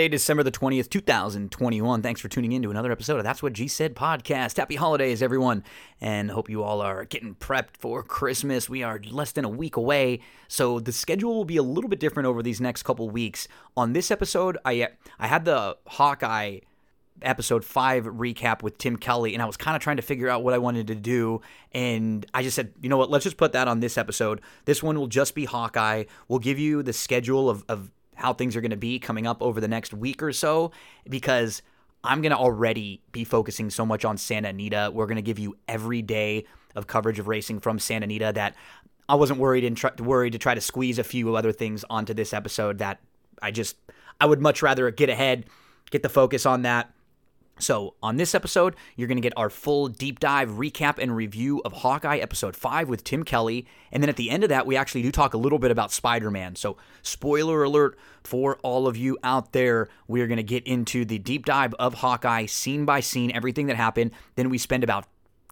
Monday, December the 20th, 2021. Thanks for tuning in to another episode of That's What G Said podcast. Happy holidays, everyone, and hope you all are getting prepped for Christmas. We are less than a week away, so the schedule will be a little bit different over these next couple weeks. On this episode, I I had the Hawkeye episode five recap with Tim Kelly, and I was kind of trying to figure out what I wanted to do. And I just said, you know what, let's just put that on this episode. This one will just be Hawkeye. We'll give you the schedule of, of how things are going to be coming up over the next week or so because I'm going to already be focusing so much on Santa Anita. We're going to give you every day of coverage of racing from Santa Anita that I wasn't worried and worried to try to squeeze a few other things onto this episode that I just I would much rather get ahead, get the focus on that so, on this episode, you're going to get our full deep dive recap and review of Hawkeye episode 5 with Tim Kelly. And then at the end of that, we actually do talk a little bit about Spider Man. So, spoiler alert for all of you out there, we are going to get into the deep dive of Hawkeye, scene by scene, everything that happened. Then we spend about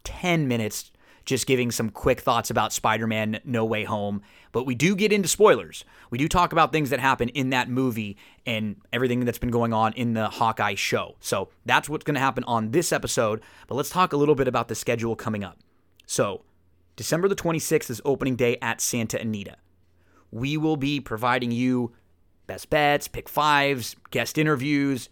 10 minutes just giving some quick thoughts about Spider Man No Way Home. But we do get into spoilers. We do talk about things that happen in that movie and everything that's been going on in the Hawkeye show. So that's what's going to happen on this episode. But let's talk a little bit about the schedule coming up. So, December the 26th is opening day at Santa Anita. We will be providing you best bets, pick fives, guest interviews,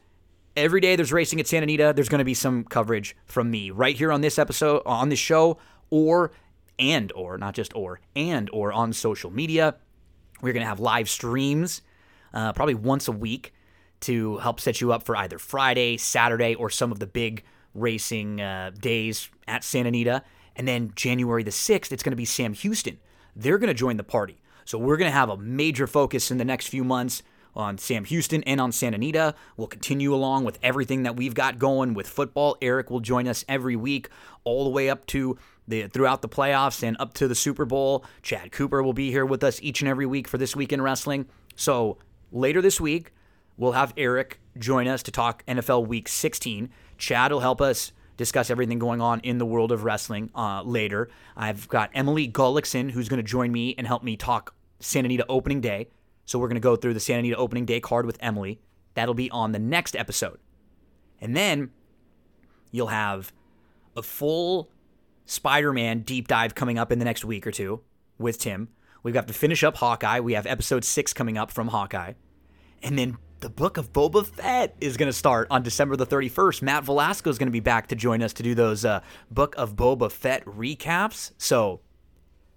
every day there's racing at Santa Anita, there's going to be some coverage from me right here on this episode, on this show, or and or not just or and or on social media. We're going to have live streams uh, probably once a week to help set you up for either Friday, Saturday, or some of the big racing uh, days at Santa Anita. And then January the 6th, it's going to be Sam Houston. They're going to join the party. So we're going to have a major focus in the next few months on Sam Houston and on Santa Anita. We'll continue along with everything that we've got going with football. Eric will join us every week, all the way up to the throughout the playoffs and up to the Super Bowl. Chad Cooper will be here with us each and every week for this week in wrestling. So later this week, we'll have Eric join us to talk NFL Week 16. Chad will help us discuss everything going on in the world of wrestling uh, later. I've got Emily Gullickson who's going to join me and help me talk Santa Anita opening day. So we're going to go through the Santa Anita opening day card with Emily. That'll be on the next episode. And then you'll have a full Spider Man deep dive coming up in the next week or two with Tim. We've got to finish up Hawkeye. We have episode six coming up from Hawkeye. And then the book of Boba Fett is going to start on December the 31st. Matt Velasco is going to be back to join us to do those uh, book of Boba Fett recaps. So,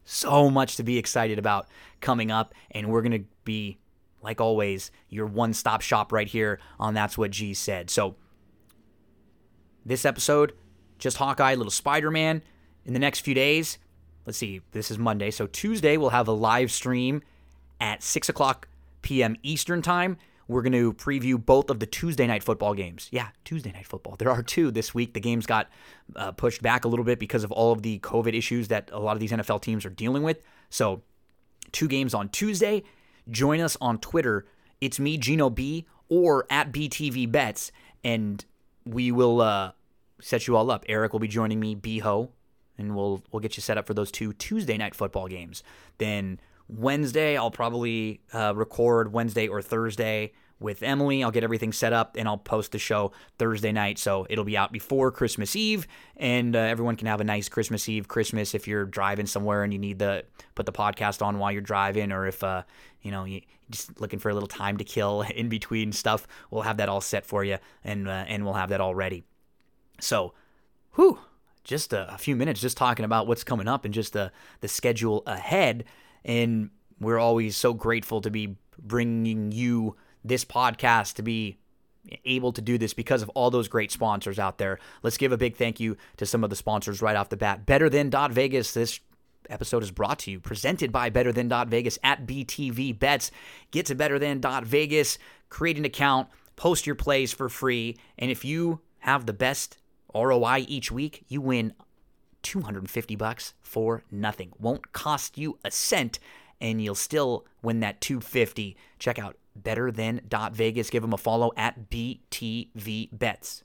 so much to be excited about coming up. And we're going to be, like always, your one stop shop right here on That's What G Said. So, this episode, just Hawkeye, little Spider Man in the next few days. Let's see, this is Monday. So Tuesday, we'll have a live stream at 6 o'clock p.m. Eastern Time. We're going to preview both of the Tuesday night football games. Yeah, Tuesday night football. There are two this week. The games got uh, pushed back a little bit because of all of the COVID issues that a lot of these NFL teams are dealing with. So, two games on Tuesday. Join us on Twitter. It's me, Gino B, or at BTV Bets, and we will uh, set you all up. Eric will be joining me, Ho and we'll we'll get you set up for those two Tuesday night football games. Then Wednesday, I'll probably uh, record Wednesday or Thursday with Emily. I'll get everything set up and I'll post the show Thursday night. So it'll be out before Christmas Eve, and uh, everyone can have a nice Christmas Eve, Christmas if you're driving somewhere and you need to put the podcast on while you're driving, or if uh, you know you just looking for a little time to kill in between stuff. We'll have that all set for you, and uh, and we'll have that all ready. So, whew just a, a few minutes just talking about what's coming up and just the the schedule ahead. And we're always so grateful to be bringing you this podcast to be able to do this because of all those great sponsors out there. Let's give a big thank you to some of the sponsors right off the bat. Better Than Dot Vegas. This episode is brought to you, presented by Better Than Dot Vegas at BTV Bets. Get to Better Than Dot Vegas, create an account, post your plays for free, and if you have the best ROI each week, you win 250 bucks for nothing. Won't cost you a cent and you'll still win that 250. Check out better than Vegas. Give them a follow at BTV Bets.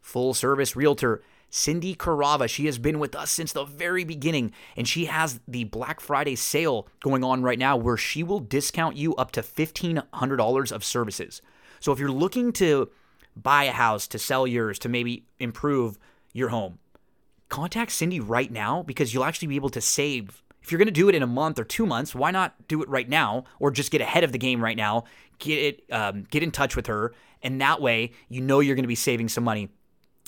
Full service realtor Cindy Carava. She has been with us since the very beginning, and she has the Black Friday sale going on right now where she will discount you up to $1,500 of services. So if you're looking to buy a house, to sell yours, to maybe improve your home, contact Cindy right now because you'll actually be able to save. If you're going to do it in a month or two months, why not do it right now or just get ahead of the game right now? Get it, um, get in touch with her, and that way you know you're going to be saving some money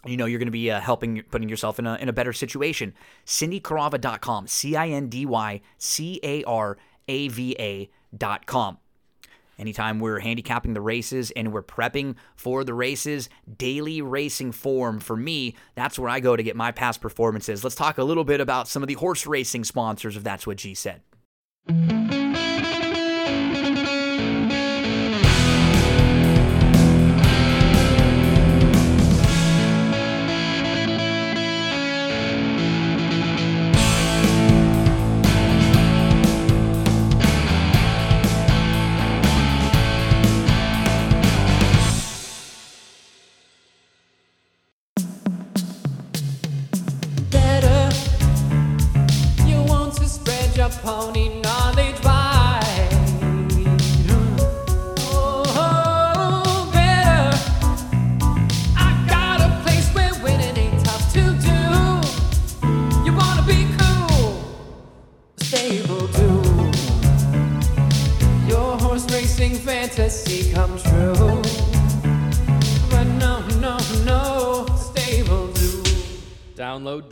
you know you're going to be uh, helping putting yourself in a, in a better situation cindycarava.com c-i-n-d-y-c-a-r-a-v-a.com anytime we're handicapping the races and we're prepping for the races daily racing form for me that's where i go to get my past performances. Let's talk a little bit about some of the horse racing sponsors if that's what g said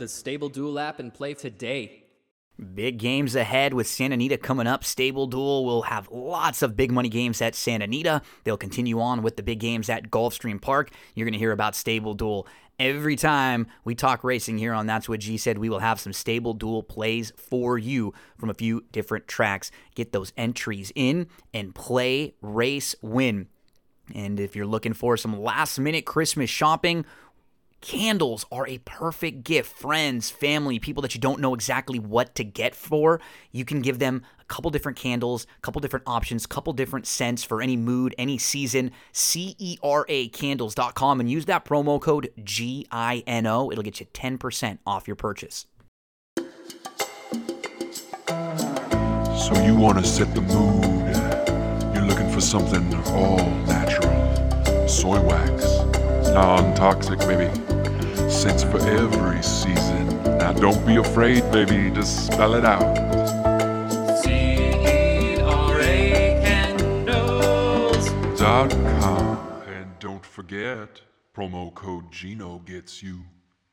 the Stable Duel app and play today. Big games ahead with Santa Anita coming up. Stable Duel will have lots of big money games at Santa Anita. They'll continue on with the big games at Gulfstream Park. You're going to hear about Stable Duel every time we talk racing here on That's What G Said. We will have some Stable Duel plays for you from a few different tracks. Get those entries in and play, race, win. And if you're looking for some last minute Christmas shopping, Candles are a perfect gift. Friends, family, people that you don't know exactly what to get for, you can give them a couple different candles, a couple different options, a couple different scents for any mood, any season. CERAcandles.com and use that promo code GINO. It'll get you 10% off your purchase. So you want to set the mood. You're looking for something all natural. Soy wax, non toxic, maybe scents for every season. Now don't be afraid, baby, just spell it out. Com. And don't forget, promo code Gino gets you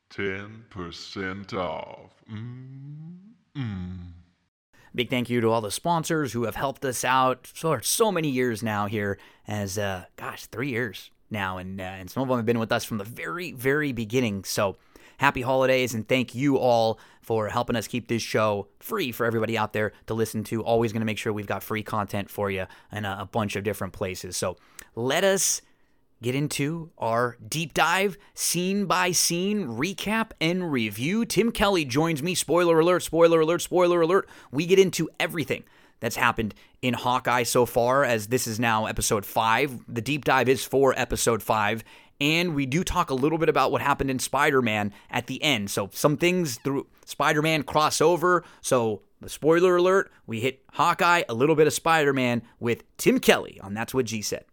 10% off. Mm-mm. Big thank you to all the sponsors who have helped us out for so many years now here as, uh, gosh, three years now, and uh, and some of them have been with us from the very very beginning. So happy holidays and thank you all for helping us keep this show free for everybody out there to listen to. Always going to make sure we've got free content for you in a, a bunch of different places. So let us get into our deep dive, scene by scene recap and review. Tim Kelly joins me. Spoiler alert, spoiler alert, spoiler alert. We get into everything that's happened in Hawkeye so far, as this is now episode five. The deep dive is for episode five. And we do talk a little bit about what happened in Spider Man at the end. So, some things through Spider Man crossover. So, the spoiler alert, we hit Hawkeye, a little bit of Spider Man with Tim Kelly on That's What G said.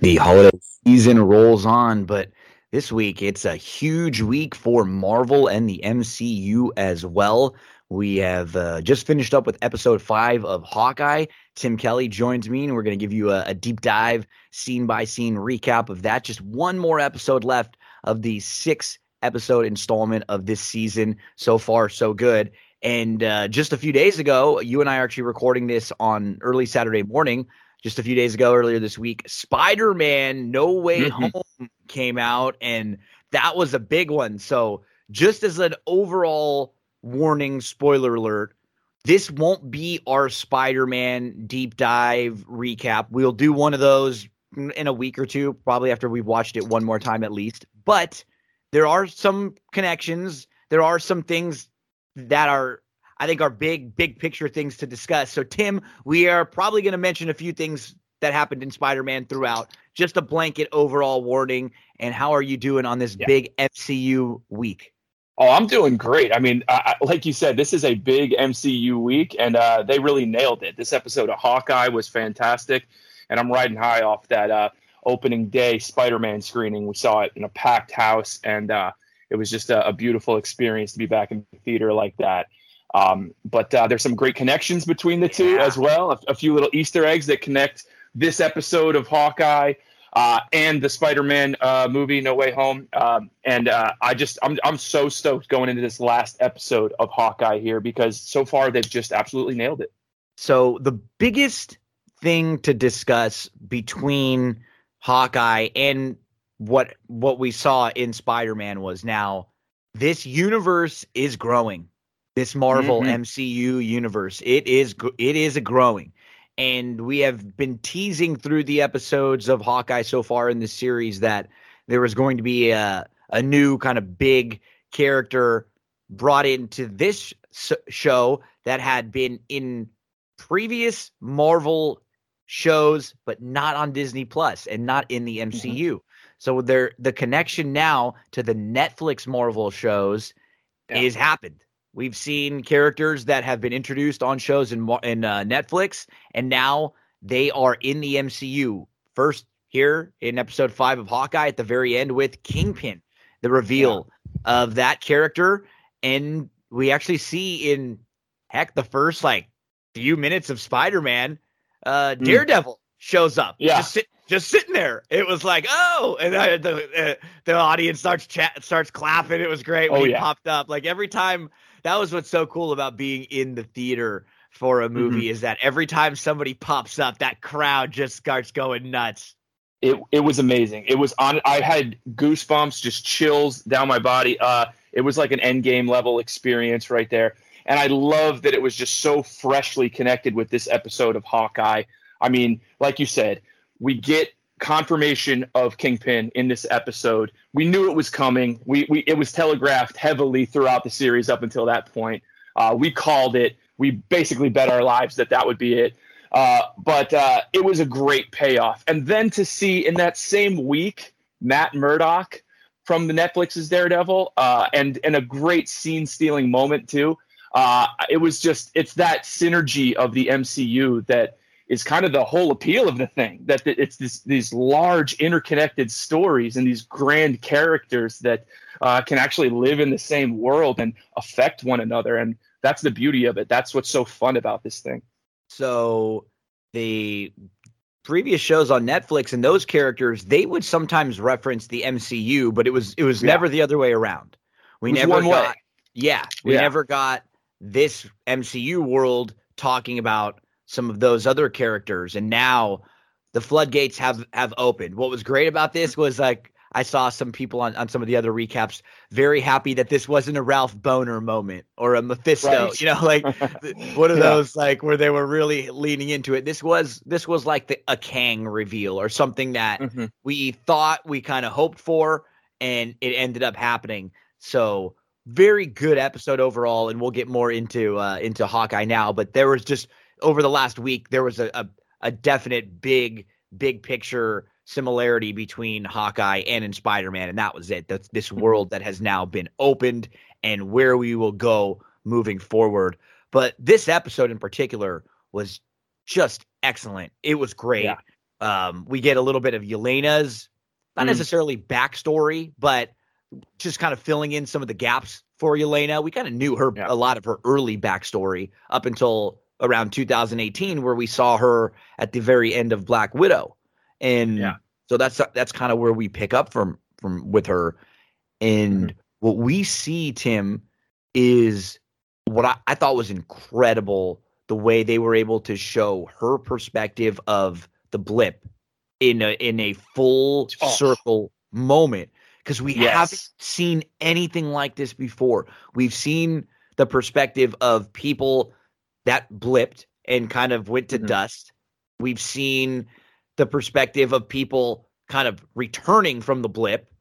The holiday season rolls on, but this week it's a huge week for Marvel and the MCU as well. We have uh, just finished up with episode five of Hawkeye. Tim Kelly joins me, and we're going to give you a, a deep dive, scene by scene recap of that. Just one more episode left of the six episode installment of this season. So far, so good. And uh, just a few days ago, you and I are actually recording this on early Saturday morning. Just a few days ago, earlier this week, Spider Man No Way mm-hmm. Home came out, and that was a big one. So, just as an overall warning, spoiler alert. This won't be our Spider Man deep dive recap. We'll do one of those in a week or two, probably after we've watched it one more time at least. But there are some connections. There are some things that are, I think, are big, big picture things to discuss. So, Tim, we are probably going to mention a few things that happened in Spider Man throughout. Just a blanket overall warning. And how are you doing on this yeah. big MCU week? Oh, I'm doing great. I mean, I, like you said, this is a big MCU week, and uh, they really nailed it. This episode of Hawkeye was fantastic. and I'm riding high off that uh, opening day Spider-Man screening. We saw it in a packed house, and uh, it was just a, a, beautiful experience to be back in the theater like that. Um, but uh, there's some great connections between the two yeah. as well. A, a, few little Easter eggs that connect this episode of Hawkeye uh, and the Spider-Man uh, movie No Way Home. Um, and uh, I just I'm I'm so stoked going into this last episode of Hawkeye here because so far they've just absolutely nailed it. So the biggest thing to discuss between Hawkeye and what what we saw in Spider-Man was now this universe is growing. This Marvel mm-hmm. MCU universe, it is it is a growing. And we have been teasing through the episodes of Hawkeye so far in the series that there was going to be a a new kind of big character brought into this show that had been in previous Marvel shows, but not on Disney Plus and not in the MCU. Mm-hmm. So there, the connection now to the Netflix Marvel shows yeah. is happened. We've seen characters that have been introduced on shows in in uh, Netflix, and now they are in the MCU. First, here in episode five of Hawkeye, at the very end with Kingpin, the reveal yeah. of that character, and we actually see in heck the first like few minutes of Spider Man, uh, hmm. Daredevil mm. shows up. Yeah, just, sit, just, sitting there. It was like, oh, and I, the uh, the audience starts chat starts clapping. It was great when oh, he yeah. popped up. Like every time, that was what's so cool about being in the theater for a movie mm-hmm. is that every time somebody pops up, that crowd just starts going nuts. It it was amazing. It was on. I had goosebumps, just chills down my body. Uh, it was like an end game level experience right there. And I love that it was just so freshly connected with this episode of Hawkeye. I mean, like you said, we get confirmation of Kingpin in this episode. We knew it was coming. We, we it was telegraphed heavily throughout the series up until that point. Uh, we called it. We basically bet our lives that that would be it. Uh, but uh, it was a great payoff. And then to see in that same week Matt Murdock from the Netflix's Daredevil, uh, and and a great scene stealing moment too uh, it was just it's that synergy of the MCU that is kind of the whole appeal of the thing. That it's this, these large interconnected stories and these grand characters that uh, can actually live in the same world and affect one another, and that's the beauty of it. That's what's so fun about this thing. So the previous shows on Netflix and those characters, they would sometimes reference the MCU, but it was it was yeah. never the other way around. We never got way. yeah, we yeah. never got this MCU world talking about some of those other characters and now the floodgates have have opened. What was great about this was like I saw some people on, on some of the other recaps very happy that this wasn't a Ralph Bohner moment or a Mephisto, right. you know, like one of yeah. those like where they were really leaning into it. This was this was like the, a Kang reveal or something that mm-hmm. we thought we kind of hoped for and it ended up happening. So very good episode overall, and we'll get more into uh, into Hawkeye now. But there was just over the last week, there was a, a, a definite big big picture similarity between Hawkeye and in Spider Man, and that was it. That's this mm-hmm. world that has now been opened and where we will go moving forward. But this episode in particular was just excellent. It was great. Yeah. Um, we get a little bit of Yelena's, not mm. necessarily backstory, but just kind of filling in some of the gaps for Yelena. We kind of knew her yeah. a lot of her early backstory up until around 2018, where we saw her at the very end of Black Widow, and yeah. so that's that's kind of where we pick up from from with her. And mm-hmm. what we see, Tim, is what I, I thought was incredible the way they were able to show her perspective of the blip in a in a full oh. circle moment because we yes. haven't seen anything like this before. We've seen the perspective of people that blipped and kind of went to mm-hmm. dust. We've seen the perspective of people kind of returning from the blip.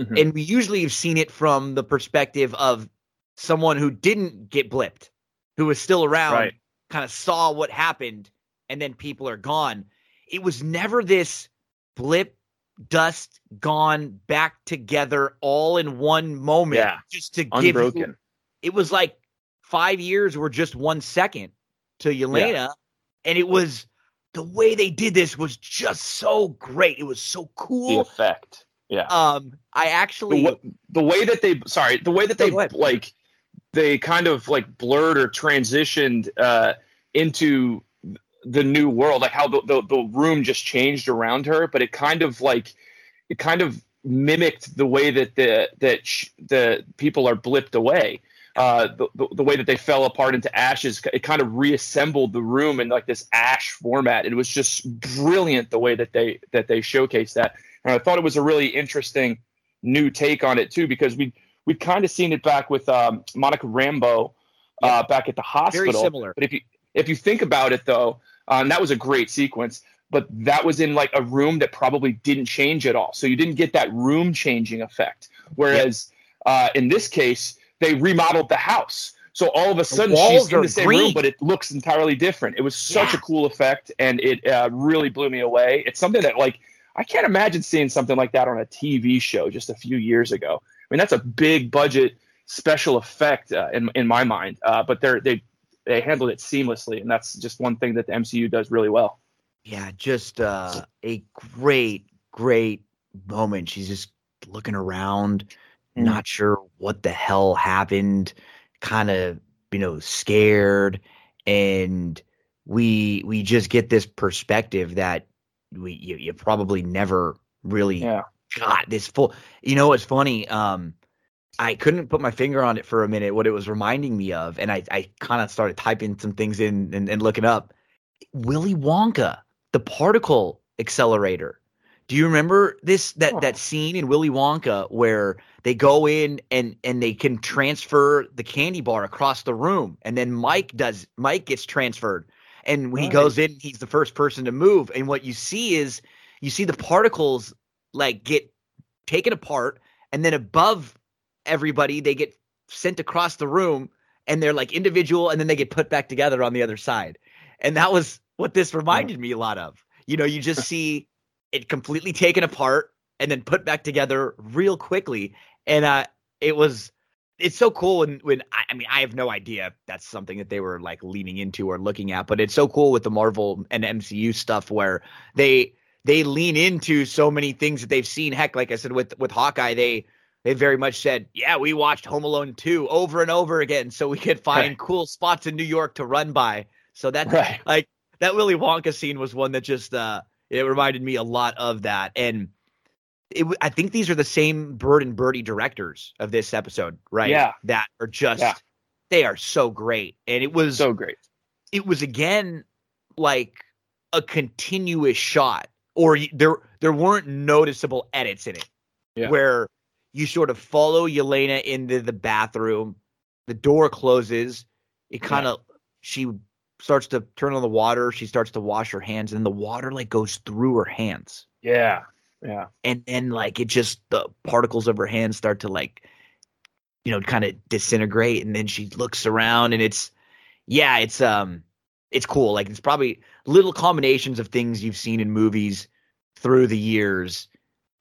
Mm-hmm. And we usually have seen it from the perspective of someone who didn't get blipped, who was still around, right. kind of saw what happened, and then people are gone. It was never this blip dust gone back together all in one moment yeah. just to Unbroken. give you, it was like five years were just one second to Yelena yeah. and it was the way they did this was just so great. It was so cool. The effect. Yeah. Um, I the, actually the way that they sorry the way that they like they kind of like blurred or transitioned uh into the new world like how the, the, the room just changed around her but it kind of like it kind of mimicked the way that the that sh- the people are blipped away uh the, the, the way that they fell apart into ashes it kind of reassembled the room in like this ash format it was just brilliant the way that they that they showcased that and i thought it was a really interesting new take on it too because we we'd kind of seen it back with um, Monica Rambeau uh, back at the hospital. very similar. But if you if you think about it though, um, that was a great sequence. But that was in like a room that probably didn't change at all, so you didn't get that room changing effect. Whereas uh, in this case, they remodeled the house. So all of a sudden she's in the same green. room, but it looks entirely different. It was such Yeah. a cool effect, and it uh, really blew me away. It's something that like I can't imagine seeing something like that on a TV show just a few years ago. I mean, that's a big budget special effect uh, in in my mind. Uh, but they're they they handled it seamlessly, and that's just one thing that the MCU does really well. Yeah, just uh, a great, great moment. She's just looking around, Mm. not sure what the hell happened, kind of, you know, scared, and we we just get this perspective that we you, you probably never really Yeah. got this full. You know, what's funny. Um, I couldn't put my finger on it for a minute. What it was reminding me of, and I I kind of started typing some things in and, and looking up. Willy Wonka, the particle accelerator. Do you remember this that Oh. that scene in Willy Wonka where they go in and and they can transfer the candy bar across the room and then Mike does Mike gets transferred and when he goes in he's the first person to move and what you see is you see the particles like get taken apart and then above everybody they get sent across the room and they're like individual and then they get put back together on the other side. And that was what this reminded me a lot of. You know you just see it completely taken apart and then put back together real quickly and uh it was it's so cool when when I, I mean I have no idea if that's something that they were like leaning into or looking at, but it's so cool with the Marvel and MCU stuff where they they lean into so many things that they've seen. Heck, like I said with with Hawkeye, they they very much said, yeah, we watched Home Alone 2 over and over again so we could find Right. cool spots in New York to run by. So that Right. like that Willy Wonka scene was one that just uh it reminded me a lot of that and it, I think these are the same Bert and Bertie directors of this episode, right? Yeah. That are just Yeah. they are so great. And it was So great. it was again like a continuous shot or there there weren't noticeable edits in it Yeah. where you sort of follow Yelena into the bathroom the door closes it kind of she starts to turn on the water she starts to wash her hands and the water like goes through her hands Yeah. Yeah. and then like it just the particles of her hands start to like you know kind of disintegrate and then she looks around and it's yeah it's um it's cool like it's probably little combinations of things you've seen in movies through the years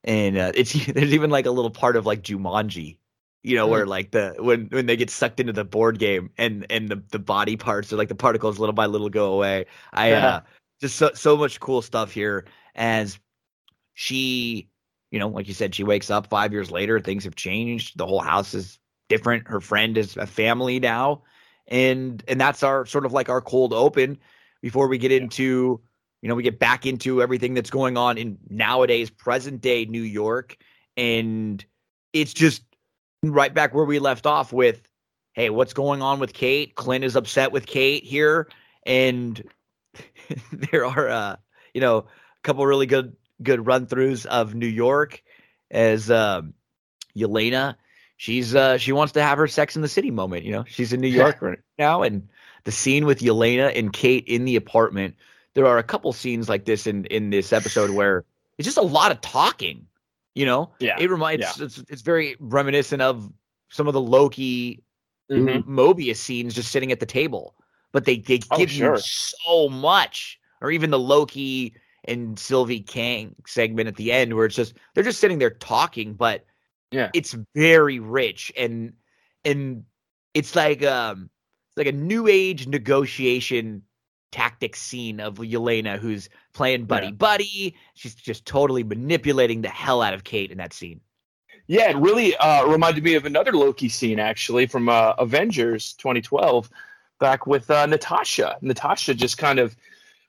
and uh, it's there's even like a little part of like Jumanji you know where like the when when they get sucked into the board game and and the the body parts or like the particles little by little go away. I Yeah. uh just so, so much cool stuff here. As she you know like you said she wakes up five years later things have changed the whole house is different her friend is a family now and and that's our sort of like our cold open before we get into you know we get back into everything that's going on in nowadays present day new york and it's just right back where we left off with hey what's going on with kate? Clint is upset with kate here. And there are uh you know a couple really good good run throughs of new york as um yelena she's uh she wants to have her sex in the city moment you know? She's in new york right now and the scene with yelena and kate in the apartment there are a couple scenes like this in in this episode where it's just a lot of talking you know Yeah. it reminds it's, it's very reminiscent of some of the loki Mhm. mobius scenes just sitting at the table but they, they Oh, give sure. you so much or even the loki and sylvie kang segment at the end where it's just they're just sitting there talking but Yeah. it's very rich and and it's like um it's like a new age negotiation tactics scene of Yelena who's playing buddy Yeah. buddy. She's just totally manipulating the hell out of Kate in that scene. Yeah, it really uh, reminded me of another Loki scene actually from uh, Avengers 2012, back with uh, Natasha. Natasha just kind of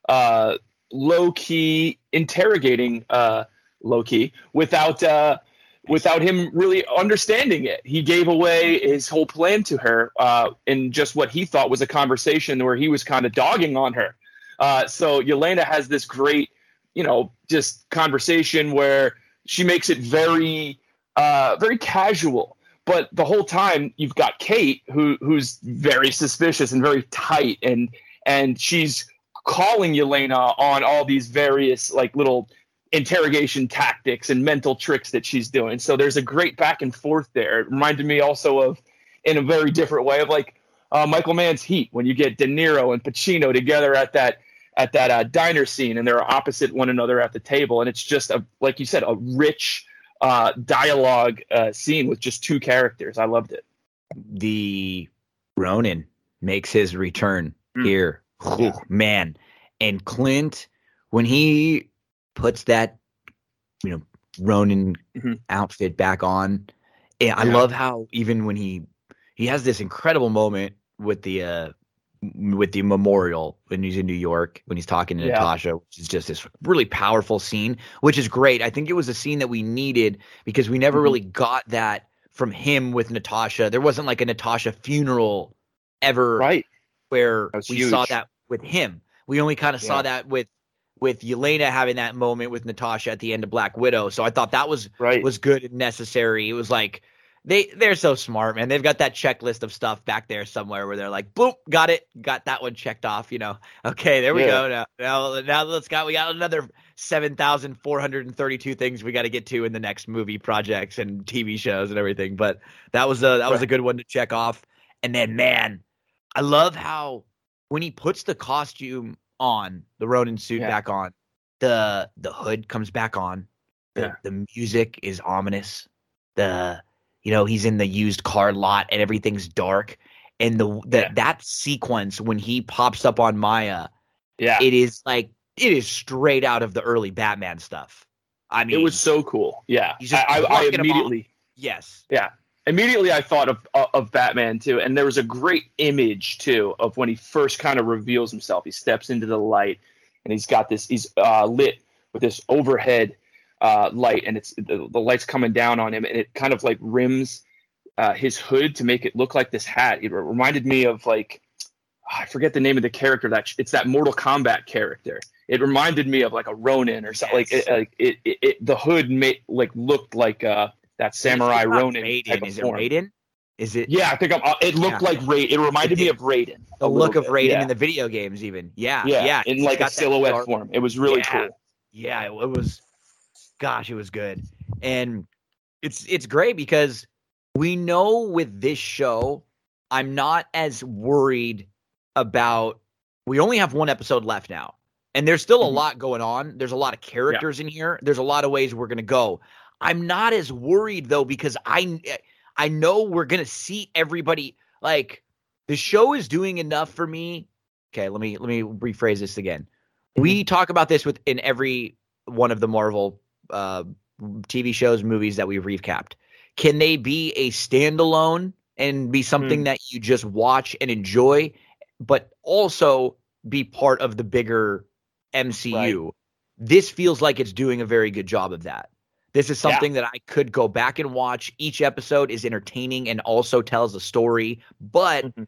uh, low key interrogating uh, Loki without uh, without him really understanding it. He gave away his whole plan to her uh, in just what he thought was a conversation where he was kind of dogging on her. Uh, so Yelena has this great, you know, just conversation where she makes it very uh, very casual. But the whole time you've got Kate, who who's very suspicious and very tight, and and she's calling Yelena on all these various like little interrogation tactics and mental tricks that she's doing. So there's a great back and forth there. It reminded me also of, in a very different way, of like uh, Michael Mann's Heat when you get De Niro and Pacino together at that at that uh, diner scene and they're opposite one another at the table, and it's just a like you said a rich uh, dialogue uh, scene with just two characters. I loved it. The Ronin makes his return Mm. here. Yeah. Man. And Clint, when he puts that, you know, Ronin Mhm. outfit back on, and I Yeah. love how even when he he has this incredible moment with the uh with the memorial when he's in New York when he's talking to Yeah. Natasha, which is just this really powerful scene, which is great. I think it was a scene that we needed because we never Mhm. really got that from him with Natasha. There wasn't like a Natasha funeral ever Right. where we saw that with him. We only kind of saw that with with Yelena having that moment with Natasha at the end of Black Widow. So I thought that was Right. was good and necessary. It was like they they're so smart, man. They've got that checklist of stuff back there somewhere where they're like, boop, got it, got that one checked off. You know, okay, there we Yeah. go. Now, now, now let's got we got another seven thousand four hundred and thirty two things we got to get to in the next movie projects and TV shows and everything. But that was a that was a good one to check off. And then, man, I love how when he puts the costume on, the Ronin suit Yeah. back on, the the hood comes back on. The, Yeah. the music is ominous. The you know he's in the used car lot and everything's dark. And the, the Yeah. that sequence when he pops up on Maya, Yeah. it is like it is straight out of the early Batman stuff. I mean, it was so cool. Yeah. He's just I, I, I plucking 'em off. immediately yes, immediately I thought of uh, of Batman too, and there was a great image too of when he first kind of reveals himself. He steps into the light, and he's got this. He's uh, lit with this overhead uh, light, and it's the, the light's coming down on him, and it kind of like rims uh, his hood to make it look like this hat. It reminded me of like I forget the name of the character that it's that Mortal Kombat character. It reminded me of like a Ronin or something. Yes. Like it, like it, it, it, the hood made like looked like uh, that samurai Ronin Raiden. Is it. Raiden? Is it Yeah, I think I'm, uh, it looked Yeah. like Raiden. It reminded It me of Raiden. the look of Raiden yeah. in the video games? Even yeah, yeah, yeah, in like a silhouette dark- form. It was really cool. yeah, it was. Gosh, it was good, and it's it's great because we know with this show, I'm not as worried about. We only have one episode left now, and there's still a Mhm. lot going on. There's a lot of characters in here. There's a lot of ways we're gonna go. I'm not as worried though because I eh, I know we're gonna see everybody like the show is doing enough for me. Okay, let me let me rephrase this again. We mm-hmm. talk about this with in every one of the Marvel uh, TV shows, movies that we've recapped. Can they be a standalone and be something mm. that you just watch and enjoy, but also be part of the bigger MCU? This feels like it's doing a very good job of that. This is Yeah. something that I could go back and watch. Each episode is entertaining and also tells a story, but Mhm.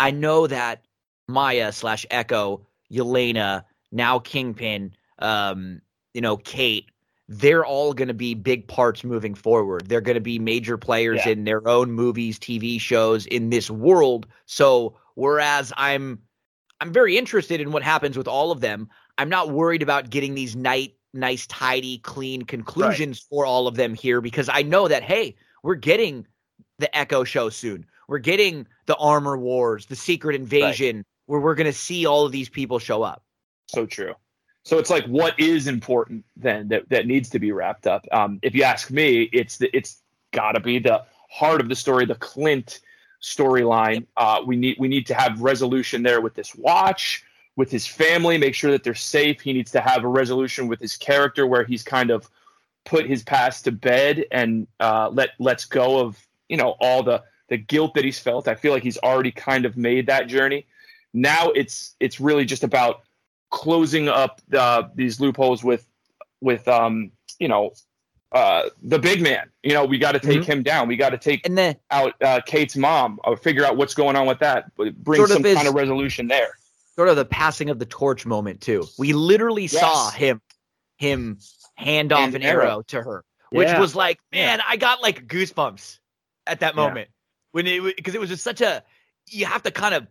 I know that Maya slash Echo, Yelena, now Kingpin, um, you know, Kate, they're all going to be big parts moving forward. They're going to be major players Yeah. in their own movies, TV shows in this world. So whereas I'm I'm very interested in what happens with all of them, I'm not worried about getting these night nice tidy clean conclusions for all of them here because I know that hey, we're getting the Echo show soon. We're getting the Armor Wars, the Secret Invasion, where we're going to see all of these people show up. So true. So it's like what is important then that, that needs to be wrapped up. Um, if you ask me, it's the, it's got to be the heart of the story, the Clint storyline. Uh, we need we need to have resolution there with this watch, with his family, make sure that they're safe. He needs to have a resolution with his character where he's kind of put his past to bed and uh, let lets go of you know all the the guilt that he's felt. I feel like he's already kind of made that journey. Now it's it's really just about closing up the, these loopholes with with um you know uh the big man. You know we got to take Mhm. him down. We got to take And then out uh, Kate's mom or figure out what's going on with that. Bring some is- kind of resolution there. Sort of the passing of the torch moment too. We literally Yes. saw him him hand off Hand an an arrow. arrow to her, which Yeah. was like, man, I got like goosebumps at that Yeah. moment when it because it was just such a you have to kind of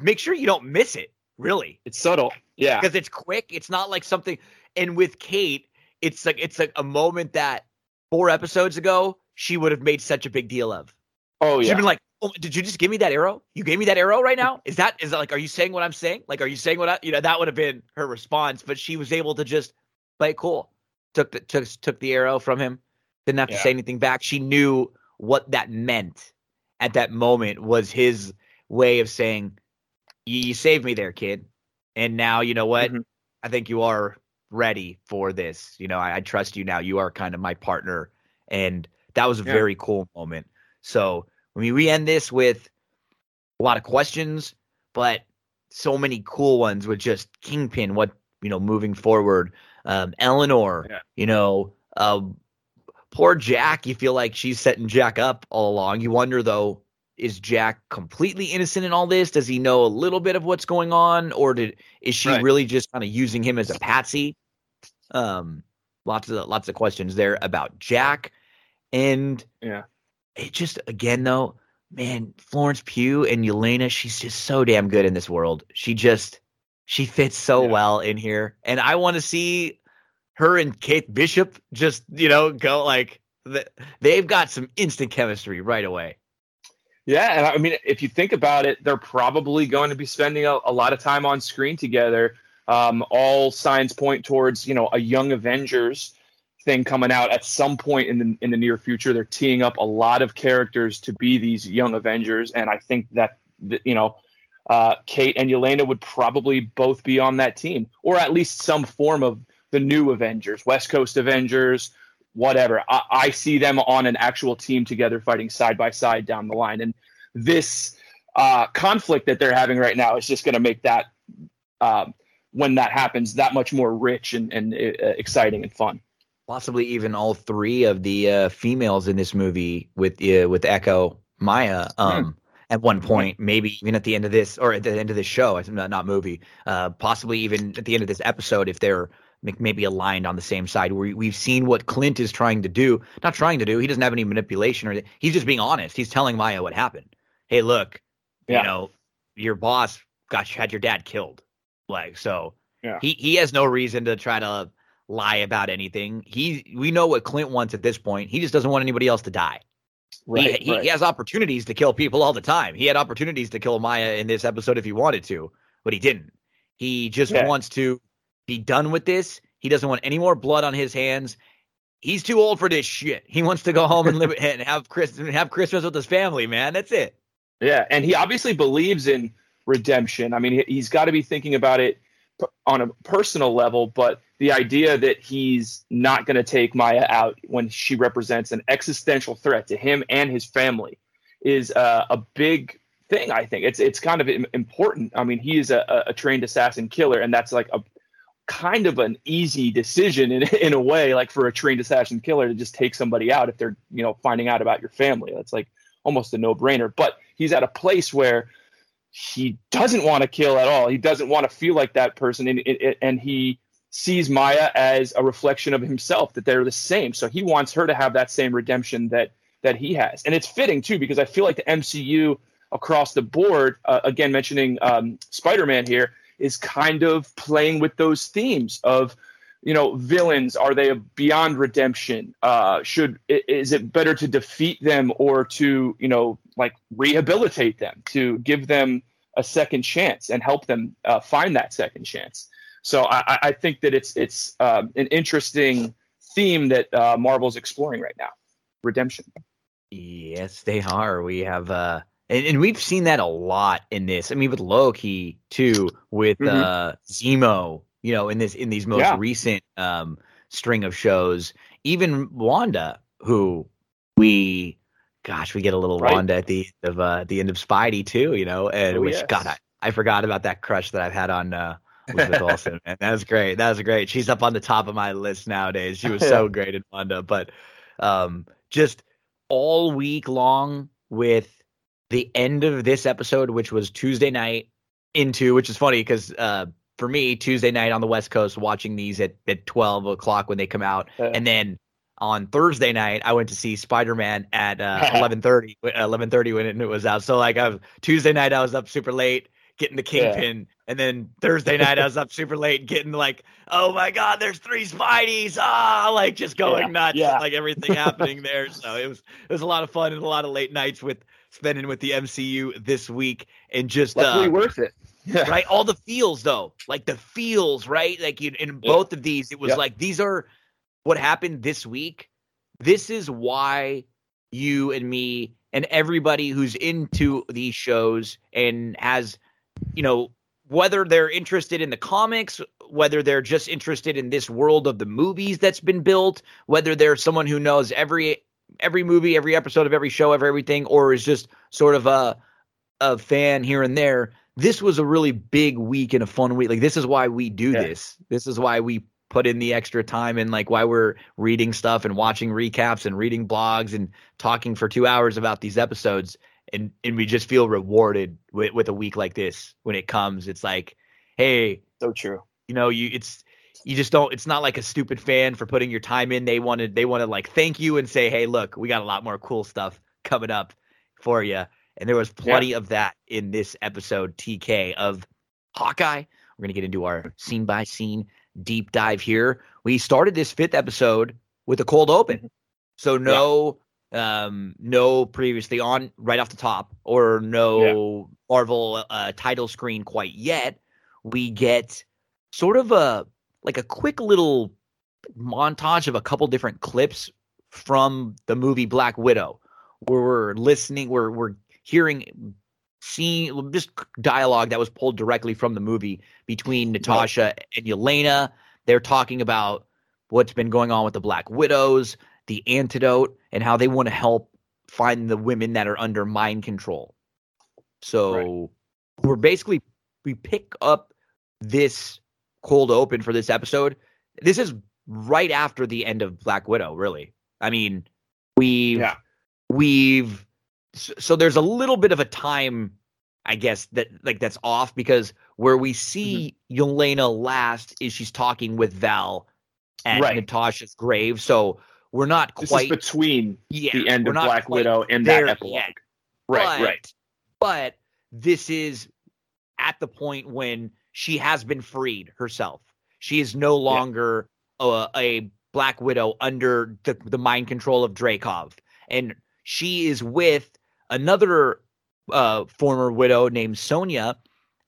make sure you don't miss it, really, It's subtle. Yeah. because it's quick. It's not like something. And with Kate, it's like it's like a moment that four episodes ago she would have made such a big deal of. Oh yeah, she'd been like, oh, "Did you just give me that arrow? You gave me that arrow right now? Is that is that like? Are you saying what I'm saying? Like, are you saying what I? You know, that would have been her response, but she was able to just play cool. Took the took took the arrow from him. Didn't have to Yeah. say anything back. She knew what that meant at that moment was his way of saying, "You, saved me there, kid, and now you know what? Mhm. I think you are ready for this. You know, I, I trust you now. You are kind of my partner, and that was a Yeah. very cool moment. So, I mean, we end this with a lot of questions, but so many cool ones with just Kingpin. What you know, moving forward, um, Eleanor. Yeah. You know, um, poor Jack. You feel like she's setting Jack up all along. You wonder though, is Jack completely innocent in all this? Does he know a little bit of what's going on, or did is she Right. really just kind of using him as a patsy? Um, lots of lots of questions there about Jack, and Yeah. It just again though, man, Florence Pugh and Yelena, she's just so damn good in this world. She just she fits so Yeah. well in here, and I want to see her and Kate Bishop just you know go like they've got some instant chemistry right away. Yeah, and I mean, if you think about it, they're probably going to be spending a, a lot of time on screen together. Um, all signs point towards, you know, a Young Avengers thing coming out at some point in the in the near future. They're teeing up a lot of characters to be these Young Avengers, and I think that you know, uh, Kate and Yelena would probably both be on that team, or at least some form of the new Avengers, West Coast Avengers, whatever. I, I see them on an actual team together, fighting side by side down the line, and this uh, conflict that they're having right now is just going to make that um, when that happens that much more rich and, and uh, exciting and fun. Possibly even all three of the uh, females in this movie with uh, with Echo Maya. Um, at one point, maybe even at the end of this or at the end of this show, not, not movie. Uh, possibly even at the end of this episode, if they're maybe aligned on the same side. We, we've seen what Clint is trying to do. Not trying to do. He doesn't have any manipulation or he's just being honest. He's telling Maya what happened. Hey, look, Yeah. you know, your boss got had your dad killed. Like so, Yeah. he he has no reason to try to lie about anything. He we know what Clint wants at this point. He just doesn't want anybody else to die. Right, he, right. he has opportunities to kill people all the time. He had opportunities to kill Maya in this episode if he wanted to, but he didn't. He just Yeah. wants to be done with this. He doesn't want any more blood on his hands. He's too old for this shit. He wants to go home and live and have Chris have Christmas with his family, man. That's it. Yeah, and he obviously believes in redemption. I mean, he, he's got to be thinking about it on a personal level, but the idea that he's not going to take Maya out when she represents an existential threat to him and his family is uh, a big thing. I think it's it's kind of important. I mean, he is a, a- trained assassin killer, and that's like a kind of an easy decision in in a way, like for a trained assassin killer to just take somebody out if they're you know finding out about your family. That's like almost a no brainer. But he's at a place where he doesn't want to kill at all. He doesn't want to feel like that person, and, and, he sees Maya as a reflection of himself. That they're the same. So he wants her to have that same redemption that that he has, and it's fitting too because I feel like the MCU across the board, uh, again mentioning um, Spider-Man here, is kind of playing with those themes of you know villains are they beyond redemption uh should is it better to defeat them or to you know like rehabilitate them to give them a second chance and help them uh, find that second chance so i I- think that it's it's um, an interesting theme that uh, marvel's exploring right now redemption Yes, they are. We have uh And, and we've seen that a lot in this. I mean, with Loki too, with Mhm. uh Zemo, you know, in this in these most Yeah. recent um string of shows. Even Wanda, who we gosh, we get a little Right. Wanda at the end of uh at the end of Spidey too, you know, and Oh, which yes. God, I, I forgot about that crush that I've had on uh Elizabeth Olsen. That was great. That was great. She's up on the top of my list nowadays. She was so great in Wanda, but um just all week long with the end of this episode, which was Tuesday night into, which is funny because uh, for me, Tuesday night on the West Coast, watching these at, at 12 o'clock when they come out. Uh. And then on Thursday night, I went to see Spider Man at uh, 11:30, 11:30 when it, was out. So like, I was, Tuesday night, I was up super late getting the Yeah. Kingpin, and then Thursday night, I was up super late getting like, oh my god, there's three Spideys, ah, like just going Yeah. nuts, Yeah. like everything happening there. So it was it was a lot of fun and a lot of late nights with spending with the MCU this week and just Luckily uh, worth it. Yeah. right all the feels though like the feels right like in, in Yeah. both of these it was Yep. like these are what happened this week this is why you and me and everybody who's into these shows and has you know whether they're interested in the comics whether they're just interested in this world of the movies that's been built whether they're someone who knows every every movie every episode of every show of everything or is just sort of a a fan here and there this was a really big week and a fun week. Like this is why we do Yeah. this. This is why we put in the extra time and like why we're reading stuff and watching recaps and reading blogs and talking for two hours about these episodes. And and we just feel rewarded with, with a week like this when it comes. It's like hey So true. you know you it's you just don't it's not like a stupid fan for putting your time in. They wanted they want to like thank you and say hey look we got a lot more cool stuff coming up for you and there was plenty of that in this episode tk of hawkeye. We're going to get into our scene by scene deep dive here. We started this fifth episode with a cold open. So no um no previously on right off the top or no marvel uh title screen quite yet. We get sort of a like a quick little montage of a couple different clips from the movie Black Widow, where we're listening, we're we're hearing, seeing just dialogue that was pulled directly from the movie between Natasha and Yelena. They're talking about what's been going on with the Black Widows, the antidote, and how they want to help find the women that are under mind control. So we're basically we pick up this cold open for this episode. This is right after the end of Black Widow, really. I mean, we've Yeah. we've so there's a little bit of a time I guess that like that's off because where we see mm-hmm. Yelena last is she's talking with Val at Right. Natasha's grave. So we're not This quite is between yeah, the end of Black Widow and that epilogue. yet. Right, but, right. But this is at the point when she has been freed herself. She is no longer a, a Black Widow under the, the mind control of Dreykov. And she is with another uh, former widow named Sonia.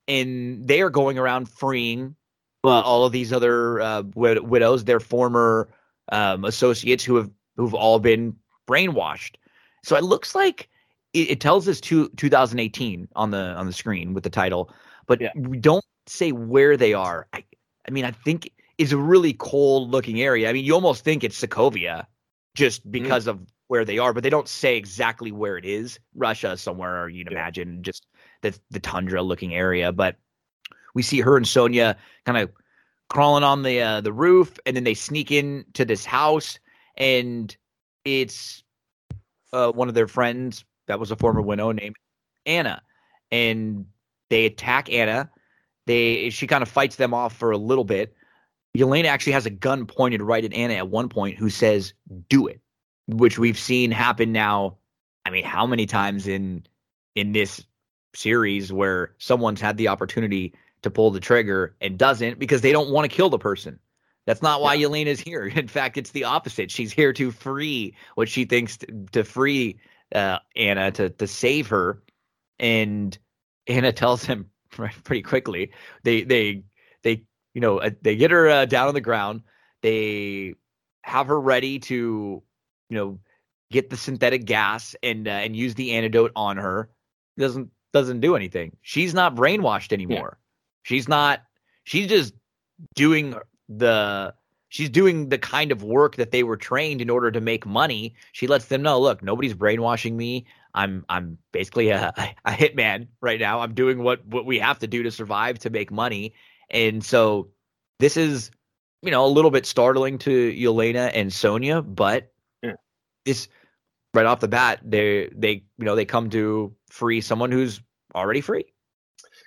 And they are going around freeing uh, all of these other uh, wid- widows, their former um, associates who have who've all been brainwashed. So it looks like it, it tells us two, 2018 on the on the screen with the title, but Yeah. we don't say where they are. I, I mean, I think it's a really cold looking area. I mean, you almost think it's Sokovia just because of where they are, but they don't say exactly where it is. Russia somewhere, you'd Yeah. imagine, just the the tundra looking area. But we see her and Sonia kind of crawling on the uh, the roof, and then they sneak in to this house, and it's uh, one of their friends that was a former widow named Anna, and they attack Anna. They she kind of fights them off for a little bit. Yelena actually has a gun pointed right at Anna at one point, who says, "Do it," which we've seen happen now. I mean, how many times in in this series where someone's had the opportunity to pull the trigger and doesn't because they don't want to kill the person. That's not why Yelena's here. In fact, it's the opposite. She's here to free what she thinks to, to free uh, Anna to to save her, and Anna tells him pretty quickly. They they they you know uh, they get her uh, down on the ground. They have her ready to you know get the synthetic gas and uh, and use the antidote on her. doesn't doesn't do anything. She's not brainwashed anymore. She's not. She's just doing the. She's doing the kind of work that they were trained in order to make money. She lets them know, look, nobody's brainwashing me. I'm I'm basically a, a hitman right now. I'm doing what what we have to do to survive to make money. And so this is, you know, a little bit startling to Yelena and Sonia, but Right off the bat, they they you know they come to free someone who's already free.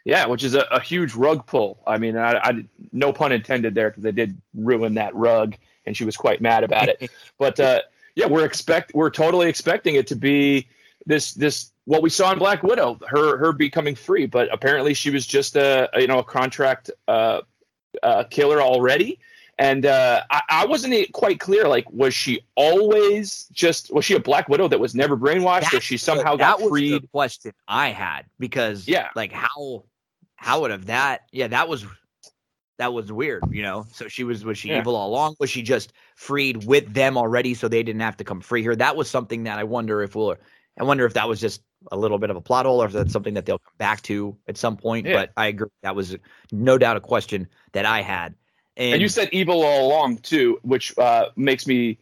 Yeah, which is a, a huge rug pull. I mean, I, I no pun intended there because they did ruin that rug, and she was quite mad about it. but uh, yeah, we're expect we're totally expecting it to be this this what we saw in Black Widow, her her becoming free. But apparently, she was just a, a, you know a contract uh, uh, killer already. And uh, I, I wasn't quite clear. Like, was she always just was she a Black Widow that was never brainwashed, or she somehow that got was freed? the question I had because Yeah. like how how would have that yeah that was that was weird you know so she was was she Yeah. evil all along was she just freed with them already so they didn't have to come free her that was something that I wonder if we'll I wonder if that was just a little bit of a plot hole or if that's something that they'll come back to at some point Yeah. but I agree that was no doubt a question that I had and, and you said evil all along too, which uh, makes me.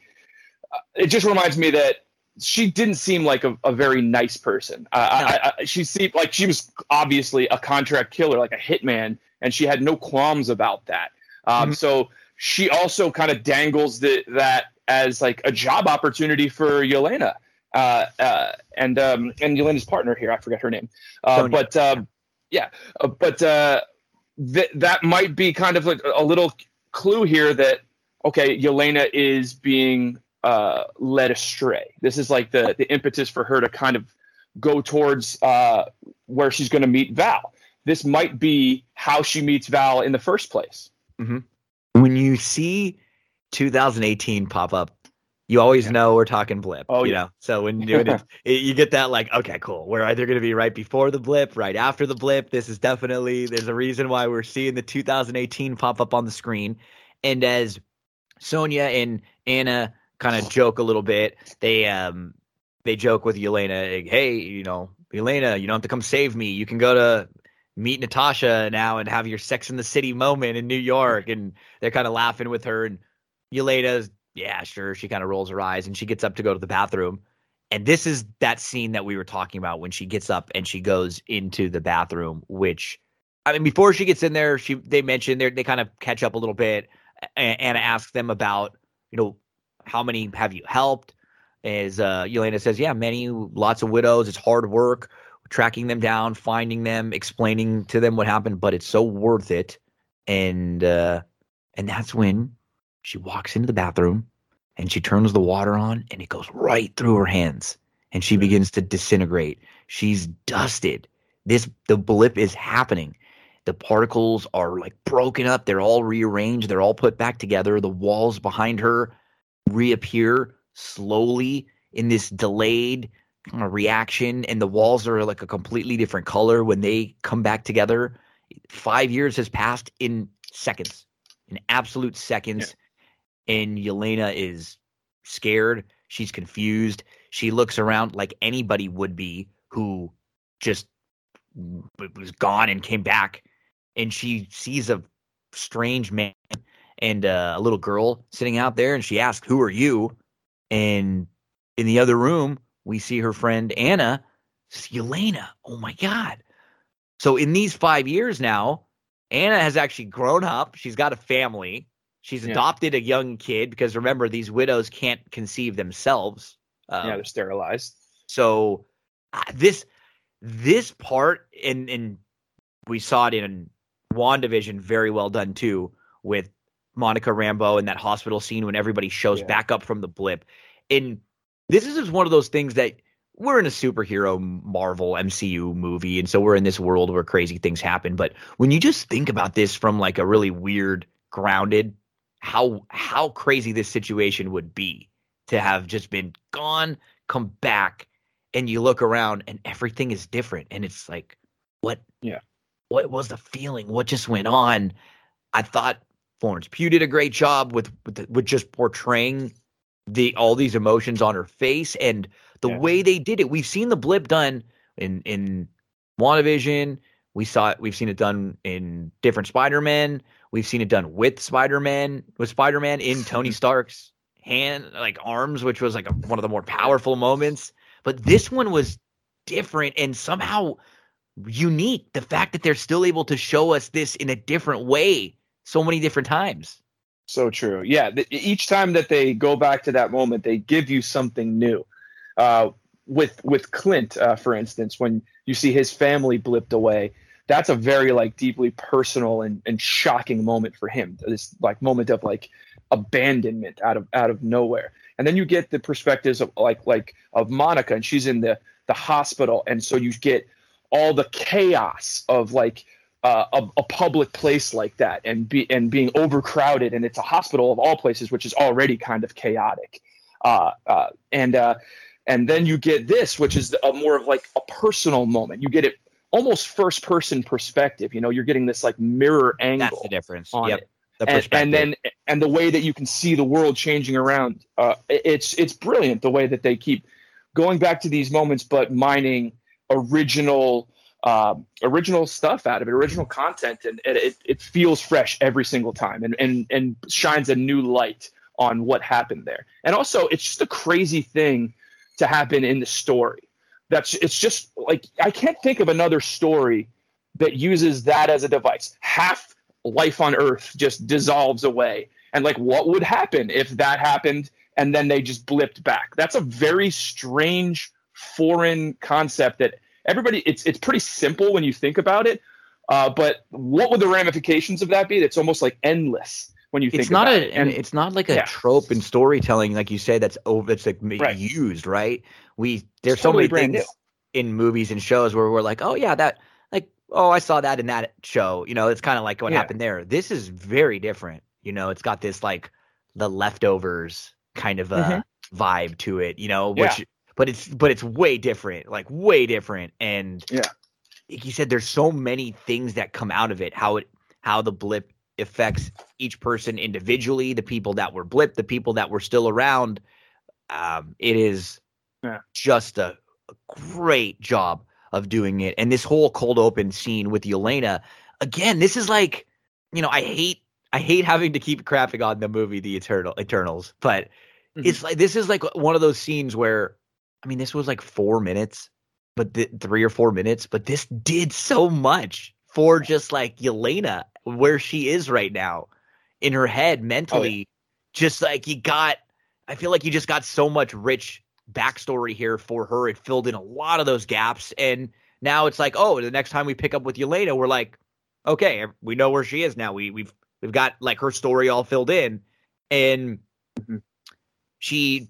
uh, It just reminds me that she didn't seem like a, a very nice person. Uh, I, I, she seemed like she was obviously a contract killer, like a hitman, and she had no qualms about that. Um, Mhm. So she also kind of dangles the, that as like a job opportunity for Yelena. Uh, uh, and um, and Yelena's partner here, I forget her name, uh, but um, yeah, uh, but uh, th- that might be kind of like a little clue here that okay, Yelena is being uh, led astray. This is like the the impetus for her to kind of go towards uh, where she's going to meet Val. This might be how she meets Val in the first place. when you see 2018 pop up, you always Yeah. know we're talking blip. Oh, you yeah. know. So when you it, it- you get that, like, okay, cool. We're either going to be right before the blip, right after the blip. This is definitely there's a reason why we're seeing the 2018 pop up on the screen. And as Sonia and Anna kind of joke a little bit, they um they joke with Yelena, like, hey, you know, Yelena, you don't have to come save me. You can go to meet Natasha now and have your Sex in the City moment in New York. And they're kind of laughing with her. And Yelena's, yeah, sure. She kind of rolls her eyes and she gets up to go to the bathroom. And this is that scene that we were talking about when she gets up and she goes into the bathroom, which I mean, before she gets in there, she they mentioned they they kind of catch up a little bit. And Anna asks them about, you know, how many have you helped? As uh, Yelena says, yeah, many, lots of widows. It's hard work tracking them down, finding them, explaining to them what happened, but it's so worth it. And uh and that's when she walks into the bathroom and she turns the water on and it goes right through her hands and she begins to disintegrate. She's dusted. This the blip is happening. The particles are like broken up. They're all rearranged. They're all put back together. The walls behind her reappear slowly in this delayed kind of reaction and the walls are like a completely different color when they come back together. Five years has passed in seconds, in absolute seconds. And Yelena is scared. She's confused. She looks around like anybody would be who just was gone and came back. And she sees a strange man and a little girl sitting out there. And she asks, Who are you? And in the other room, we see her friend Anna. It's Yelena. Oh my God. So in these five years now, Anna has actually grown up. She's got a family. She's Yeah. adopted a young kid because remember, these widows can't conceive themselves. Um, yeah, they're sterilized. so uh, this this part, and and we saw it in WandaVision very well done too, with Monica Rambeau and that hospital scene when everybody shows Yeah. back up from the blip. And this is just one of those things that we're in a superhero Marvel MCU movie, and so we're in this world where crazy things happen. But when you just think about this from like a really weird, grounded, how how crazy this situation would be to have just been gone, come back, and you look around and everything is different, and it's like, what? Yeah. What was the feeling? What just went on? I thought Florence Pugh did a great job with with, the, with just portraying the all these emotions on her face and the Yeah. way they did it. We've seen the blip done in in WandaVision. We saw it. We've seen it done in different Spider-Man. We've seen it done with Spider-Man, with Spider-Man in Tony Stark's hand, like arms, which was like a, one of the more powerful moments. But this one was different and somehow unique. The fact that they're still able to show us this in a different way so many different times. So true. Yeah. The, each time that they go back to that moment, they give you something new. Uh, with with Clint, uh, for instance, when you see his family blipped away, that's a very like deeply personal and, and shocking moment for him. This like moment of like abandonment out of out of nowhere. And then you get the perspectives of like like of Monica, and she's in the the hospital, and so you get all the chaos of like uh, a, a, public place like that and be and being overcrowded and it's a hospital of all places which is already kind of chaotic uh, uh, and uh, and then you get this which is a more of like a personal moment you get it almost first person perspective you know you're getting this like mirror angle that's the difference on yep. it the and, and, then and the way that you can see the world changing around uh, it's it's brilliant the way that they keep going back to these moments but mining original uh, original stuff out of it, original content, and it, it feels fresh every single time, and and and shines a new light on what happened there. And also, it's just a crazy thing to happen in the story. That's it's just like I can't think of another story that uses that as a device. Half life on Earth just dissolves away, and like what would happen if that happened, and then they just blipped back? That's a very strange foreign concept that everybody it's it's pretty simple when you think about it. Uh, but what would the ramifications of that be? It's almost like endless when you think it's not a. And it's not like a yeah. trope in storytelling, like you say, that's over it's like right. used, right? We there's so many things new. in movies and shows where we're like, oh yeah, that like oh I saw that in that show. You know, it's kind of like what yeah. happened there. This is very different. You know, it's got this like the leftovers kind of a mm-hmm. vibe to it. You know, which yeah but it's but it's way different, like way different. And yeah, like you said, there's so many things that come out of it. How it how the blip affects each person individually, the people that were blipped, the people that were still around. Um, it is yeah. just a, a great job of doing it. And this whole cold open scene with Yelena, again, this is like, you know, I hate I hate having to keep crapping on the movie The Eternal Eternals, but mm-hmm. it's like this is like one of those scenes where I mean, this was like four minutes, but th- three or four minutes, but this did so much for just like Yelena, where she is right now in her head mentally. Oh, yeah. Just like you got, I feel like you just got so much rich backstory here for her. It filled in a lot of those gaps. And now it's like, oh, the next time we pick up with Yelena, we're like, okay, we know where she is now. We we've we've got like her story all filled in. And mm-hmm. she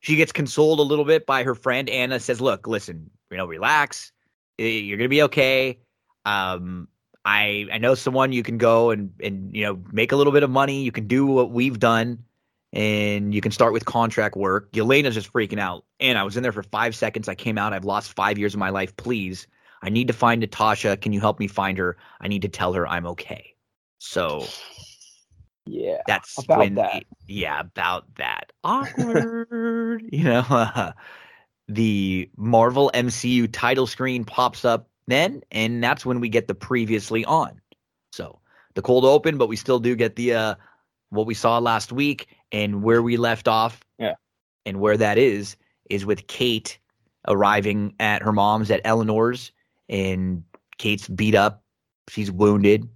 she gets consoled a little bit by her friend Anna. Says, "Look, listen, you know, relax. You're gonna be okay. Um, I I know someone you can go and and you know make a little bit of money. You can do what we've done, and you can start with contract work." Yelena's just freaking out. And I was in there for five seconds. I came out. I've lost five years of my life. Please, I need to find Natasha. Can you help me find her? I need to tell her I'm okay. So yeah, that's about when, that. Yeah, about that. Awkward. you know, uh, the Marvel MCU title screen pops up then, and that's when we get the previously on. So the cold open, but we still do get the uh what we saw last week and where we left off. Yeah. And where that is is with Kate arriving at her mom's at Eleanor's and Kate's beat up, she's wounded,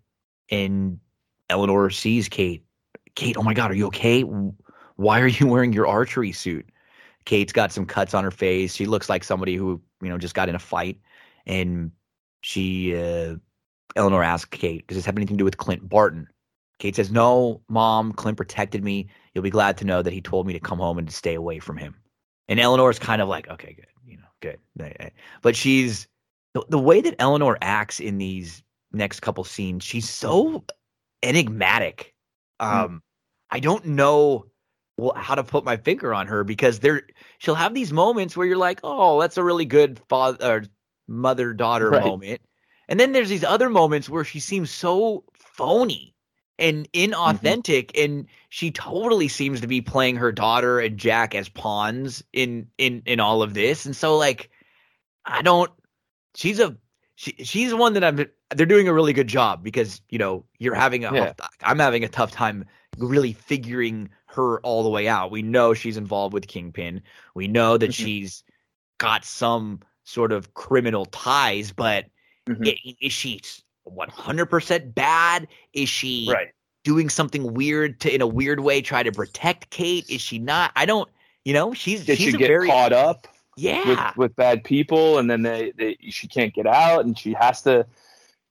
and Eleanor sees Kate. Kate, oh my God, are you okay? Why are you wearing your archery suit? Kate's got some cuts on her face. She looks like somebody who, you know, just got in a fight. And she, uh, Eleanor asks Kate, does this have anything to do with Clint Barton? Kate says, no, mom, Clint protected me. You'll be glad to know that he told me to come home and to stay away from him. And Eleanor's kind of like, okay, good, you know, good. But she's, the, the way that Eleanor acts in these next couple scenes, she's so enigmatic. Hmm. Um, mm. I don't know well, how to put my finger on her because there she'll have these moments where you're like, oh, that's a really good father mother daughter right. moment, and then there's these other moments where she seems so phony and mm-hmm. inauthentic mm-hmm. and she totally seems to be playing her daughter and Jack as pawns in in in all of this and so like I don't she's a she she's one that I'm they're doing a really good job because you know you're having a Yeah. I'm having a tough time really figuring her all the way out. We know she's involved with Kingpin. We know that Mhm. she's got some sort of criminal ties, but Mhm. i- is she 100% bad? Is she Right. doing something weird to in a weird way try to protect Kate? Is she not? I don't you know, she's Did she's she get very caught up yeah. with, with bad people and then they, they she can't get out and she has to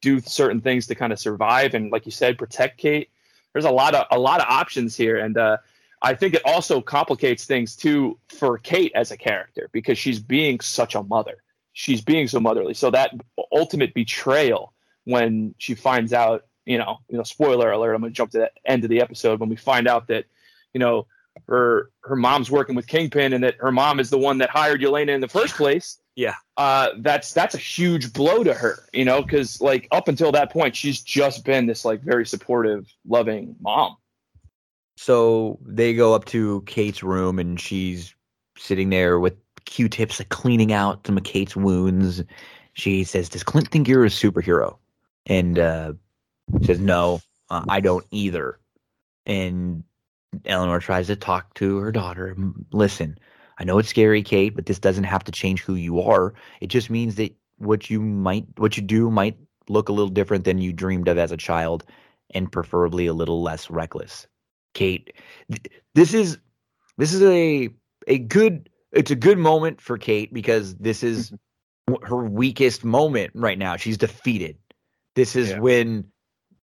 do certain things to kind of survive and like you said protect Kate there's a lot of a lot of options here and uh I think it also complicates things too for Kate as a character because she's being such a mother she's being so motherly so that ultimate betrayal when she finds out you know you know spoiler alert I'm going to jump to the end of the episode when we find out that you know her her mom's working with Kingpin and that her mom is the one that hired Yelena in the first place. Yeah. Uh, that's that's a huge blow to her, you know, because like up until that point, she's just been this like very supportive, loving mom. So they go up to Kate's room and she's sitting there with Q-tips like cleaning out some of Kate's wounds. She says, "Does Clint think you're a superhero?" And uh, says, "No, uh, I don't either." And Eleanor tries to talk to her daughter. Listen, I know it's scary, Kate, but this doesn't have to change who you are. It just means that what you might, what you do, might look a little different than you dreamed of as a child, and preferably a little less reckless. Kate, th- this is this is a a good it's a good moment for Kate because this is her weakest moment right now. She's defeated. This is Yeah. when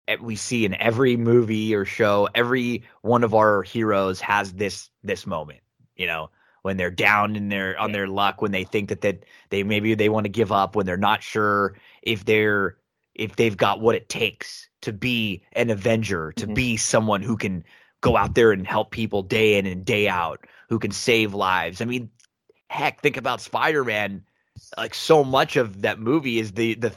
eh, we see in every movie or show, every one of our heroes has this this moment. You know, when they're down in their on their luck, when they think that that they maybe they want to give up, when they're not sure if they're if they've got what it takes to be an avenger, to Mhm. be someone who can go out there and help people day in and day out, who can save lives. I mean, heck, think about Spider-Man. Like so much of that movie is the the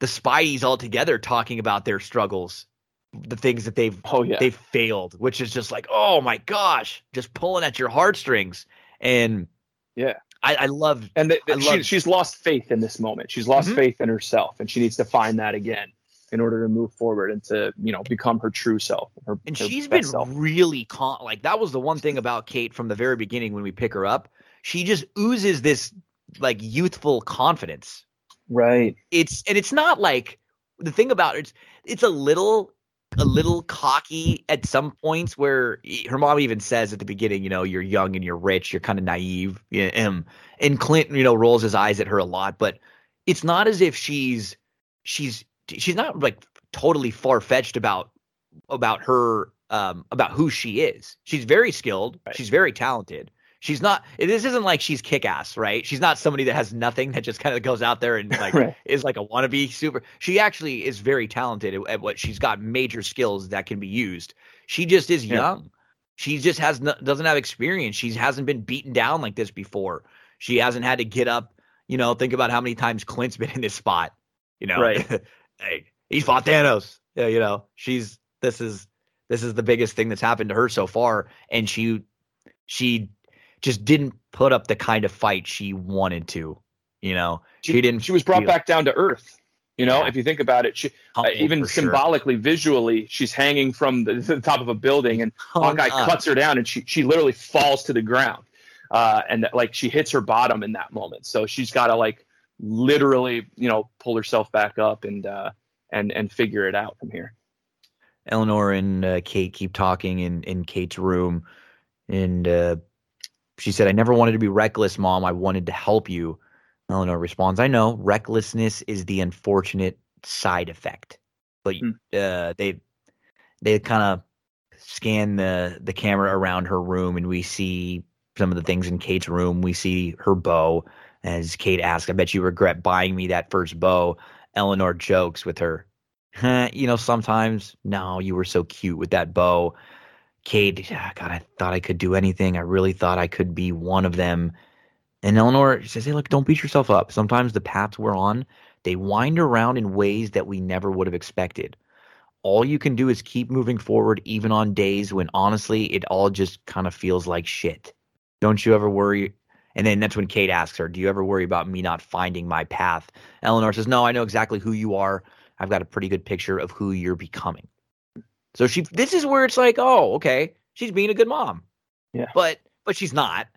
the Spideys all together talking about their struggles, the things that they've Oh yeah, they've failed, which is just like, oh my gosh, just pulling at your heartstrings. And Yeah. I, I love and th- th- I she, she's lost faith in this moment. She's lost Mhm. faith in herself, and she needs to find that again in order to move forward and to you know become her true self. Her, and her she's been self. really calm. Like that was the one thing about Kate from the very beginning when we pick her up. She just oozes this like youthful confidence. right. It's and it's not like the thing about it's it's a little a little cocky at some points where her mom even says at the beginning, you know, you're young and you're rich, you're kind of naive. Yeah, um, and Clinton, you know, rolls his eyes at her a lot, but it's not as if she's she's she's not like totally far fetched about about her um about who she is. She's very skilled. Right. She's very talented. She's not. This isn't like she's kick ass, right? She's not somebody that has nothing that just kind of goes out there and like Right. is like a wannabe super. She actually is very talented at, at what she's got major skills that can be used. She just is Yeah. young. She just has no, doesn't have experience. She hasn't been beaten down like this before. She hasn't had to get up. You know, think about how many times Clint's been in this spot. You know, Right. hey, he fought Thanos. Yeah, you know, she's this is this is the biggest thing that's happened to her so far, and she she just didn't put up the kind of fight she wanted to. You know, she, didn't. She was brought back down to earth. You know, Yeah. if you think about it, she, uh, even for sure. symbolically, visually, she's hanging from the, the top of a building, and Hung Hawkeye cuts her down, and she she literally falls to the ground, uh, and like she hits her bottom in that moment. So she's got to like literally, you know, pull herself back up and uh, and and figure it out from here. Eleanor and uh, Kate keep talking in in Kate's room, and uh, she said, "I never wanted to be reckless, Mom. I wanted to help you." Eleanor responds, "I know recklessness is the unfortunate side effect, but Hmm. uh, they they kind of scan the the camera around her room, and we see some of the things in Kate's room. We see her bow." As Kate asks, "I bet you regret buying me that first bow." Eleanor jokes with her, you know, sometimes, no, you were so cute with that bow. Kate, God, I thought I could do anything. I really thought I could be one of them. And Eleanor says, Hey, look, don't beat yourself up. Sometimes the paths we're on, they wind around in ways that we never would have expected. All you can do is keep moving forward, even on days when honestly it all just kind of feels like shit. Don't you ever worry And then that's when Kate asks her, Do you ever worry about me not finding my path? Eleanor says, No, I know exactly who you are. I've got a pretty good picture of who you're becoming. So she this is where it's like, oh, okay, she's being a good mom. Yeah. But but she's not.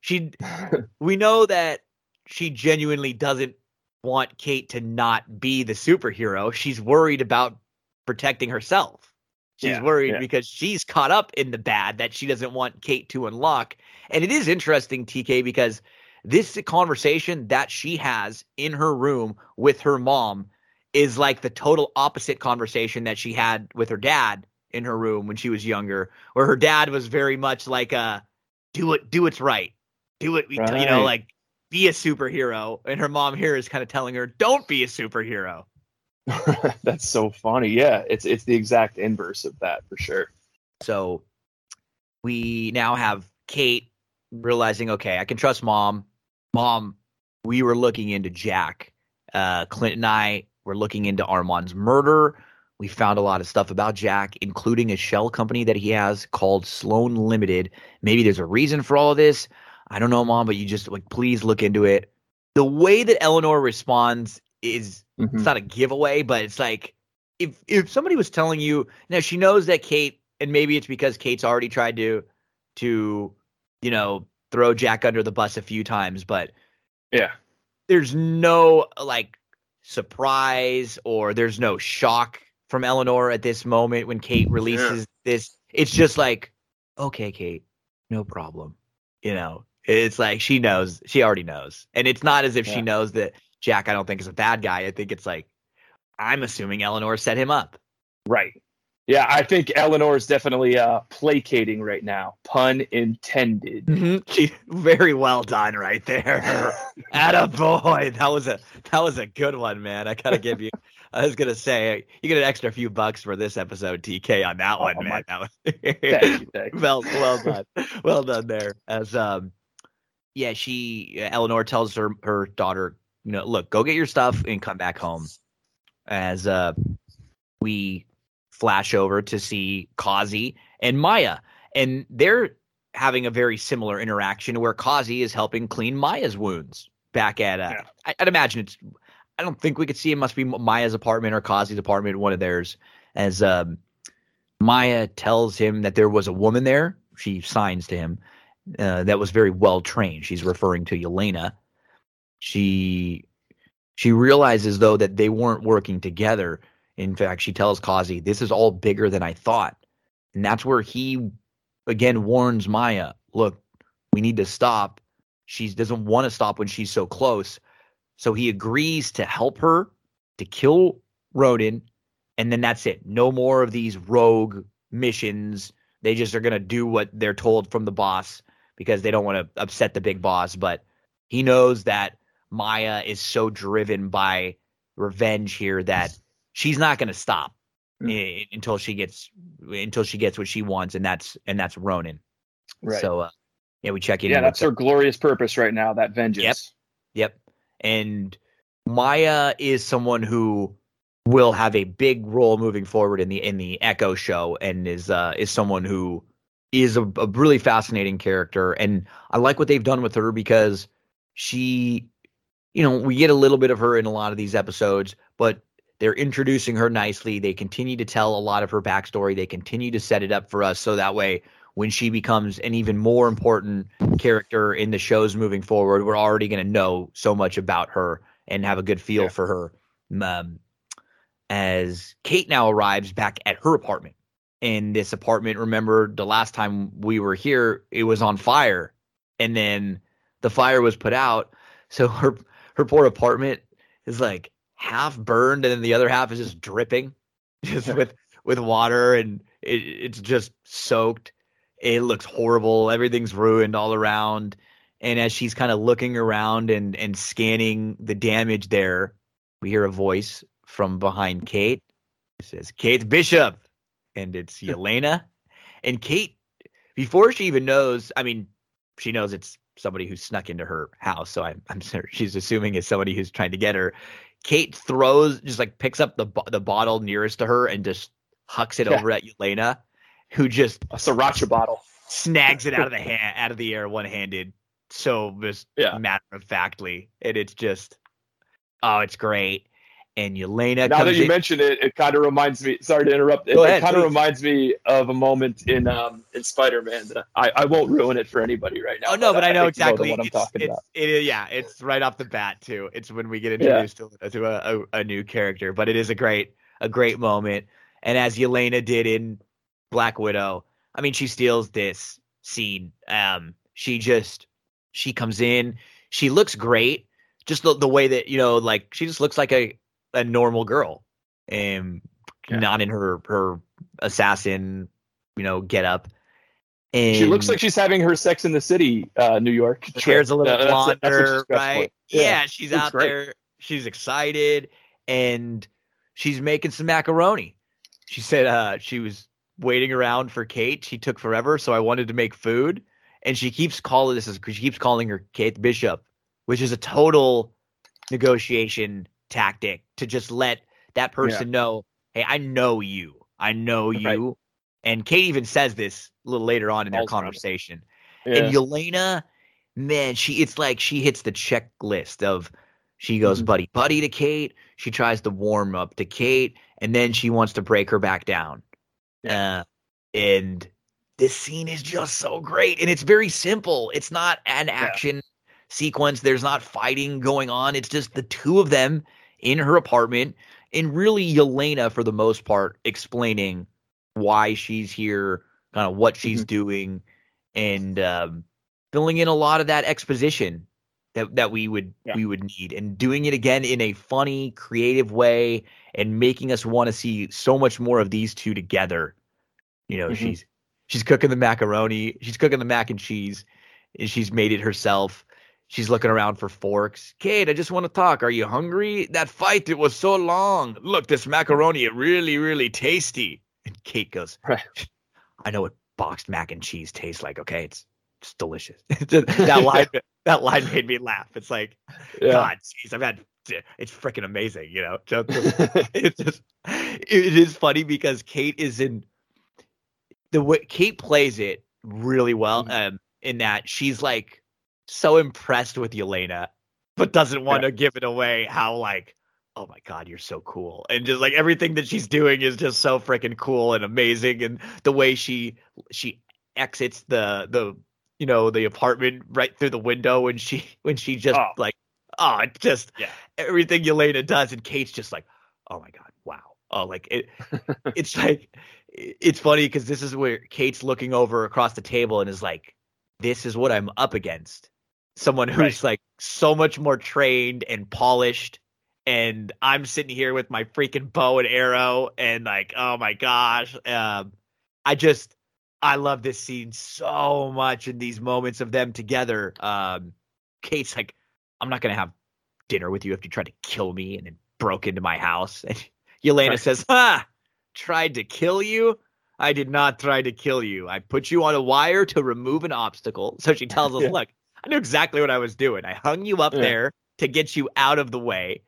She we know that she genuinely doesn't want Kate to not be the superhero. She's worried about protecting herself. She's Yeah, worried yeah. because she's caught up in the bad that she doesn't want Kate to unlock. And it is interesting, TK, because this conversation that she has in her room with her mom is like the total opposite conversation that she had with her dad in her room when she was younger, where her dad was very much like a do it, do what's right, do it, tell you know, like be a superhero. And her mom here is kind of telling her, don't be a superhero. That's so funny. Yeah, it's it's the exact inverse of that for sure. So we now have Kate realizing, okay, I can trust mom. Mom, we were looking into Jack. Uh, Clint and I were looking into Armand's murder. We found a lot of stuff about Jack, including a shell company that he has called Sloan Limited. Maybe there's a reason for all of this. I don't know, mom, but you just like please look into it. The way that Eleanor responds is Mhm. it's not a giveaway, but it's like if if somebody was telling you now she knows that Kate and maybe it's because Kate's already tried to to you know throw Jack under the bus a few times, but Yeah. there's no like surprise or there's no shock from Eleanor at this moment when Kate releases this. It's just like, okay, Kate, no problem. You know, it's like she knows, she already knows. And it's not as if she knows that Jack, I don't think, is a bad guy. I think it's like, I'm assuming Eleanor set him up. Right. Yeah, I think Eleanor is definitely uh, placating right now. Pun intended. She very well done right there. Atta boy, that was a that was a good one, man. I gotta give you. I was gonna say you get an extra few bucks for this episode, TK, on that one, Oh, man. my- That was Thank you, thank you. well, well done, well done there. As um, yeah, she Eleanor tells her her daughter, you know, look, go get your stuff and come back home. As uh, we flash over to see Kazi and Maya, and they're having a very similar interaction where Kazi is helping clean Maya's wounds back at. Uh, Yeah. I, I'd imagine it's. I don't think we could see it. Must be Maya's apartment or Kazi's apartment, one of theirs. As um, Maya tells him that there was a woman there. She signs to him uh, that was very well trained. She's referring to Yelena. She she realizes though that they weren't working together. In fact, she tells Kazi, "This is all bigger than I thought," and that's where he again warns Maya, "Look, we need to stop. She doesn't want to stop when she's so close." So he agrees to help her to kill Ronin. and then that's it. No more of these rogue missions. They just are going to do what they're told from the boss because they don't want to upset the big boss. But he knows that Maya is so driven by revenge here that she's not going to stop i- until she gets until she gets what she wants, and that's and that's Ronin. Right. So uh, yeah, we check in. yeah, that's her glorious purpose right now. That vengeance. Yep. And Maya is someone who will have a big role moving forward in the in the Echo show and is uh is someone who is a, a really fascinating character and I like what they've done with her because she you know, we get a little bit of her in a lot of these episodes, but they're introducing her nicely. They continue to tell a lot of her backstory. They continue to set it up for us so that way when she becomes an even more important character in the shows moving forward, we're already going to know so much about her and have a good feel Yeah. for her. Um, as Kate now arrives back at her apartment. In this apartment, remember the last time we were here, it was on fire, and then the fire was put out. So her her poor apartment is like half burned, and then the other half is just dripping, just with with water, and it, it's just soaked. It looks horrible. Everything's ruined all around. And as she's kind of looking around and and scanning the damage there, we hear a voice from behind Kate. It says, Kate Bishop. And it's Yelena. And Kate, before she even knows, I mean, she knows it's somebody who snuck into her house. So I'm, I'm sure she's assuming it's somebody who's trying to get her. Kate throws, just like picks up the the bottle nearest to her and just hucks it Yeah. over at Yelena, who just A sriracha bottle. snags it out of the hand, out of the air, one handed, so just Yeah. matter of factly, and it's just oh, it's great. And Yelena now that you in- mention it, it kind of reminds me. Sorry to interrupt. It, ahead, kind of reminds me of a moment in um in Spider Man. I, I won't ruin it for anybody right now. Oh no, but I know think you exactly what I'm it's, talking it's, about. It yeah, it's right off the bat too. It's when we get Yeah. introduced to, to a, a, a new character, but it is a great a great moment. And as Yelena did in Black Widow, I mean, she steals this scene. Um, she just she comes in, she looks great, just the the way that you know, like she just looks like a a normal girl, and Yeah. not in her her assassin, you know, get up. And She looks like she's having her Sex in the City, uh, New York. her hair's a little Yeah, that's- that's blonder, right? Yeah. Yeah, she's looks out great. there. She's excited and she's making some macaroni. She said uh, she was waiting around for Kate. She took forever, so I wanted to make food. And she keeps calling this is she keeps calling her Kate Bishop, which is a total negotiation tactic to just let that person know, hey, I know you. I know Right. you. And Kate even says this a little later on in their conversation. Yeah. And Yelena, man, she it's like she hits the checklist of she goes Mhm. buddy buddy to Kate. She tries to warm up to Kate, and then she wants to break her back down. Uh, and this scene is just so great, and it's very simple. It's not an action sequence. There's not fighting going on. It's just the two of them in her apartment, and really Yelena for the most part explaining why she's here, kind of what she's doing, and um, filling in a lot of that exposition that that we would Yeah. we would need, and doing it again in a funny, creative way, and making us want to see so much more of these two together. You know, Mhm. she's she's cooking the macaroni, she's cooking the mac and cheese, and she's made it herself. She's looking around for forks. Kate, I just want to talk. Are you hungry? That fight, it was so long. Look, this macaroni, it really, really tasty. And Kate goes, Right. I know what boxed mac and cheese tastes like. Okay, it's it's delicious. that line, that line made me laugh. It's like, Yeah. God, jeez, I've had, it's freaking amazing. You know, just, it's just, it is funny because Kate is in the way Kate plays it really well. Um, in that she's like so impressed with Yelena, but doesn't want to give it away. How like, oh my god, you're so cool, and just like everything that she's doing is just so freaking cool and amazing, and the way she she exits the the you know the apartment right through the window when she when she just Oh. like oh it just Yeah. everything Yelena does and Kate's just like oh my god wow oh like it it's like it's funny because this is where Kate's looking over across the table and is like this is what I'm up against someone who's like so much more trained and polished and I'm sitting here with my freaking bow and arrow and like oh my gosh um I just I love this scene so much in these moments of them together. Um, Kate's like, I'm not gonna have dinner with you if you try to kill me and then broke into my house. And Yelena Right. says, ah Tried to kill you? I did not try to kill you. I put you on a wire to remove an obstacle. So she tells us, Yeah. Look, I knew exactly what I was doing. I hung you up Yeah. there to get you out of the way.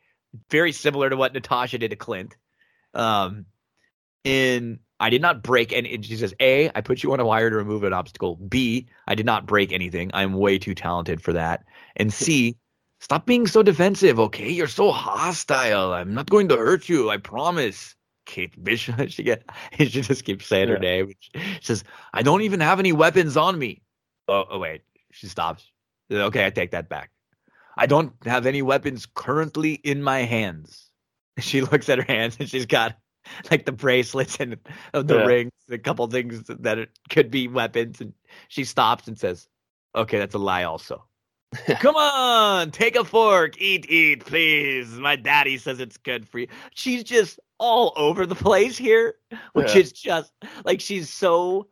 Very similar to what Natasha did to Clint. Um, and I did not break any. And she says, A, I put you on a wire to remove an obstacle. B, I did not break anything. I'm way too talented for that. And C, stop being so defensive, okay? You're so hostile. I'm not going to hurt you. I promise. Kate Bishop. She get. She just keeps saying her name. She says, I don't even have any weapons on me. Oh, oh wait. She stops. Okay, I take that back. I don't have any weapons currently in my hands. She looks at her hands and she's got like the bracelets and the Yeah. rings, a couple things that it could be weapons. And she stops and says, Okay, that's a lie, also. Come on, take a fork, eat, eat, please. My daddy says it's good for you. She's just all over the place here, which Yeah. is just like she's so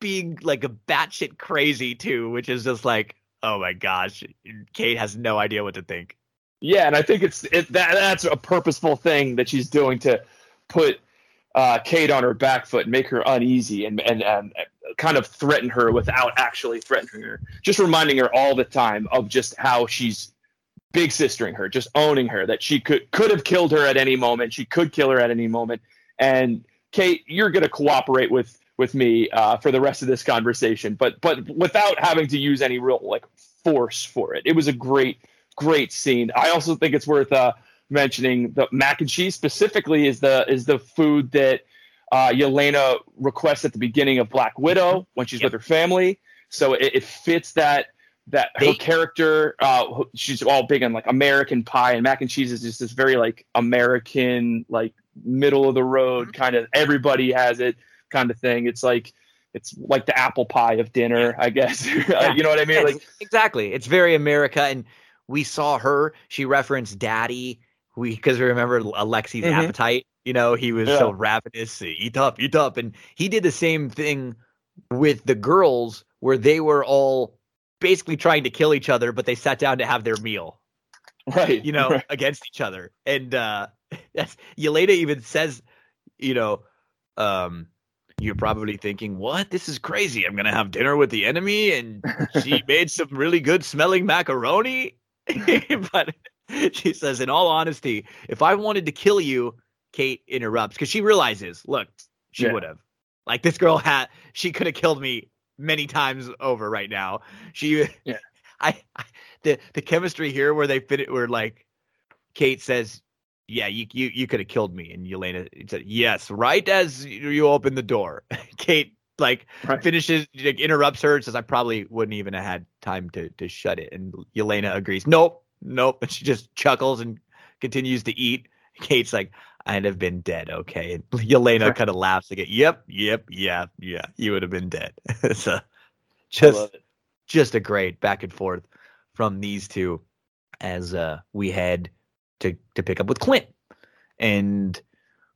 being like a batshit crazy too, which is just like, oh my gosh, Kate has no idea what to think. Yeah, and I think it's it, that that's a purposeful thing that she's doing to put uh, Kate on her back foot and make her uneasy and, and and kind of threaten her without actually threatening her. Just reminding her all the time of just how she's big sistering her, just owning her that she could could have killed her at any moment. She could kill her at any moment. And Kate, you're going to cooperate with with me uh, for the rest of this conversation, but but without having to use any real like force for it. It was a great, great scene. I also think it's worth uh, mentioning the mac and cheese specifically is the is the food that uh, Yelena requests at the beginning of Black Widow when she's yep. with her family. So it, it fits that that her character uh she's all big on like american pie and mac and cheese is just this very like american like middle of the road mm-hmm. kind of everybody has it kind of thing it's like it's like the apple pie of dinner i guess yeah. you know what i mean like exactly it's very america and we saw her she referenced daddy we because we remember Alexei's mm-hmm. appetite you know he was yeah. so ravenous eat up eat up and he did the same thing with the girls where they were all basically trying to kill each other, but they sat down to have their meal. Right. You know, right. against each other. And uh that's Yelena even says, you know, um, you're probably thinking, What? This is crazy. I'm gonna have dinner with the enemy and she made some really good smelling macaroni. but she says, in all honesty, if I wanted to kill you, Kate interrupts because she realizes, look, she yeah. would have. Like this girl had she could have killed me many times over right now. She, yeah. I, I the the chemistry here where they fit it, where like Kate says, "Yeah, you you you could have killed me," and Yelena said, "Yes." Right as you open the door, Kate like right. finishes, like, interrupts her, and says, "I probably wouldn't even have had time to to shut it." And Yelena agrees, "Nope, nope," and she just chuckles and continues to eat. Kate's like, I'd have been dead. Okay. And Yelena kind of laughs again. Yep. Yep. Yeah. Yeah. You would have been dead. so just, just a great back and forth from these two as uh, we head to, to pick up with Clint. And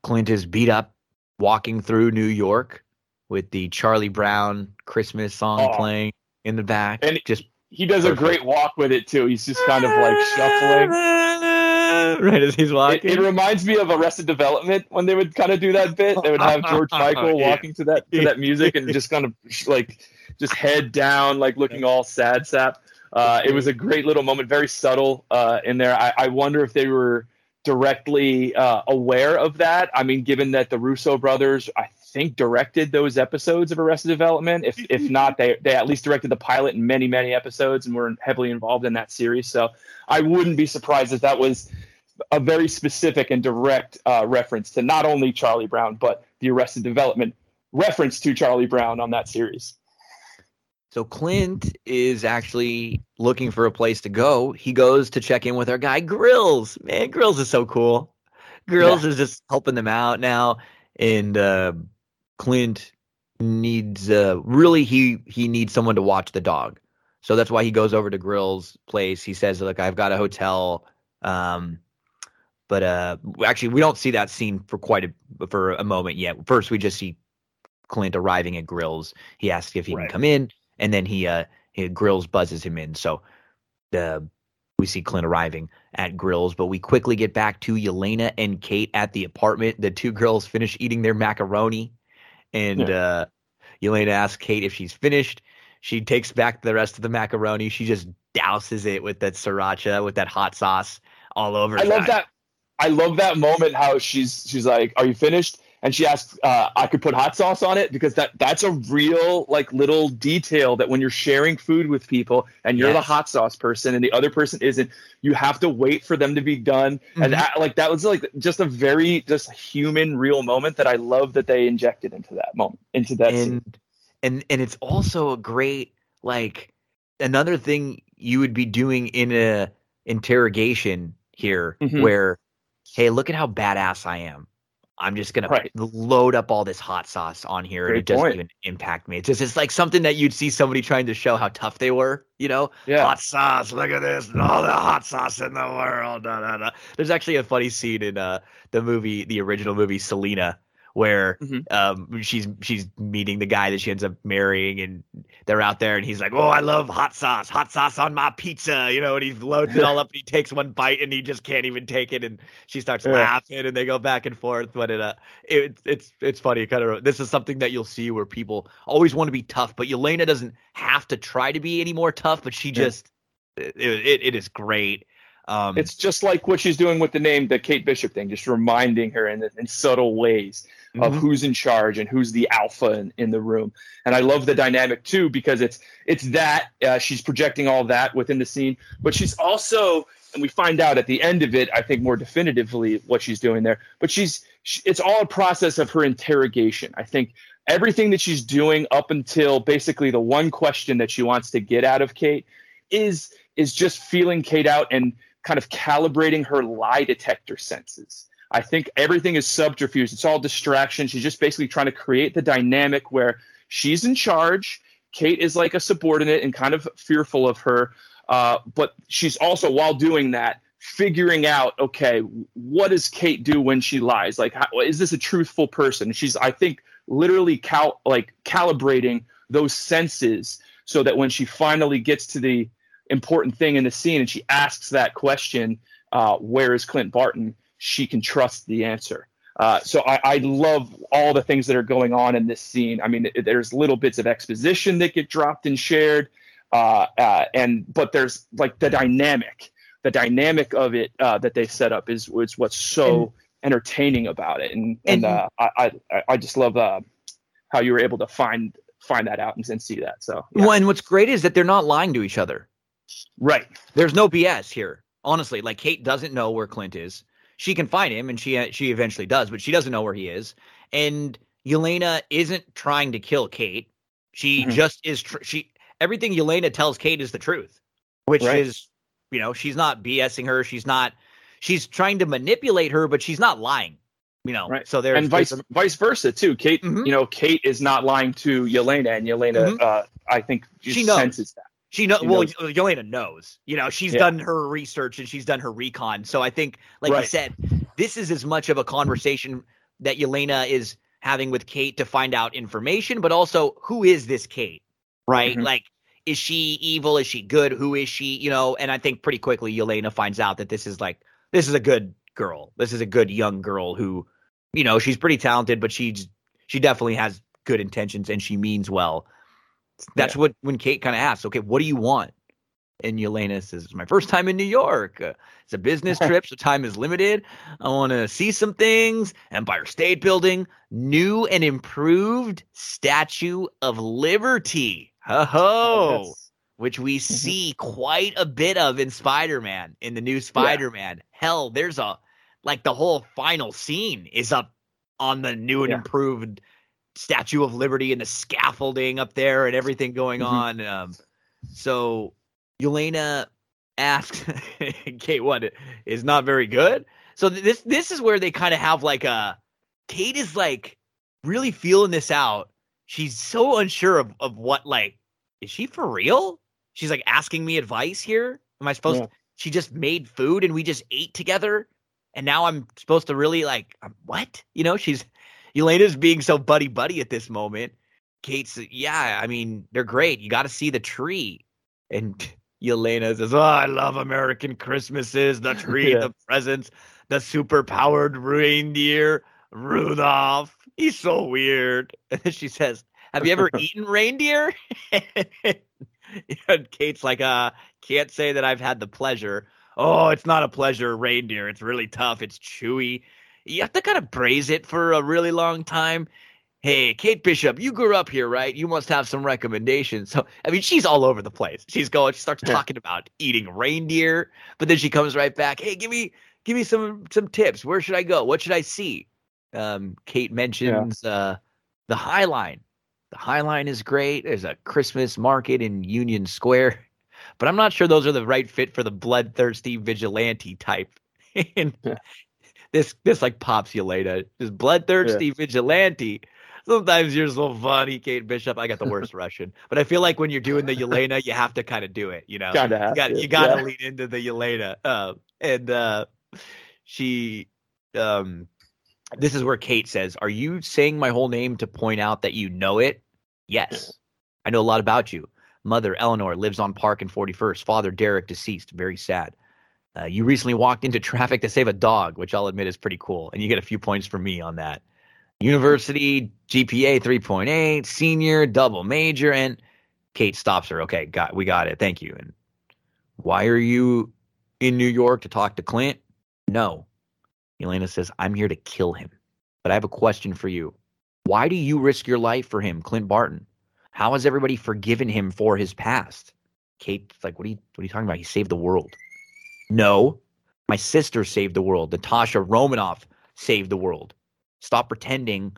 Clint is beat up walking through New York with the Charlie Brown Christmas song oh. playing in the back. And just he does perfect. a great walk with it too. He's just kind of like shuffling. right as he's walking. It, it, reminds me of Arrested Development when they would kind of do that bit. They would have George Michael walking to that to that music and just kind of like just head down, like looking all sad sap. Uh, it was a great little moment, very subtle uh, in there. I, I, wonder if they were directly uh, aware of that. I mean, given that the Russo brothers, I think, directed those episodes of Arrested Development. If if not, they they at least directed the pilot and many many episodes and were heavily involved in that series. So I wouldn't be surprised if that was a very specific and direct uh, reference to not only Charlie Brown but the Arrested Development reference to Charlie Brown on that series. So Clint is actually looking for a place to go. He goes to check in with our guy Grills. Man, Grills is so cool. Grills yeah. is just helping them out now, and uh, Clint needs uh, really he he needs someone to watch the dog. So that's why he goes over to Grills' place. He says, "Look, I've got a hotel." Um, but uh, actually, we don't see that scene for quite a for a moment yet. First, we just see Clint arriving at Grills. He asks if he right. can come in, and then he uh he, Grills buzzes him in. So the we see Clint arriving at Grills, but we quickly get back to Yelena and Kate at the apartment. The two girls finish eating their macaroni, and yeah. uh, Yelena asks Kate if she's finished. She takes back the rest of the macaroni. She just douses it with that sriracha, with that hot sauce all over. I love that. I love that moment how she's she's like, "Are you finished?" And she asked uh, "I could put hot sauce on it because that that's a real like little detail that when you're sharing food with people and you're yes. the hot sauce person and the other person isn't, you have to wait for them to be done. Mm-hmm. And that, like that was like just a very just human, real moment that I love that they injected into that moment into that. And scene. and and it's also a great like another thing you would be doing in a interrogation here mm-hmm. where hey, look at how badass I am. I'm just gonna right. load up all this hot sauce on here, Great and it doesn't point. even impact me. It's just it's like something that you'd see somebody trying to show how tough they were. You know, yeah. hot sauce. Look at this, all the hot sauce in the world. Da, da, da. There's actually a funny scene in uh, the movie, the original movie Selena, where mm-hmm. um, she's she's meeting the guy that she ends up marrying, and they're out there, and he's like, "Oh, I love hot sauce, hot sauce on my pizza," you know, and he loads it all up, and he takes one bite, and he just can't even take it, and she starts yeah. laughing, and they go back and forth. But it, uh, it, it's it's funny, kind of. This is something that you'll see where people always want to be tough, but Yelena doesn't have to try to be any more tough, but she just yeah. it, it, it is great. Um, it's just like what she's doing with the name, the Kate Bishop thing, just reminding her in, in subtle ways of Mhm. who's in charge and who's the alpha in, in the room. And I love the dynamic too because it's it's that uh, she's projecting all that within the scene, but she's also and we find out at the end of it, I think more definitively what she's doing there. But she's she, it's all a process of her interrogation. I think everything that she's doing up until basically the one question that she wants to get out of Kate is is just feeling Kate out and kind of calibrating her lie detector senses. I think everything is subterfuge. It's all distraction. She's just basically trying to create the dynamic where she's in charge. Kate is like a subordinate and kind of fearful of her. Uh, but she's also, while doing that, figuring out, okay, what does Kate do when she lies? Like, how, is this a truthful person? She's, I think, literally cal- like calibrating those senses so that when she finally gets to the important thing in the scene and she asks that question, uh, where is Clint Barton? She can trust the answer. Uh, so I, I love all the things that are going on in this scene. I mean, there's little bits of exposition that get dropped and shared, uh, uh, and but there's like the dynamic, the dynamic of it uh, that they set up is is what's so entertaining about it, and and, And- uh, I, I I just love uh, how you were able to find find that out and, and see that. So yeah. Well, and what's great is that they're not lying to each other. right, There's no BS here. Honestly, like Kate doesn't know where Clint is. She can find him, and she she eventually does, but she doesn't know where he is. And Yelena isn't trying to kill Kate. She Mhm. just is. Tr- she everything Yelena tells Kate is the truth, which Right. is you know she's not BSing her. She's not. She's trying to manipulate her, but she's not lying. You know. Right. So there's and vice there's vice versa too. Kate, Mhm. you know, Kate is not lying to Yelena, and Yelena, Mhm. uh, I think, She senses that. She know She well, knows. Yelena knows. You know, she's Yeah. done her research and she's done her recon. So I think, like you said, this is as much of a conversation that Yelena is having with Kate to find out information, but also who is this Kate? Right? Mhm. Like, is she evil? Is she good? Who is she? You know, and I think pretty quickly Yelena finds out that this is like this is a good girl. This is a good young girl who, you know, she's pretty talented, but she's she definitely has good intentions and she means well. That's what when Kate kind of asks, okay, what do you want? And Yelena says, it's my first time in New York. Uh, it's a business trip, so time is limited. I want to see some things. Empire State Building, new and improved Statue of Liberty. Ho ho! Yes. Which we see quite a bit of in Spider Man, in the new Spider Man. Hell, there's a, like the whole final scene is up on the new and Yeah. improved Statue of Liberty and the scaffolding up there and everything going Mhm. on. Um, so Yelena asked Kate what is not very good. So th- this this is where they kind of have like a Kate is like really feeling this out. She's so unsure of, of what like is she for real? She's like asking me advice here. Am I supposed Yeah. she just made food and we just ate together and now I'm supposed to really like what? You know, she's Elena's being so buddy buddy at this moment. Kate's yeah, I mean, they're great. You got to see the tree. And Yelena says, "Oh, I love American Christmases, the tree, Yeah. the presents, the super powered reindeer, Rudolph. He's so weird." And she says, "Have you ever eaten reindeer?" and Kate's like, "Uh, can't say that I've had the pleasure. Oh, it's not a pleasure, reindeer. It's really tough. It's chewy. You have to kind of braise it for a really long time." Hey, Kate Bishop, you grew up here, right? You must have some recommendations. So, I mean, she's all over the place. She's going, she starts talking about eating reindeer, but then she comes right back. Hey, give me, give me some, some tips. Where should I go? What should I see? Um, Kate mentions uh, the High Line. The High Line is great. There's a Christmas market in Union Square, but I'm not sure those are the right fit for the bloodthirsty vigilante type. and Yeah. This, this like pops you later. This bloodthirsty vigilante. Sometimes you're so funny, Kate Bishop. I got the worst Russian, but I feel like when you're doing the Yelena, you have to kind of do it. You know, Kinda you got to, you got to yeah. lean into the Yelena. Uh, and uh, she, um, this is where Kate says, "Are you saying my whole name to point out that you know it?" Yes, I know a lot about you. Mother Eleanor lives on Park and 41st. Father Derek deceased. Very sad. Uh, you recently walked into traffic to save a dog, which I'll admit is pretty cool, and you get a few points from me on that. University GPA 3.8, senior, double major, and Kate stops her. Okay, got we got it. Thank you. And why are you in New York to talk to Clint? No. Elena says, I'm here to kill him. but I have a question for you. Why do you risk your life for him, Clint Barton? How has everybody forgiven him for his past? Kate's like, what are you what are you talking about? He saved the world. No. My sister saved the world. Natasha Romanoff saved the world. Stop pretending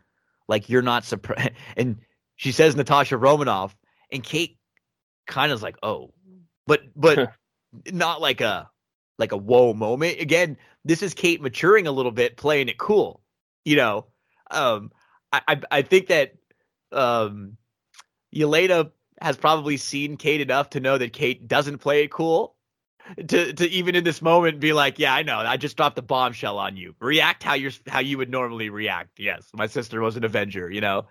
like you're not surprised. And she says Natasha Romanoff, and Kate kind of is like, oh, but but not like a like a whoa moment. Again, this is Kate maturing a little bit, playing it cool. You know, um, I I, I think that um, Yelena has probably seen Kate enough to know that Kate doesn't play it cool. To to even in this moment be like, yeah, I know, I just dropped a bombshell on you. React how you're how you would normally react. Yes, my sister was an Avenger, you know,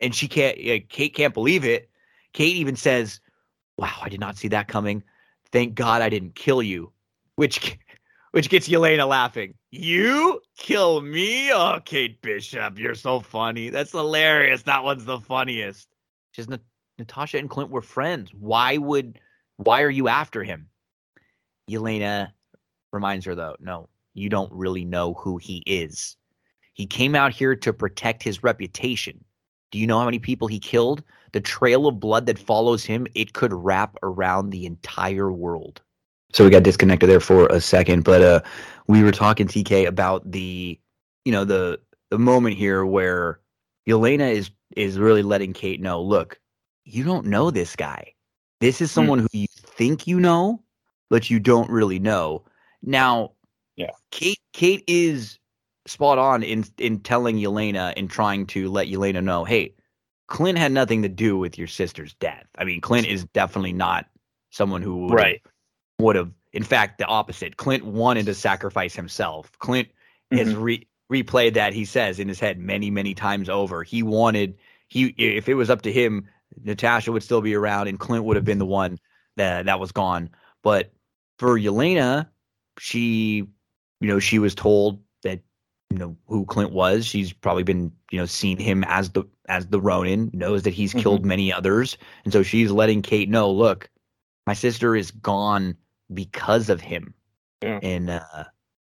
and she can't. Yeah, Kate can't believe it. Kate even says, "Wow, I did not see that coming. Thank God I didn't kill you," which which gets Yelena laughing. You kill me? Oh, Kate Bishop, you're so funny. That's hilarious. That one's the funniest. Just Natasha and Clint were friends. Why would why are you after him? Yelena reminds her though, no, you don't really know who he is. He came out here to protect his reputation. Do you know how many people he killed? The trail of blood that follows him, it could wrap around the entire world. So we got disconnected there for a second, but uh we were talking TK about the you know the the moment here where Yelena is is really letting Kate know, look, you don't know this guy. This is someone mm. who you think you know, but you don't really know. Now, yeah, Kate Kate is spot on in in telling Yelena and trying to let Yelena know, hey, Clint had nothing to do with your sister's death. I mean, Clint is definitely not someone who would right would have. In fact, the opposite. Clint wanted to sacrifice himself. Clint mm-hmm. has re- replayed that he says in his head many many times over. He wanted he if it was up to him, Natasha would still be around and Clint would have been the one that that was gone. But for Yelena, she you know, she was told that you know who Clint was. She's probably been, you know, seen him as the as the Ronin, knows that he's mm-hmm. killed many others. And so she's letting Kate know, look, my sister is gone because of him. Yeah. And uh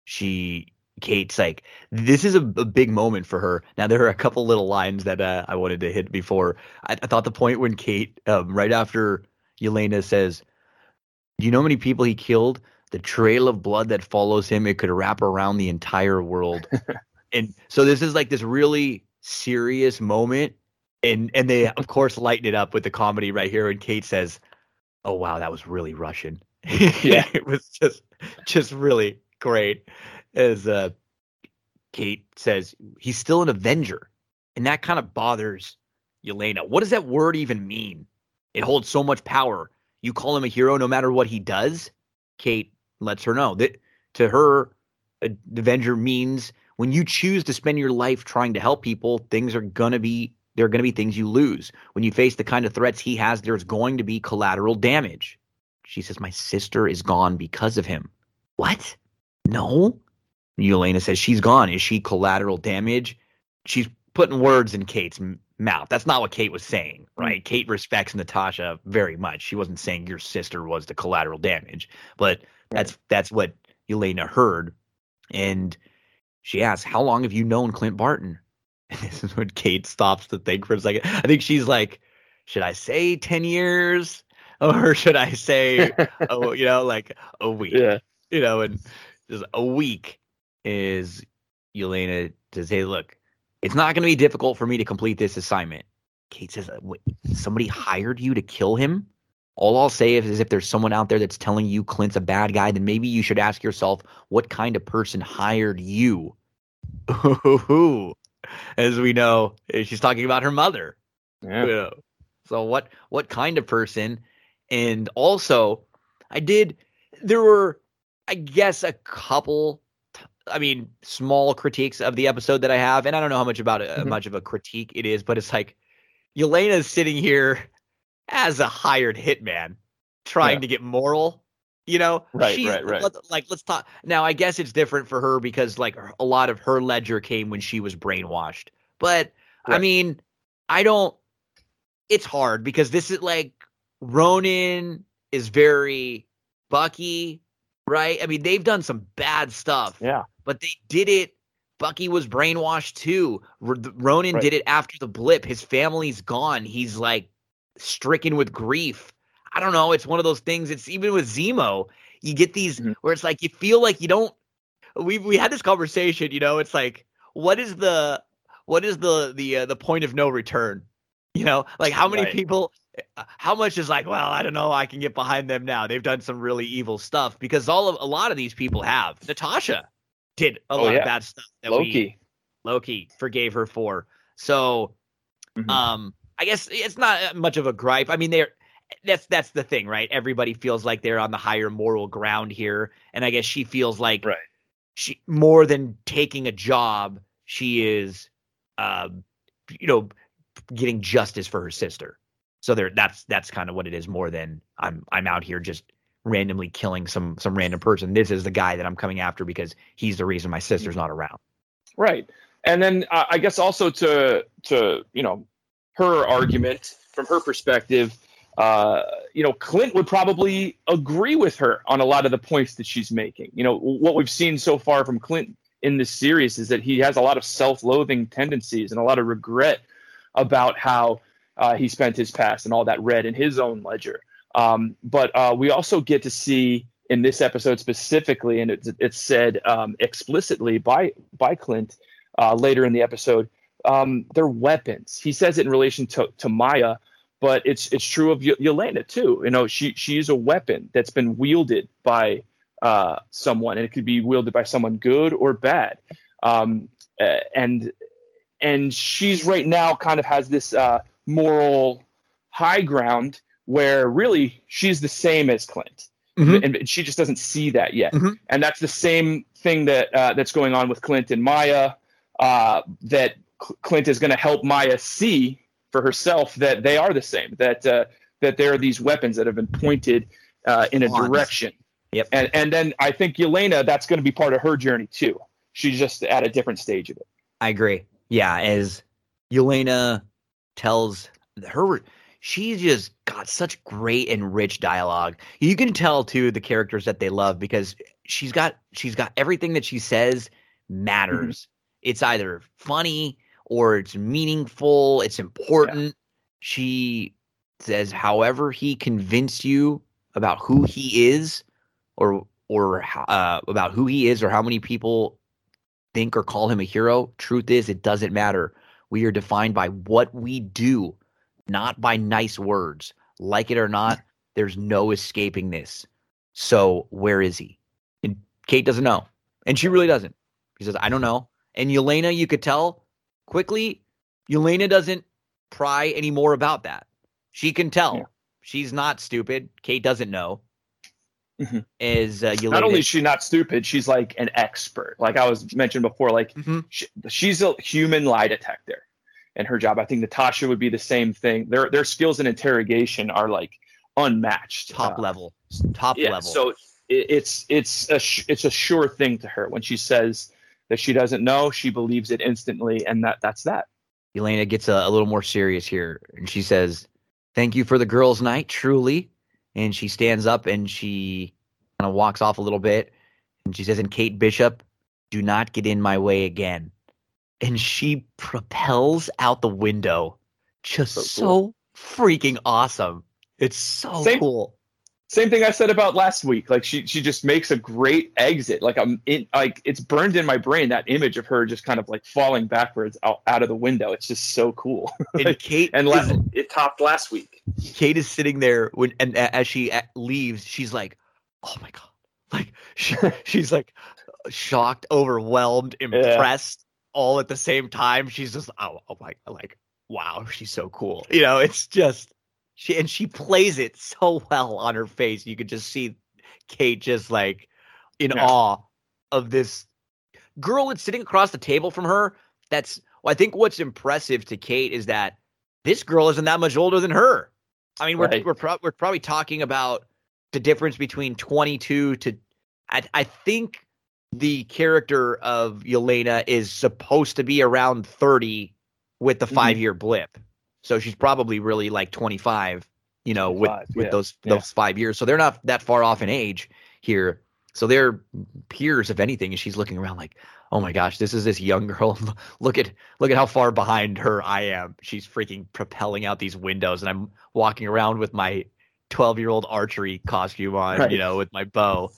she Kate's like, this is a, a, big moment for her. Now there are a couple little lines that uh, I wanted to hit before. I, I thought the point when Kate, um, right after Yelena says, "Do you know how many people he killed? The trail of blood that follows him, it could wrap around the entire world." and so this is like this really serious moment, and and they of course lighten it up with the comedy right here. And Kate says, "Oh wow, that was really Russian." yeah, it was just just really great as uh, Kate says, he's still an Avenger. And that kind of bothers Yelena. What does that word even mean? It holds so much power. You call him a hero no matter what he does? Kate lets her know that to her, uh, an Avenger means when you choose to spend your life trying to help people, things are going to be there are going to be things you lose. When you face the kind of threats he has, there's going to be collateral damage. She says, My sister is gone because of him. What? No. Yelena says she's gone. Is she collateral damage? She's putting words in Kate's mouth. That's not what Kate was saying, hmm. right? Mm. Kate respects Natasha very much. She wasn't saying your sister was the collateral damage, but that's that's what Elena heard. And she asks, "How long have you known Clint Barton?" And this is when Kate stops to think for a second. I think she's like, "Should I say ten years, or should I say, oh, you know, like a week?" Yeah. You know, and just a week is Elena to say, look, it's not going to be difficult for me to complete this assignment. Kate says, Wait, somebody hired you to kill him? All I'll say is, is if there's someone out there that's telling you Clint's a bad guy, then maybe you should ask yourself, what kind of person hired you? As we know, she's talking about her mother. Yeah. So what what kind of person? And also, I did there were I guess a couple I mean, small critiques of the episode that I have, and I don't know how much about it, mm-hmm. much of a critique it is, but it's like Yelena's sitting here as a hired hitman, trying yeah. to get moral. You know, right, she, right, right. Let, like, let's talk now. I guess it's different for her because like a lot of her ledger came when she was brainwashed. But right. I mean, I don't. It's hard because this is like Ronin is very Bucky, right? I mean, they've done some bad stuff. Yeah but they did it Bucky was brainwashed too. R- Ronin Right. did it after the blip. His family's gone. He's like stricken with grief. I don't know. It's one of those things. It's even with Zemo. You get these Mhm. where it's like you feel like you don't. We we had this conversation. You know, it's like what is the what is the the uh, the point of no return? You know, like how many Right. people, uh, how much is like, well, I don't know, I can get behind them now. They've done some really evil stuff because all of a lot of these people have. Natasha did a Oh, lot yeah. of bad stuff that we Loki. Loki forgave her for. So, Mhm. um, I guess it's not much of a gripe. I mean, they're that's that's the thing, right? Everybody feels like they're on the higher moral ground here, and I guess she feels like Right. she more than taking a job, she is, um, you know, getting justice for her sister. So there, that's that's kind of what it is more than I'm I'm out here just randomly killing some some random person. This is the guy that I'm coming after because he's the reason my sister's not around. Right. And then uh, I guess also to to you know her argument from her perspective, uh, you know Clint would probably agree with her on a lot of the points that she's making. You know what we've seen so far from Clint in this series is that he has a lot of self-loathing tendencies and a lot of regret about how uh, he spent his past and all that read in his own ledger. Um, but uh, we also get to see in this episode specifically, and it's, it's said um, explicitly by by Clint uh, later in the episode, um, they're weapons. He says it in relation to, to Maya, but it's it's true of Y- Yelena too. You know, she she is a weapon that's been wielded by uh, someone, and it could be wielded by someone good or bad. Um, uh, and and she's right now kind of has this uh, moral high ground where really she's the same as Clint, Mhm. and she just doesn't see that yet. Mhm. And that's the same thing that uh, that's going on with Clint and Maya. Uh, that Cl- Clint is going to help Maya see for herself that they are the same. That uh, that there are these weapons that have been pointed uh, in a Pawns. direction. Yep. And and then I think Yelena, that's going to be part of her journey too. She's just at a different stage of it. I agree. Yeah, as Yelena tells her, she's just got such great and rich dialogue. You can tell too the characters that they love because she's got she's got everything that she says matters. It's either funny or it's meaningful. It's important. She says, however, he convinced you about who he is, or or uh, about who he is, or how many people think or call him a hero. Truth is, it doesn't matter. We are defined by what we do, not by nice words. Like it or not, there's no escaping this. So where is he? And Kate doesn't know, and she really doesn't. She says, "I don't know." And Yelena, you could tell quickly. Yelena doesn't pry anymore about that. She can tell. Yeah. She's not stupid. Kate doesn't know. Mhm. Is uh, Yelena? Not only is she not stupid, she's like an expert. Like I was mentioned before, like Mhm. she, she's a human lie detector in her job. I think Natasha would be the same thing. Their their skills in interrogation are like unmatched. top Uh, level, top yeah, level. So it, it's it's a sh- it's a sure thing to her when she says that she doesn't know. She believes it instantly, and that that's that. Elena gets a, a little more serious here and she says, Thank you for the girls' night, truly. And she stands up and she kind of walks off a little bit. And she says, And Kate Bishop, do not get in my way again. And she propels out the window. Just so, So freaking awesome. It's so Same- cool. Same thing I said about last week. Like she she just makes a great exit. Like I'm in like it's burned in my brain that image of her just kind of like falling backwards out, out of the window. It's just so cool. And Kate and is- it topped last week. Kate is sitting there when and as she a- leaves, she's like, "Oh my god!" Like she, she's like shocked, overwhelmed, impressed, all at the same time. She's just, "Oh, oh my!" Like, wow, she's so cool. You know, it's just she and she plays it so well on her face. You could just see Kate just like in Yeah. awe of this girl that's sitting across the table from her. That's well, I think what's impressive to Kate is that this girl isn't that much older than her. I mean, we're Right. we're, pro- we're probably talking about the difference between 22 to I, I think the character of Yelena is supposed to be around 30 with the. Mm-hmm. 5 year blip. So she's probably really like 25, you know, with 25, with yeah, those yeah. those 5 years. So they're not that far off in age here. So they're peers, if anything, and she's looking around like, oh my gosh, this is this young girl. look at look at how far behind her I am. She's freaking propelling out these windows, and I'm walking around with my 12 year old archery costume on, right. you know, with my bow.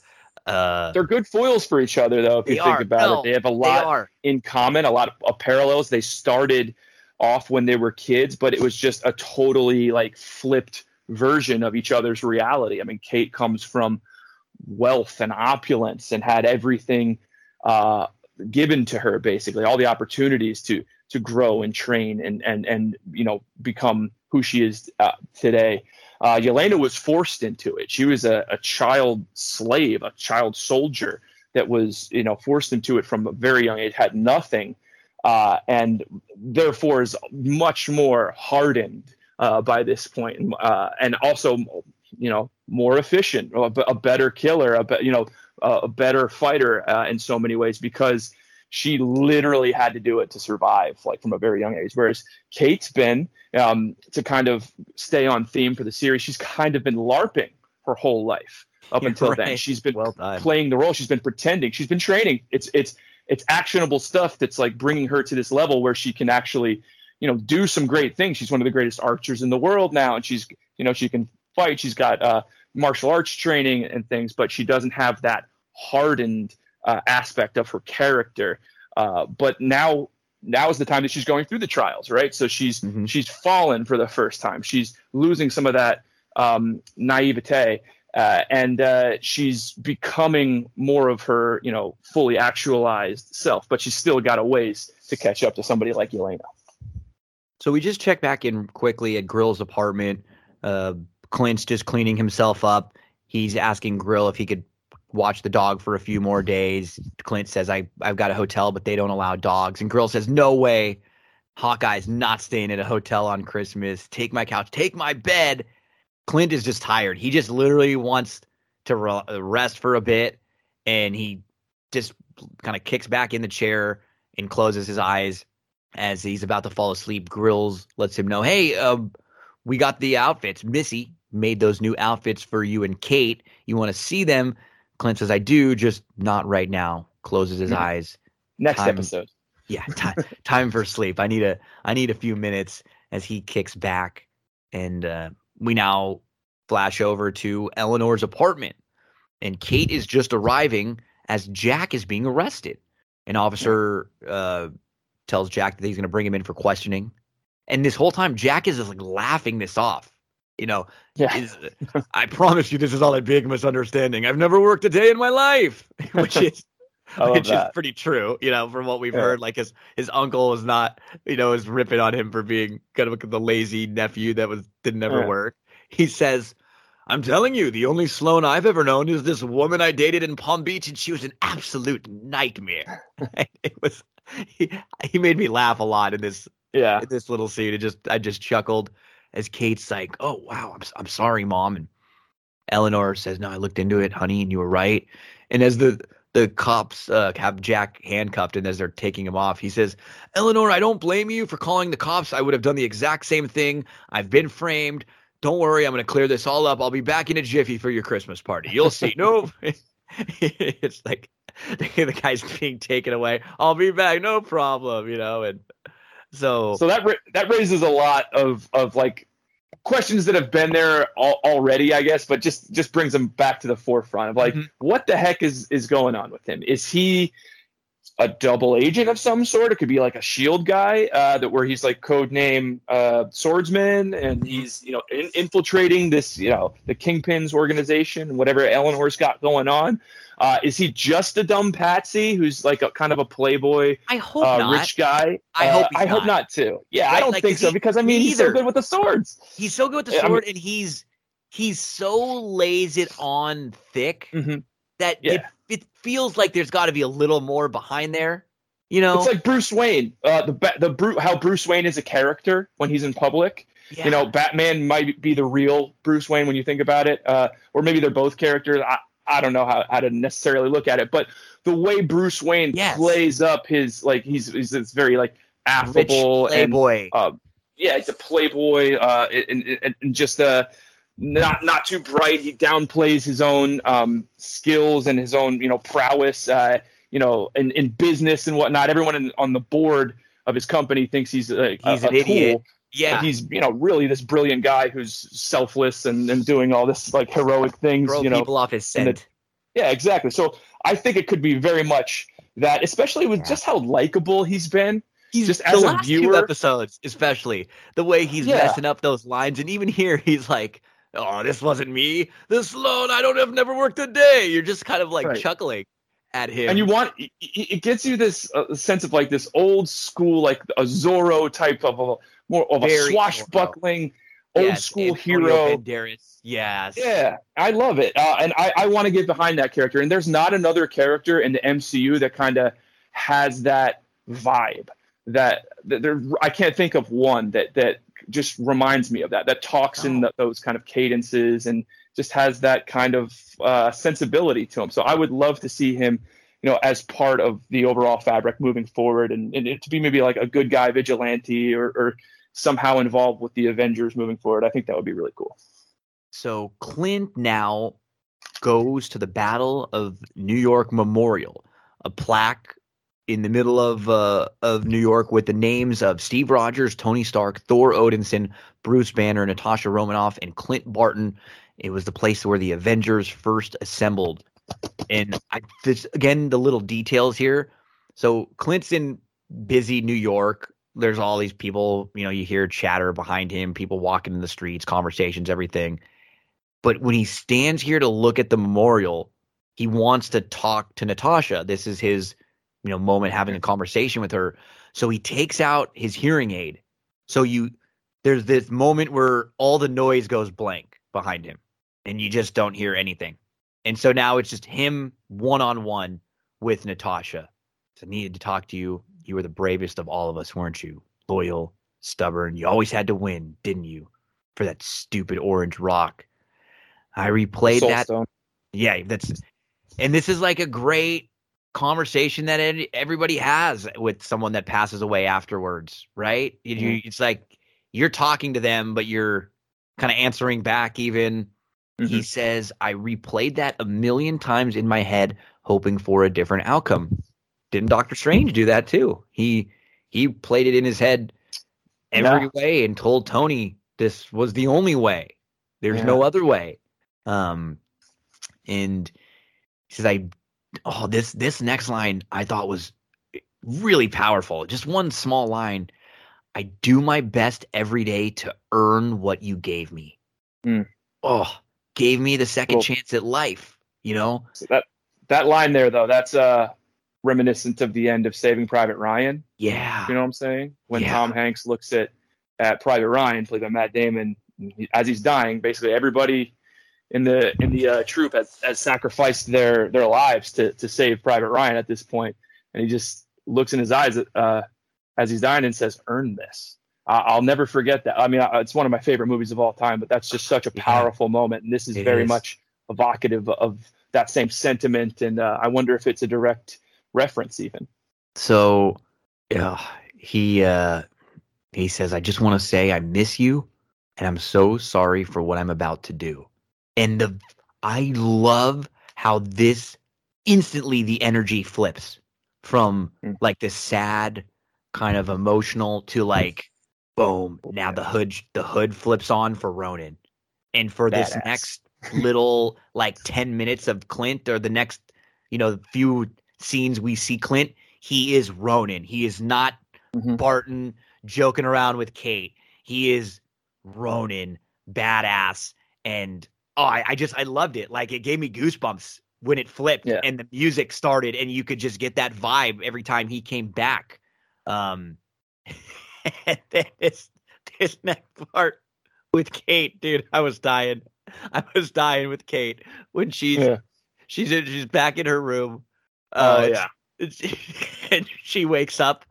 Uh, They're good foils for each other, though. If you think are. about no, it, they have a lot in common, a lot of, of parallels. They started off when they were kids, but it was just a totally like flipped version of each other's reality. I mean, Kate comes from wealth and opulence and had everything uh, given to her, basically all the opportunities to to grow and train and and and you know become who she is uh, today. Uh, Yelena was forced into it. She was a, a child slave, a child soldier that was, you know, forced into it from a very young age, had nothing, uh, and therefore is much more hardened uh, by this point, uh, and also, you know, more efficient, a, a better killer, a be, you know, a better fighter uh, in so many ways because she literally had to do it to survive, like from a very young age. Whereas Kate's been, um, to kind of stay on theme for the series, she's kind of been LARPing her whole life up until right. then. She's been well playing the role. She's been pretending. She's been training. It's it's it's actionable stuff that's like bringing her to this level where she can actually, you know, do some great things. She's one of the greatest archers in the world now, and she's you know she can fight. She's got uh, martial arts training and things, but she doesn't have that hardened uh, aspect of her character. Uh, but now now is the time that she's going through the trials, right? So she's mm-hmm. she's fallen for the first time. She's losing some of that um, naivete, uh, and uh, she's becoming more of her, you know, fully actualized self. But she's still got a ways to catch up to somebody like Elena. So we just check back in quickly at Grill's apartment. Uh, Clint's just cleaning himself up. He's asking Grill if he could watch the dog for a few more days. Clint says, I, I've got a hotel, but they don't allow dogs. And Grill says, No way. Hawkeye's not staying at a hotel on Christmas. Take my couch, take my bed. Clint is just tired. He just literally wants to rest for a bit. And he just kind of kicks back in the chair and closes his eyes as he's about to fall asleep. Grills lets him know, Hey, um, we got the outfits. Missy made those new outfits for you and Kate. You want to see them? Clint says, I do, just not right now. Closes his mm-hmm. eyes. Next time, episode. Yeah, time, time for sleep. I need a I need a few minutes as he kicks back. And uh, we now flash over to Eleanor's apartment. And Kate is just arriving as Jack is being arrested. An officer uh, tells Jack that he's going to bring him in for questioning. And this whole time, Jack is just like laughing this off you know, yeah. Is, I promise you, this is all a big misunderstanding. I've never worked a day in my life, which is which that. is pretty true, you know, from what we've yeah. heard. Like his his uncle was not, you know, is ripping on him for being kind of the lazy nephew that was didn't ever yeah. work. He says, "I'm telling you, the only Sloan I've ever known is this woman I dated in Palm Beach, and she was an absolute nightmare." it was he, he made me laugh a lot in this yeah in this little scene. It just I just chuckled as Kate's like, "Oh wow, I'm I'm sorry, mom," and Eleanor says, "No, I looked into it, honey, and you were right." And as the the cops uh, have Jack handcuffed, and as they're taking him off, he says, "Eleanor, I don't blame you for calling the cops. I would have done the exact same thing. I've been framed. Don't worry, I'm going to clear this all up. I'll be back in a jiffy for your Christmas party. You'll see." no, it's like the guy's being taken away. I'll be back, no problem, you know, and so so that that raises a lot of of like questions that have been there al- already, I guess, but just just brings them back to the forefront of like, mm-hmm. what the heck is is going on with him? Is he a double agent of some sort? It could be like a shield guy uh, that where he's like code name uh, swordsman, and he's you know in- infiltrating this you know the Kingpin's organization, whatever Eleanor's got going on. Uh, is he just a dumb patsy who's like a kind of a playboy, I hope uh, not. rich guy? I hope. Uh, I hope not too. Yeah, right? I don't like, think so he, because I mean he's so good with the swords. He's so good with the sword, I mean, and he's he's so lays it on thick mm-hmm. that yeah. it, it feels like there's got to be a little more behind there. You know, it's like Bruce Wayne. Uh, the the how Bruce Wayne is a character when he's in public. Yeah. You know, Batman might be the real Bruce Wayne when you think about it, uh, or maybe they're both characters. I, I don't know how, how to necessarily look at it, but the way Bruce Wayne yes. plays up his like he's he's this very like affable playboy. and uh, yeah, he's a playboy uh, and, and, and just uh not not too bright. He downplays his own um, skills and his own you know prowess. Uh, you know, in, in business and whatnot. Everyone in, on the board of his company thinks he's uh, He's a, an a idiot. tool. Yeah. But he's you know really this brilliant guy who's selfless and, and doing all this like heroic things. Throw you know, people off his and the- scent. yeah, exactly. So I think it could be very much that, especially with just how likable he's been. He's just the as a last two viewer- episodes, especially the way he's Yeah. messing up those lines, and even here he's like, "Oh, this wasn't me. This Sloan, I don't have never worked a day." You're just kind of like Right. chuckling at him, and you want it, gets you this uh, sense of like this old school like a Zorro type of a more of a Very swashbuckling Yeah, old school hero. Banderas. Yes. Yeah, I love it, uh, and I, I want to get behind that character. And there's not another character in the MCU that kind of has that vibe. That, that there, I can't think of one that that just reminds me of that. That talks in No. th those kind of cadences and just has that kind of uh, sensibility to him. So I would love to see him, you know, as part of the overall fabric moving forward, and, and it to be maybe like a good guy vigilante or, or somehow involved with the Avengers moving forward. I think that would be really cool. So Clint now goes to the Battle of New York Memorial, a plaque in the middle of uh, of New York with the names of Steve Rogers, Tony Stark, Thor Odinson, Bruce Banner, Natasha Romanoff, and Clint Barton. It was the place where the Avengers first assembled. And I this again the little details here. So Clint's in busy New York. There's all these people, you know, you hear chatter behind him, people walking in the streets, conversations, everything. But when he stands here to look at the memorial, he wants to talk to Natasha. This is his, you know, moment having a conversation with her. So he takes out his hearing aid. So you there's this moment where all the noise goes blank behind him and you just don't hear anything. And so now it's just him one on one with Natasha. So I needed to talk to you. You were the bravest of all of us, weren't you? Loyal, stubborn. You always had to win, didn't you? For that stupid orange rock. I replayed that yeah, that's and this is like a great conversation that everybody has with someone that passes away afterwards, right? You, you- it's like you're talking to them, but you're kind of answering back. Even he says, "I replayed that a million times in my head, hoping for a different outcome." Didn't Doctor Strange do that too? He he played it in his head every Yeah. way and told Tony this was the only way. There's no other way. Um, and he says, "I oh this this next line I thought was really powerful. Just one small line. I do my best every day to earn what you gave me. Mm. Oh, gave me the second Well- chance at life. You know, So that that line there though, that's uh reminiscent of the end of Saving Private Ryan. yeah, You know what I'm saying? When Yeah. Tom Hanks looks at at Private Ryan, played by Matt Damon, as he's dying, basically everybody in the in the uh, troop has, has sacrificed their their lives to to save Private Ryan at this point, and he just looks in his eyes uh, as he's dying and says, "Earn this." I- I'll never forget that. I mean, it's one of my favorite movies of all time, but that's just such a Yeah. powerful moment, and this is It very is. much evocative of that same sentiment. And uh, I wonder if it's a direct reference, even. So uh, he uh, he says, "I just want to say I miss you, and I'm so sorry for what I'm about to do." And the I love how this instantly the energy flips from Mm. like this sad kind of emotional to like boom now the hood the hood flips on for Ronin and for this Badass. next little like 10 minutes of Clint or the next you know few scenes we see Clint he is Ronin he is not Mhm. Barton joking around with Kate he is Ronin badass and oh I, I just I loved it like it gave me goosebumps when it flipped Yeah. and the music started and you could just get that vibe every time he came back um and then this this next part with Kate dude I was dying I was dying with Kate when she's Yeah. she's in, she's back in her room Oh uh, yeah. it's- and she wakes up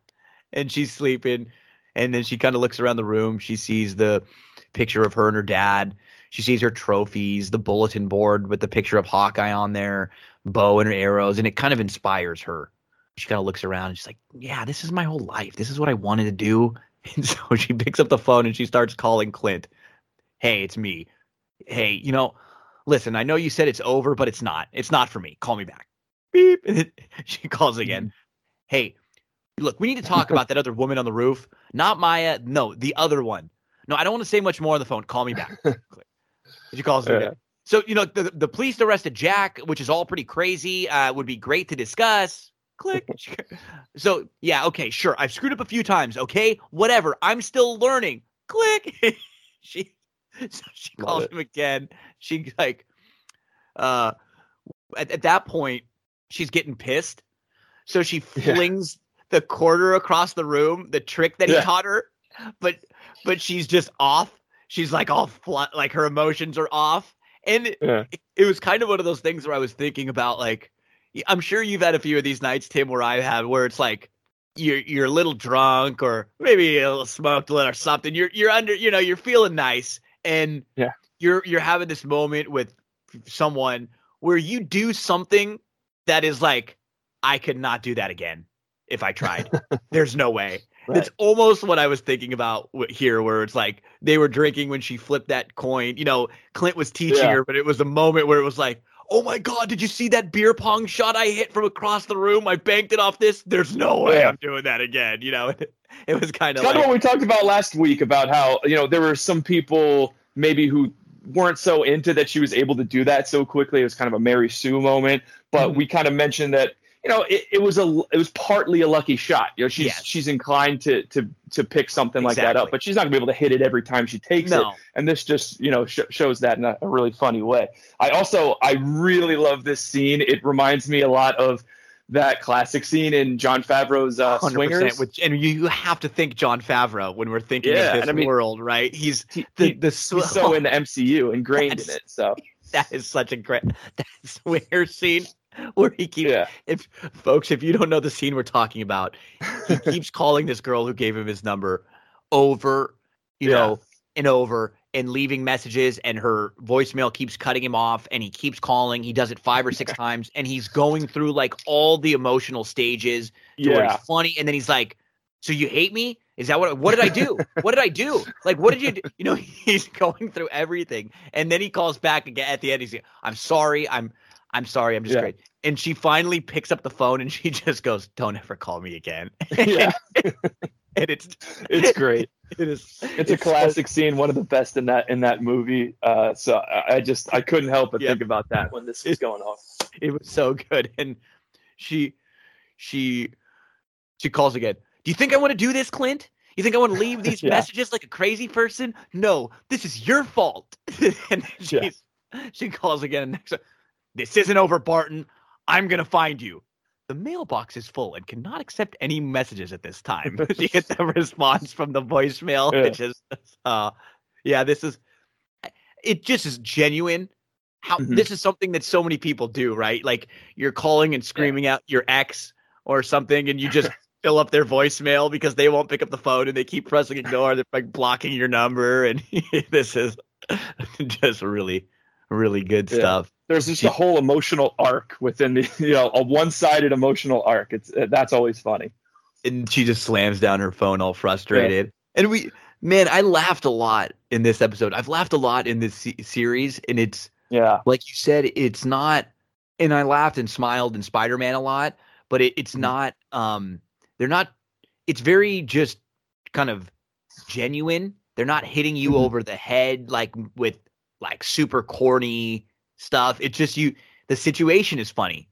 and she's sleeping and then she kind of looks around the room she sees the picture of her and her dad she sees her trophies the bulletin board with the picture of hawkeye on there bow and her arrows and it kind of inspires her she kind of looks around and she's like yeah this is my whole life this is what i wanted to do and so she picks up the phone and she starts calling clint hey it's me hey, you know, listen, I know you said it's over, but it's not. It's not for me. Call me back. Beep. And it, she calls again. Mm-hmm. Hey, look, we need to talk about that other woman on the roof. Not Maya. No, the other one. No, I don't want to say much more on the phone. Call me back. she calls Yeah. again. So, you know, the, the police arrested Jack, which is all pretty crazy. Uh, would be great to discuss. Click. so, yeah, okay, sure. I've screwed up a few times. Okay, whatever. I'm still learning. Click. she so she Love calls it. him again. She like uh at, at that point she's getting pissed. So she Yeah. flings the quarter across the room, the trick that he Yeah. taught her. But but she's just off. She's like all flat like her emotions are off. And it, it was kind of one of those things where I was thinking about like I'm sure you've had a few of these nights, Tim, where I have where it's like you're you're a little drunk or maybe a little smoked a little or something. You're you're under you know you're feeling nice and Yeah. you're you're having this moment with someone where you do something that is like I could not do that again if I tried. There's no way. Right. It's almost what I was thinking about here, where it's like they were drinking when she flipped that coin. You know, Clint was teaching Yeah. her, but it was a moment where it was like, "Oh my god, did you see that beer pong shot I hit from across the room? I banked it off this. There's no way Yeah. I'm doing that again." You know, it, was kind of kind like, of what we talked about last week about how you know there were some people maybe who weren't so into that she was able to do that so quickly. It was kind of a Mary Sue moment, but Mhm. we kind of mentioned that you know it, it was a it was partly a lucky shot. You know, she's Yes. she's inclined to to to pick something like that up, but she's not gonna be able to hit it every time she takes it. and this just you know sh- shows that in a, a really funny way i also i really love this scene it reminds me a lot of that classic scene in jon favreau's uh, 100%. swingers Which, and you, you have to think Jon Favreau when we're thinking Yeah, of this I mean- world, right? He's He- the he- the sw- he's so in the mcu ingrained in it so that is such a great that swinger scene where he keeps yeah. if folks if you don't know the scene we're talking about he keeps calling this girl who gave him his number over you Yeah. know and over and leaving messages and her voicemail keeps cutting him off and he keeps calling. He does it five or six times and he's going through like all the emotional stages yeah he's funny and then he's like so you hate me? Is that what what did i do? What did i do? Like what did you do? You know he's going through everything and then he calls back again at the end he's like i'm sorry i'm i'm sorry i'm just Yeah. great and she finally picks up the phone and she just goes don't ever call me again. Yeah. And it's it's great. it is it's a so- classic scene one of the best in that in that movie. Uh so i, I just i couldn't help but Yeah. think about that when this was going on. it was so good and she she she calls again. Do you think i want to do this clint? You think i want to leave these Yeah. messages like a crazy person? No this is your fault. And she's, she calls again and next this isn't over barton. I'm gonna find you. The mailbox is full and cannot accept any messages at this time. She gets a response from the voicemail Yeah. it just uh yeah this is it just is genuine. How Mhm. this is something that so many people do right? Like you're calling and screaming out your ex or something and you just fill up their voicemail because they won't pick up the phone and they keep pressing ignore. They're like blocking your number and this is just really really good Yeah. stuff there's just a whole emotional arc within the you know a one-sided emotional arc it's uh, that's always funny and she just slams down her phone all frustrated and we man i laughed a lot in this episode i've laughed a lot in this se- series and it's yeah like you said, it's not. And I laughed and smiled in Spider Man a lot, but it, it's Mhm. not. Um, they're not. It's very just kind of genuine. They're not hitting you Mhm. over the head like with like super corny stuff. It's just you. The situation is funny.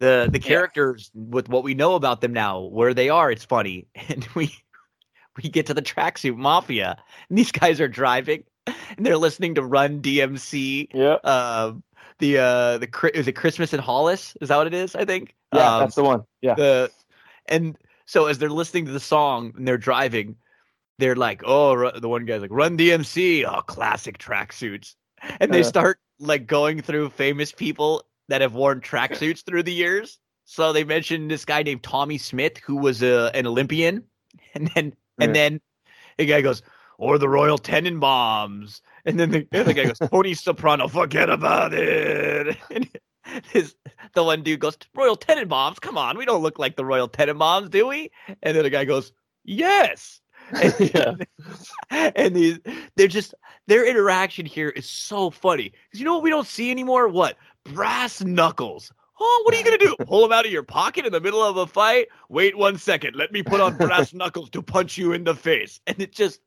The the Yeah. characters with what we know about them now, where they are, it's funny, and we we get to the tracksuit mafia, and these guys are driving, and they're listening to Run DMC yeah um the uh the is it Christmas in Hollis? Is that what it is? I think. yeah Um, that's the one yeah the and so as they're listening to the song and they're driving, they're like, oh, the one guy's like, Run DMC, oh, classic tracksuits, and they Yeah. start like going through famous people that have worn tracksuits through the years. So they mentioned this guy named Tommie Smith, who was a, an Olympian, and then and Yeah. then the guy goes, or the Royal Tenenbaums, and then the other guy goes, Tony Soprano, forget about it. And the one dude goes, Royal Tenenbaums, come on, we don't look like the Royal Tenenbaums, do we? And then the guy goes, yes. And, yeah. and these, they're just their interaction here is so funny because you know what we don't see anymore? What brass knuckles? Oh, what are you gonna do? Pull them out of your pocket in the middle of a fight? Wait one second. Let me put on brass knuckles to punch you in the face. And it just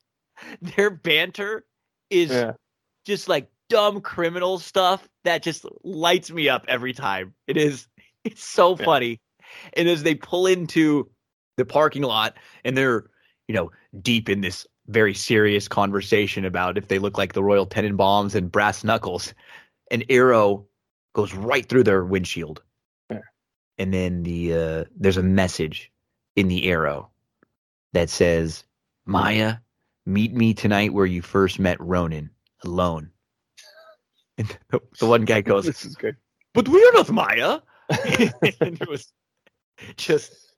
their banter is Yeah. just like dumb criminal stuff that just lights me up every time. It is it's so Yeah. funny. And as they pull into the parking lot and they're, you know, deep in this very serious conversation about if they look like the Royal Tenenbaums and brass knuckles, an arrow goes right through their windshield. And then the uh there's a message in the arrow that says, Maya, meet me tonight where you first met Ronin alone. And the, the one guy goes, this is good. But we're not Maya. and it was just,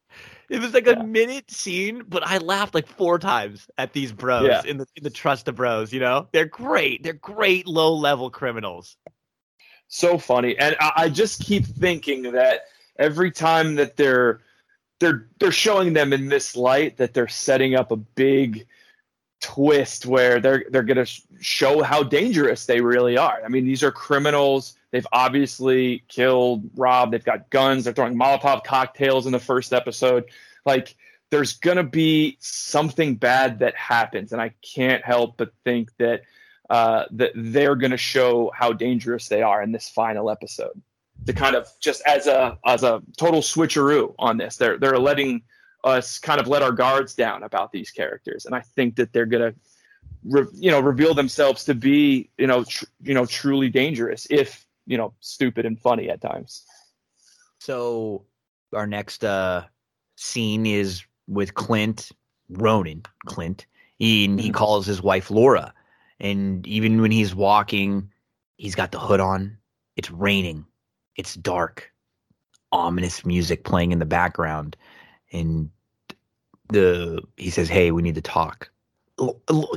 it was like a minute scene, but I laughed like four times at these bros Yeah. in the in the trust of bros. You know, they're great. They're great low level criminals. so funny and I, I just keep thinking that every time that they're they're they're showing them in this light that they're setting up a big twist where they're they're going to show how dangerous they really are i mean these are criminals they've obviously killed rob. They've got guns. They're throwing molotov cocktails in the first episode. Like there's going to be something bad that happens and i can't help but think that uh, that they're going to show how dangerous they are in this final episode. To kind of just as a as a total switcheroo on this, they're they're letting us kind of let our guards down about these characters, and I think that they're to, re, you know, reveal themselves to be you know tr- you know truly dangerous if you know stupid and funny at times. So our next uh scene is with Clint Ronin. Clint. He he Mhm. calls his wife Laura. And even when he's walking, he's got the hood on. It's raining. It's dark. Ominous music playing in the background. And the he says, Hey, we need to talk.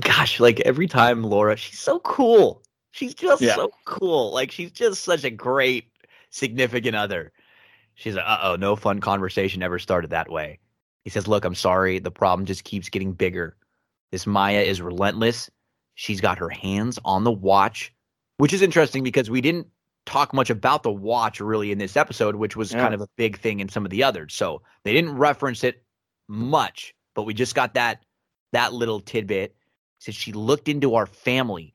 Gosh, like every time Laura, she's so cool. She's just Yeah. so cool. Like she's just such a great significant other. She's like, uh oh, no fun conversation ever started that way. He says, Look, I'm sorry. The problem just keeps getting bigger. This Maya is relentless. She's got her hands on the watch, which is interesting because we didn't talk much about the watch really in this episode, which was Yeah. kind of a big thing in some of the others. So they didn't reference it much, but we just got that that little tidbit. He says she looked into our family.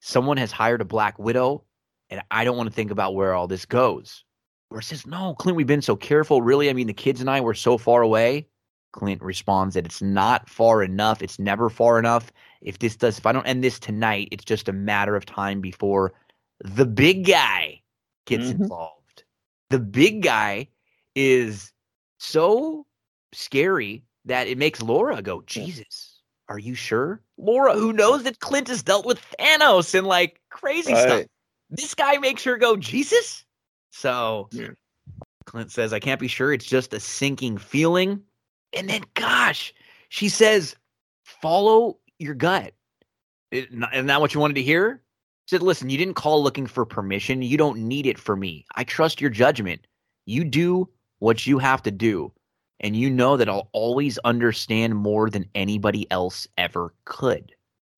Someone has hired a black widow, and I don't want to think about where all this goes. Or says, No, Clint, we've been so careful. Really? I mean, the kids and I were so far away. Clint responds that it's not far enough. It's never far enough. If this does, if I don't end this tonight, it's just a matter of time before the big guy gets Mhm. involved. The big guy is so scary that it makes Laura go, Jesus, are you sure? Laura, who knows that Clint has dealt with Thanos and like crazy stuff. This guy makes her go, Jesus? So Yeah. Clint says, I can't be sure. It's just a sinking feeling. And then, gosh, she says, follow your gut. It- n- Isn't that what you wanted to hear? She said, listen, you didn't call looking for permission. You don't need it for me. I trust your judgment. You do what you have to do. And you know that I'll always understand more than anybody else ever could.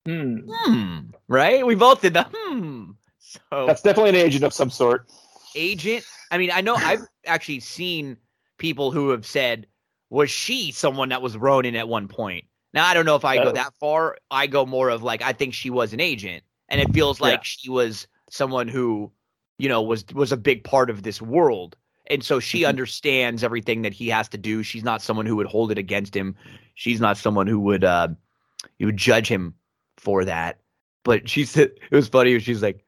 Hmm. Hmm. Right? We both did the hmm. So That's definitely an agent of some sort. agent. I mean, I know I've actually seen people who have said, was she someone that was Ronin at one point? Now, I don't know if I go that far. I go more of like, I think she was an agent. And it feels like Yeah. she was someone who, you know, was was a big part of this world. And so she Mhm. understands everything that he has to do. She's not someone who would hold it against him. She's not someone who would uh you would judge him for that. But she said it was funny. She's like,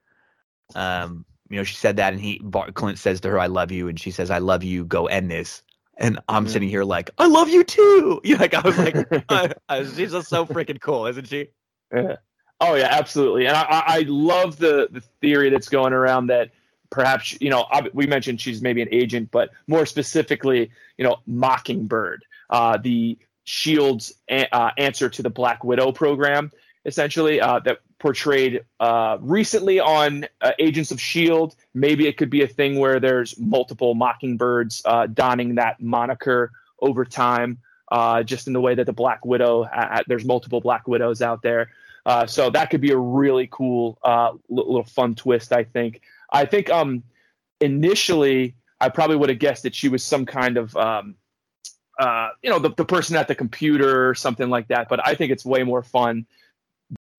um, you know, she said that, and he Clint says to her, "I love you," and she says, "I love you. Go end this." And I'm Mhm. sitting here like, "I love you too." You know, like I was like, I, I, she's just so freaking cool, isn't she? Yeah. Oh yeah, absolutely. And I, I I love the the theory that's going around that perhaps you know we mentioned she's maybe an agent, but more specifically, you know, Mockingbird, uh, the Shield's a- uh, answer to the Black Widow program, essentially uh, that portrayed uh, recently on uh, Agents of Shield. Maybe it could be a thing where there's multiple Mockingbirds uh, donning that moniker over time. just in the way that the Black Widow, there's multiple Black Widows out there. Uh, so that could be a really cool, uh, little fun twist. I think. I think um, initially I probably would have guessed that she was some kind of um, uh, you know the, the person at the computer or something like that. But I think it's way more fun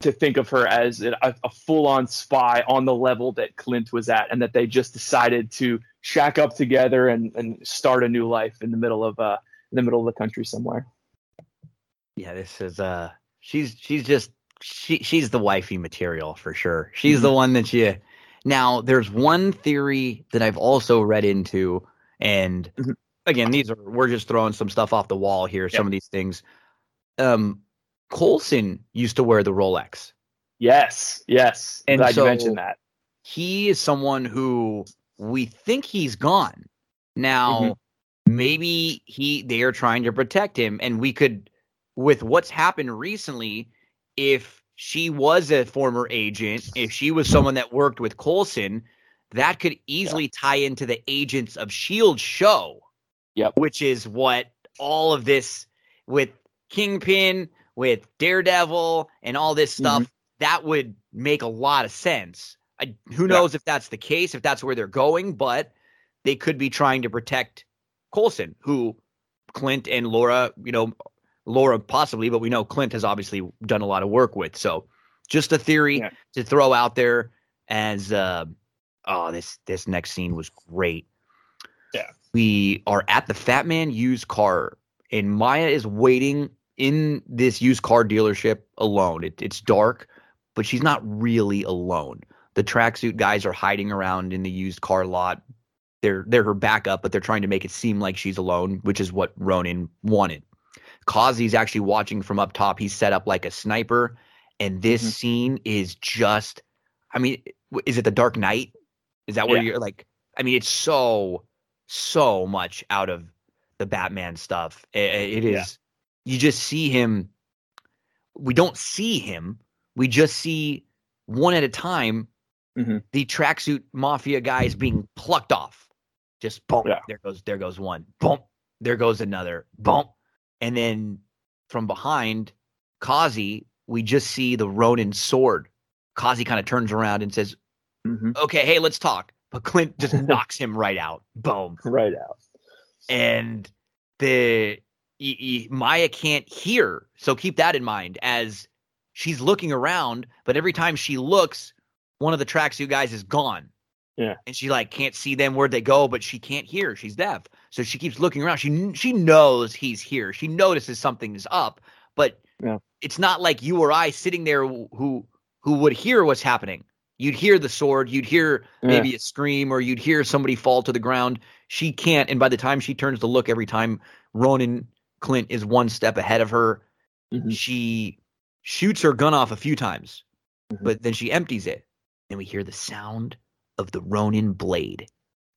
to think of her as a, a full-on spy on the level that Clint was at, and that they just decided to shack up together and, and start a new life in the middle of uh in the middle of the country somewhere. Yeah, this is uh she's she's just she she's the wifey material for sure. She's mm-hmm. the one that you now there's one theory that I've also read into and mm-hmm. again these are we're just throwing some stuff off the wall here, yep. some of these things. Um Coulson used to wear the Rolex. Yes, yes. And Glad so you mentioned that. He is someone who we think he's gone. Now, mm-hmm. maybe he they are trying to protect him, and we could, with what's happened recently, if she was a former agent, if she was someone that worked with Coulson, that could easily yeah. tie into the Agents of Shield show. Yep. Which is what all of this with Kingpin, with Daredevil, and all this stuff. Mm-hmm. That would make a lot of sense. I, who knows yeah. if that's the case, if that's where they're going, but they could be trying to protect Coulson, who Clint and Laura, you know, Laura possibly, but we know Clint has obviously done a lot of work with. So just a theory yeah. to throw out there as uh, oh this this next scene was great. Yeah. We are at the Fat Man used car and Maya is waiting in this used car dealership alone. It, it's dark, but she's not really alone the tracksuit guys are hiding around in the used car lot. They're they're her backup, but they're trying to make it seem like she's alone, which is what Ronin wanted. Kazi's actually watching from up top. He's set up like a sniper, and this mm-hmm. scene is just. I mean, is it the Dark Knight? Is that where yeah. you're like? I mean, it's so so much out of the Batman stuff. it, it is. Yeah. You just see him. We don't see him. We just see one at a time mm-hmm. the tracksuit mafia guys being plucked off. Just boom, yeah. there goes there goes one. Boom, there goes another. Boom. And then from behind Kazi, we just see the Ronin sword. Kazi kind of turns around and says, mm-hmm. Okay, hey, let's talk. But Clint just knocks him right out. Boom. Right out. And the y- y- Maya can't hear. So keep that in mind as she's looking around, but every time she looks, one of the tracksuit guys is gone. Yeah. And she like can't see them where they go, but she can't hear. She's deaf. So she keeps looking around. She she knows he's here. She notices something is up, but yeah. it's not like you or I sitting there who who would hear what's happening. You'd hear the sword, you'd hear maybe a scream or you'd hear somebody fall to the ground. She can't and by the time she turns to look every time Ronin Clint is one step ahead of her, mm-hmm. she shoots her gun off a few times, mm-hmm. but then she empties it and we hear the sound of the Ronin blade.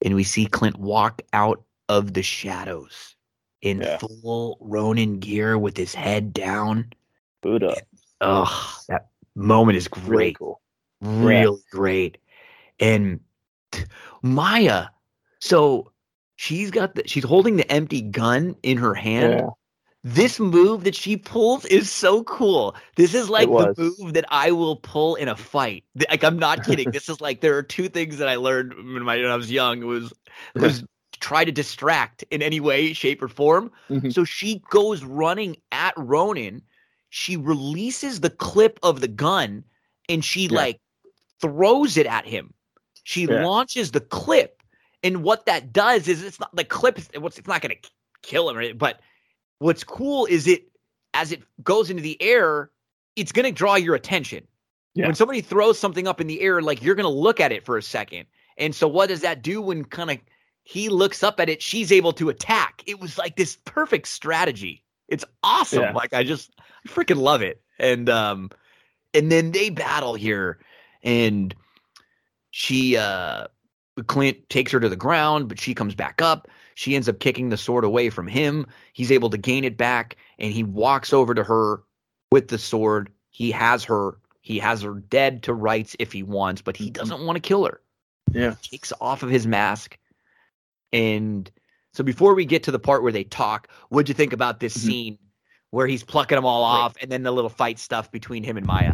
And we see Clint walk out of the shadows in yeah. full Ronin gear with his head down. Buddha. Oh, that moment is great. Really, cool. really yeah. great. And Maya, so she's got the she's holding the empty gun in her hand. Yeah this move that she pulls is so cool. This is like the move that I will pull in a fight. Like I'm not kidding. this is like there are two things that I learned when, my, when I was young. Was was try to distract in any way, shape, or form. Mm-hmm. So she goes running at Ronin. She releases the clip of the gun and she yeah. like throws it at him. She yeah. launches the clip, and what that does is it's not the clip. It's, it's not going to kill him, but What's cool is it as it goes into the air, it's going to draw your attention. Yeah. When somebody throws something up in the air, like you're going to look at it for a second. And so, what does that do when kind of he looks up at it? She's able to attack. It was like this perfect strategy. It's awesome. Yeah. Like I just I freaking love it. And um, and then they battle here, and she uh, Clint takes her to the ground, but she comes back up. She ends up kicking the sword away from him. He's able to gain it back, and he walks over to her with the sword. He has her. He has her dead to rights if he wants, but he doesn't want to kill her. Yeah. He takes off of his mask and So before we get to the part where they talk, what'd you think about this Mhm. scene where he's plucking them all off and then the little fight stuff between him and Maya?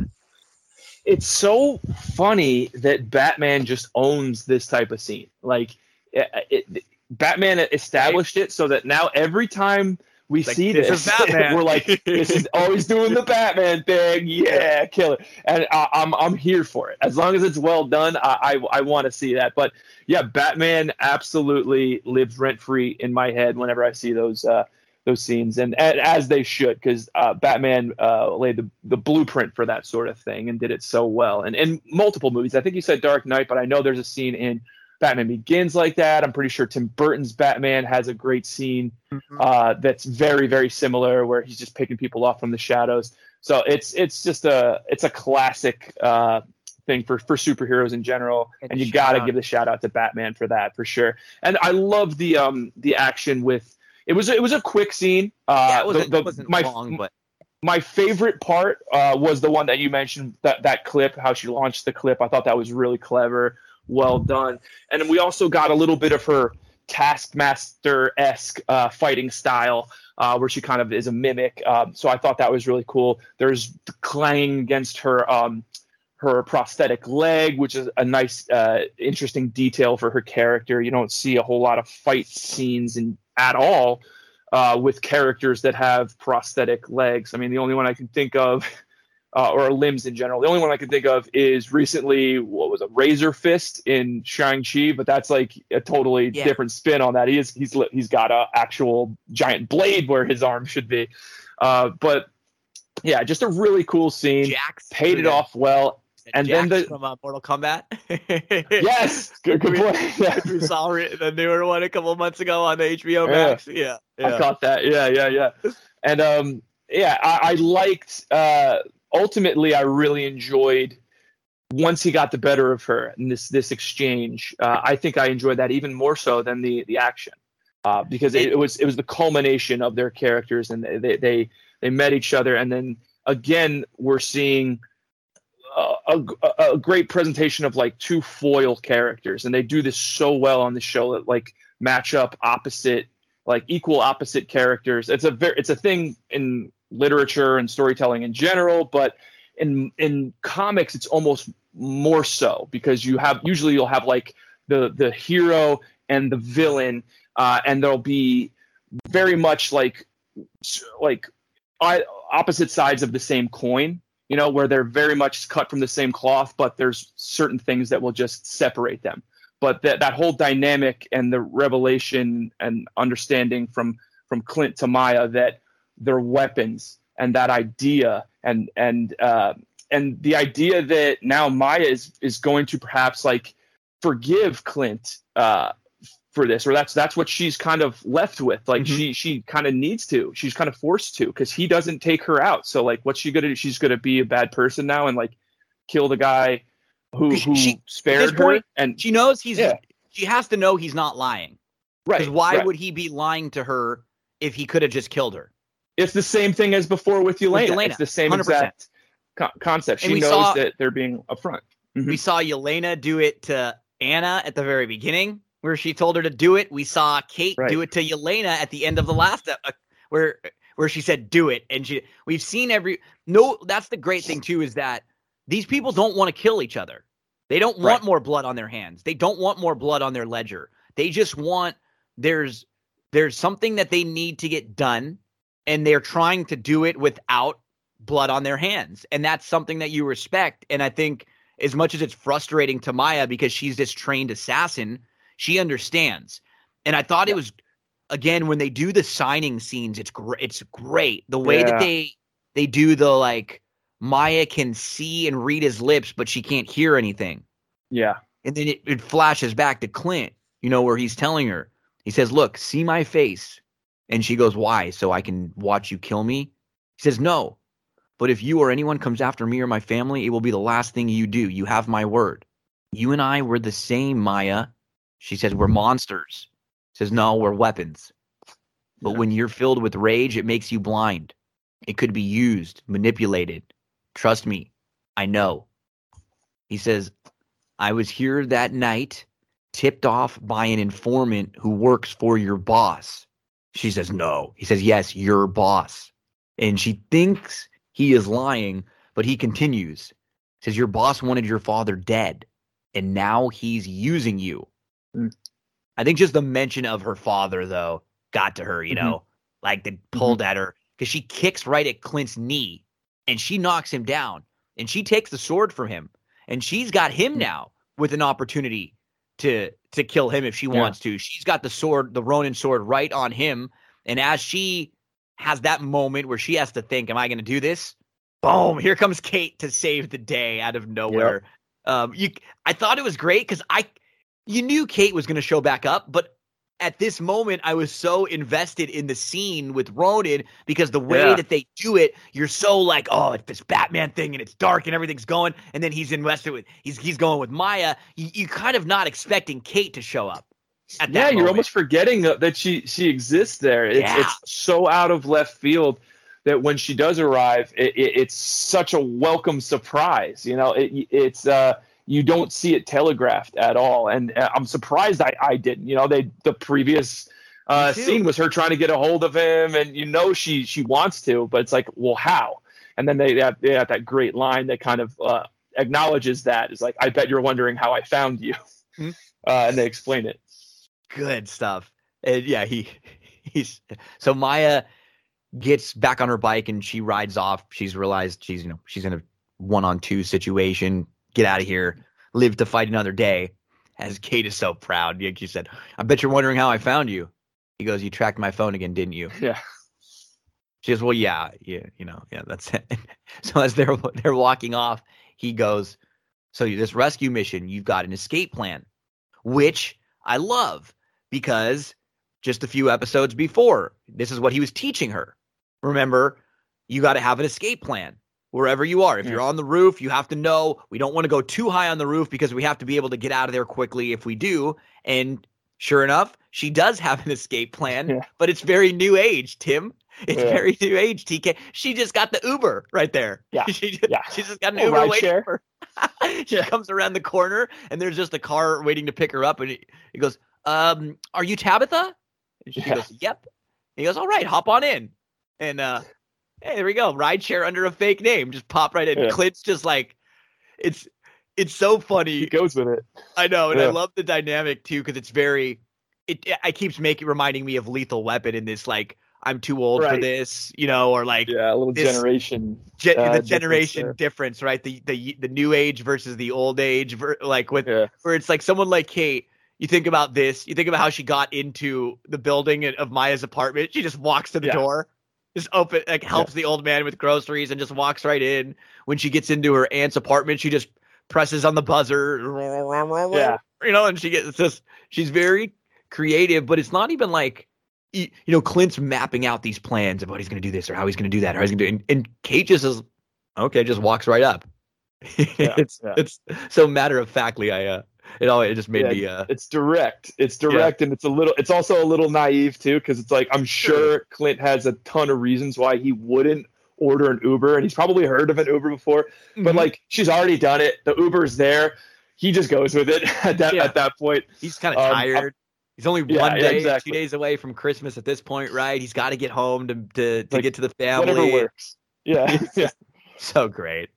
it's so funny that Batman just owns this type of scene. Like, it, it, Batman established it so that now every time we Like, see this this, Batman. we're like, this is always doing the Batman thing. Yeah, killer. And I, I'm I'm here for it. As long as it's well done, I I, I want to see that. But yeah, Batman absolutely lives rent free in my head whenever I see those. Uh, those scenes, and, and as they should, because uh, Batman uh, laid the, the blueprint for that sort of thing and did it so well. And in multiple movies, I think you said Dark Knight, but I know there's a scene in Batman Begins like that. I'm pretty sure Tim Burton's Batman has a great scene uh, that's very very similar, where he's just picking people off from the shadows. So it's it's just a it's a classic uh, thing for for superheroes in general, And and, you got to give the shout out to Batman for that for sure. And I love the um the action with. It was it was a quick scene. Uh, yeah, it wasn't, the- it wasn't my long, but my favorite part uh, was the one that you mentioned that that clip how she launched the clip i thought that was really clever well done. And we also got a little bit of her taskmaster-esque uh, fighting style uh, where she kind of is a mimic. Um, so i thought that was really cool. There's the clanging against her um, her prosthetic leg which is a nice uh, interesting detail for her character. You don't see a whole lot of fight scenes in, at all uh, with characters that have prosthetic legs. I mean, the only one I can think of, uh, or limbs in general, the only one I can think of is recently what was a Razor Fist in Shang Chi, but that's like a totally Yeah. different spin on that. He is he's he's got a actual giant blade where his arm should be, uh, but yeah, just a really cool scene. Jax Paid it off well. and then the- from uh, Mortal Kombat. Yes, good, good point. Yeah. we saw the newer one a couple months ago on the HBO Yeah. Max. Yeah, I yeah. caught that. Yeah, yeah, yeah. And um, yeah, I, I liked. Uh, ultimately, I really enjoyed once he got the better of her in this this exchange. Uh, I think I enjoyed that even more so than the the action, uh, because it, it was it was the culmination of their characters, and they they they, met each other, and then again we're seeing. A, a, a great presentation of like two foil characters, and they do this so well on the show that like match up opposite like equal opposite characters. It's a very it's a thing in literature and storytelling in general, but in in comics it's almost more so because you have usually you'll have like the the hero and the villain, uh, and there'll be very much like like opposite sides of the same coin. You know, where they're very much cut from the same cloth, but there's certain things that will just separate them but that that whole dynamic and the revelation and understanding from from Clint to Maya that they're weapons and that idea and and uh, and the idea that now Maya is is going to perhaps like forgive Clint uh, for this or that's that's what she's kind of left with like Mhm. she she kind of needs to she's kind of forced to because he doesn't take her out so like what's she gonna do she's gonna be a bad person now and like kill the guy who who she- spared her point, and She knows he's. Yeah. She has to know he's not lying. right Because why right. would he be lying to her if he could have just killed her? It's the same thing as before with Yelena. Yelena, It's the same 100%. exact co- concept. She knows saw- that they're being upfront. Mhm. We saw Yelena do it to Anna at the very beginning, where she told her to do it. We saw Kate Right. do it to Yelena at the end of the last, uh, where where she said, "Do it," and she. We've seen every. No, that's the great thing too is that these people don't want to kill each other. They don't want Right. more blood on their hands. They don't want more blood on their ledger. They just want there's there's something that they need to get done, and they're trying to do it without blood on their hands, and that's something that you respect. And I think as much as it's frustrating to Maya because she's this trained assassin, she understands. And I thought it was again when they do the signing scenes, it's great. It's great the way that they they do the like Maya can see and read his lips, but she can't hear anything. Yeah. And then it, it flashes back to Clint, you know, where he's telling her, he says, Look, see my face. And she goes, Why? So I can watch you kill me? He says, No. But if you or anyone comes after me or my family, it will be the last thing you do. You have my word. You and I were the same, Maya. She says, We're monsters. He says, No, we're weapons. But Yeah. when you're filled with rage, it makes you blind. It could be used, manipulated. Trust me, I know. He says, I was here that night tipped off by an informant who works for your boss? She says, No. He says, Yes, your boss. And she thinks he is lying, but he continues. Says, Your boss wanted your father dead, and now he's using you. Mm. I think just the mention of her father, though, got to her, you Mhm. know, like they pulled at her because she kicks right at Clint's knee and she knocks him down and she takes the sword from him and she's got him Mm. now with an opportunity to to kill him if she Yeah. wants to. She's got the sword, the Ronin sword, right on him, and as she has that moment where she has to think, "Am I going to do this?" Boom! Here comes Kate to save the day out of nowhere. Um, you, I thought it was great because I, you knew Kate was going to show back up, but at this moment, I was so invested in the scene with Ronin because the way Yeah. that they do it, you're so like, oh, it's this Batman thing and it's dark and everything's going, and then he's invested with he's he's going with Maya. You, you kind of not expecting Kate to show up. At yeah, you're almost forgetting that that she she exists there. It's Yeah. it's so out of left field that when she does arrive, it, it, it's such a welcome surprise. You know, it, it's uh you don't see it telegraphed at all, and uh, I'm surprised I I didn't. You know, they the previous. Uh, scene was her trying to get a hold of him, and you know she she wants to, but it's like, well, how? And then they have, they have that great line that kind of uh, acknowledges that. It's like, I bet you're wondering how I found you, Hmm. uh, and they explain it. good stuff. And yeah, he he's so Maya gets back on her bike and she rides off. She's realized she's you know she's in a one on two situation. Get out of here. Live to fight another day. As Kate is so proud, like she said, "I bet you're wondering how I found you." He goes, "You tracked my phone again, didn't you?" Yeah. She goes, "Well, yeah, yeah, you know, yeah, that's it." so as they're they're walking off, he goes, "So this rescue mission, you've got an escape plan, which I love because just a few episodes before, this is what he was teaching her. Remember, you got to have an escape plan wherever you are. If Yeah. you're on the roof, you have to know we don't want to go too high on the roof because we have to be able to get out of there quickly if we do. And sure enough, she does have an escape plan, Yeah. but it's very new age, Tim. It's Yeah. very new age, TK. She just got the Uber right there. Yeah. she just, Yeah. she just got an Uber waiting share. for her. she comes around the corner and there's just a car waiting to pick her up, and he, he goes, "Um, are you Tabitha?" And she goes, "Yep." He goes, "All right, hop on in." And uh, hey, there we go. Ride share under a fake name. Just pop right in. Yeah. Clint's just like, it's it's so funny. He goes with it. I know, and I love the dynamic too because it's very. It I keeps making reminding me of Lethal Weapon in this like I'm too old for this, you know, or like Yeah, a little generation. ge- uh, the generation there. difference, right? The the the new age versus the old age, ver- like with Yeah. where it's like someone like Kate. You think about this. You think about how she got into the building of Maya's apartment. She just walks to the Yeah. door, just open, like helps the old man with groceries, and just walks right in. When she gets into her aunt's apartment, she just presses on the buzzer. Yeah. you know, and she gets just she's very creative, but it's not even like you, know Clint's mapping out these plans of what he's going to do this or how he's going to do that or how he's going to do, and, and Kate just says, okay, just walks right up. it's yeah. it's so matter of factly. I uh, it all it just made Yeah, me uh, It's direct. It's direct, and it's a little. It's also a little naive too, because it's like I'm sure Clint has a ton of reasons why he wouldn't order an Uber, and he's probably heard of an Uber before. But Mhm. like she's already done it. The Uber's there. He just goes with it at that Yeah. at that point. he's kind of um, tired. He's only yeah, one day, exactly. two days away from Christmas at this point, right? He's got to get home to to, to Like, get to the family. Whatever works. Yeah. yeah. so great.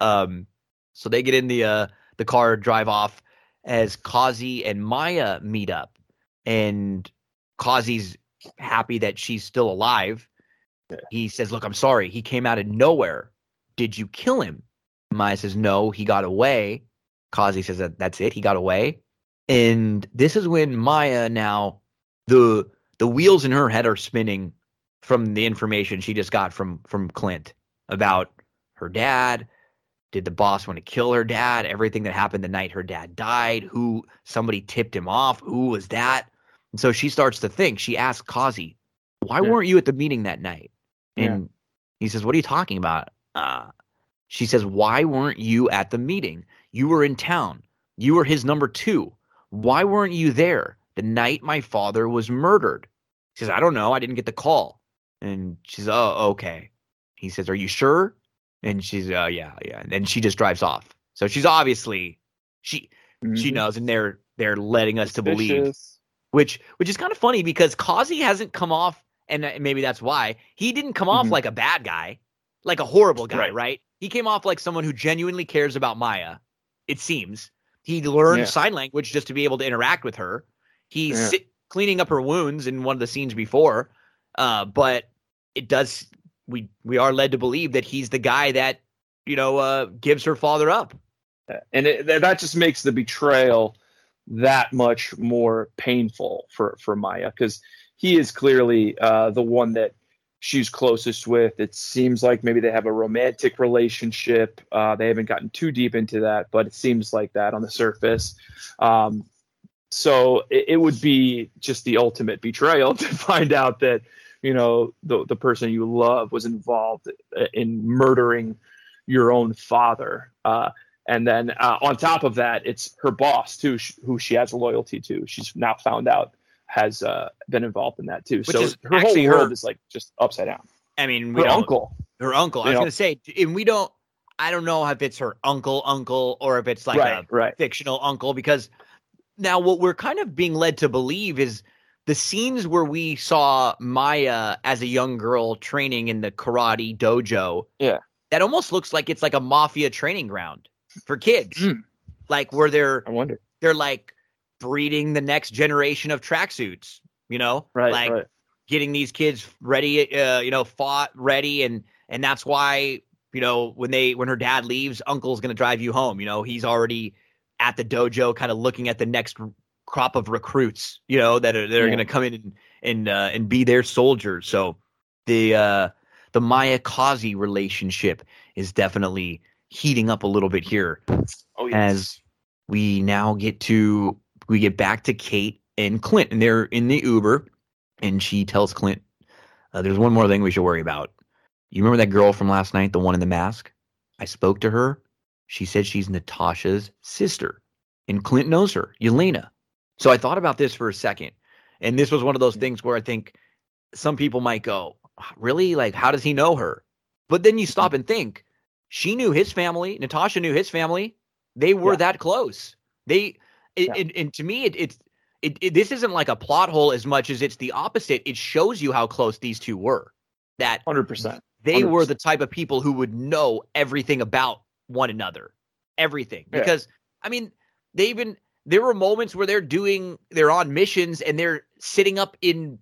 Um, so they get in the uh, the car, drive off as Kazi and Maya meet up, and Kazi's happy that she's still alive. Yeah. He says, "Look, I'm sorry. He came out of nowhere. Did you kill him?" Maya says, "No, he got away." Kazi says that that's it. He got away, and this is when Maya now the the wheels in her head are spinning from the information she just got from from Clint about her dad. Did the boss want to kill her dad? Everything that happened the night her dad died. Who somebody tipped him off? Who was that? And so she starts to think. She asks Kazi, "Why Yeah. weren't you at the meeting that night?" Yeah. And he says, "What are you talking about?" Uh, she says, "Why weren't you at the meeting? You were in town. You were his number two. Why weren't you there the night my father was murdered?" He says, "I don't know. I didn't get the call." And she says, "Oh, okay." He says, "Are you sure?" And she's, "Uh, yeah, yeah." And then she just drives off. So she's obviously she she Mhm. knows, and they're they're letting us to believe. Which which is kind of funny because Kazi hasn't come off, and uh, maybe that's why he didn't come off Mhm. like a bad guy, like a horrible guy, Right. right? He came off like someone who genuinely cares about Maya. It seems he learned Yeah. sign language just to be able to interact with her. He's Yeah. sit, cleaning up her wounds in one of the scenes before, uh, but it does we we are led to believe that he's the guy that you know uh, gives her father up. and it, that- just makes the betrayal that much more painful for for Maya because he is clearly uh, the one that she's closest with. It seems like maybe they have a romantic relationship. Uh, they haven't gotten too deep into that, but it seems like that on the surface. Um, so it, it would be just the ultimate betrayal to find out that you know the the person you love was involved in murdering your own father. Uh, and then uh, on top of that, it's her boss too, sh- who she has a loyalty to. She's now found out has uh, been involved in that too. Which so her whole world her- is like just upside down. I mean, we Her don't, uncle, her uncle. I was know. gonna say, and we don't. I don't know if it's her uncle, uncle, or if it's like right, a right, fictional uncle because now what we're kind of being led to believe is the scenes where we saw Maya as a young girl training in the karate dojo. Yeah. That almost looks like it's like a mafia training ground for kids. Mm. Like where they're I wonder. they're like breeding the next generation of tracksuits, you know? Right, Like right. getting these kids ready uh, you know, fought ready and and that's why, you know, when they when her dad leaves, uncle's going to drive you home, you know, he's already at the dojo kind of looking at the next crop of recruits, you know, that are that are Yeah. going to come in and and uh, and be their soldiers. So the uh the Maya Kazi relationship is definitely heating up a little bit here Oh as we now get to we get back to Kate and Clint, and they're in the Uber, and she tells Clint, uh, "There's one more thing we should worry about. You remember that girl from last night, the one in the mask? I spoke to her. She said she's Natasha's sister, and Clint knows her, Yelena. So I thought about this for a second, and this was one of those mm. things where I think some people might go, "Really? Like, how does he know her?" But then you stop mm. and think, she knew his family. Natasha knew his family. They were Yeah. that close. They it, Yeah. and, and to me, it, it's it. This isn't like a plot hole as much as it's the opposite. It shows you how close these two were. That hundred percent. they were 100%. the type of people who would know everything about one another, everything. Yeah. Because I mean, they even there were moments where they're doing they're on missions and they're sitting up in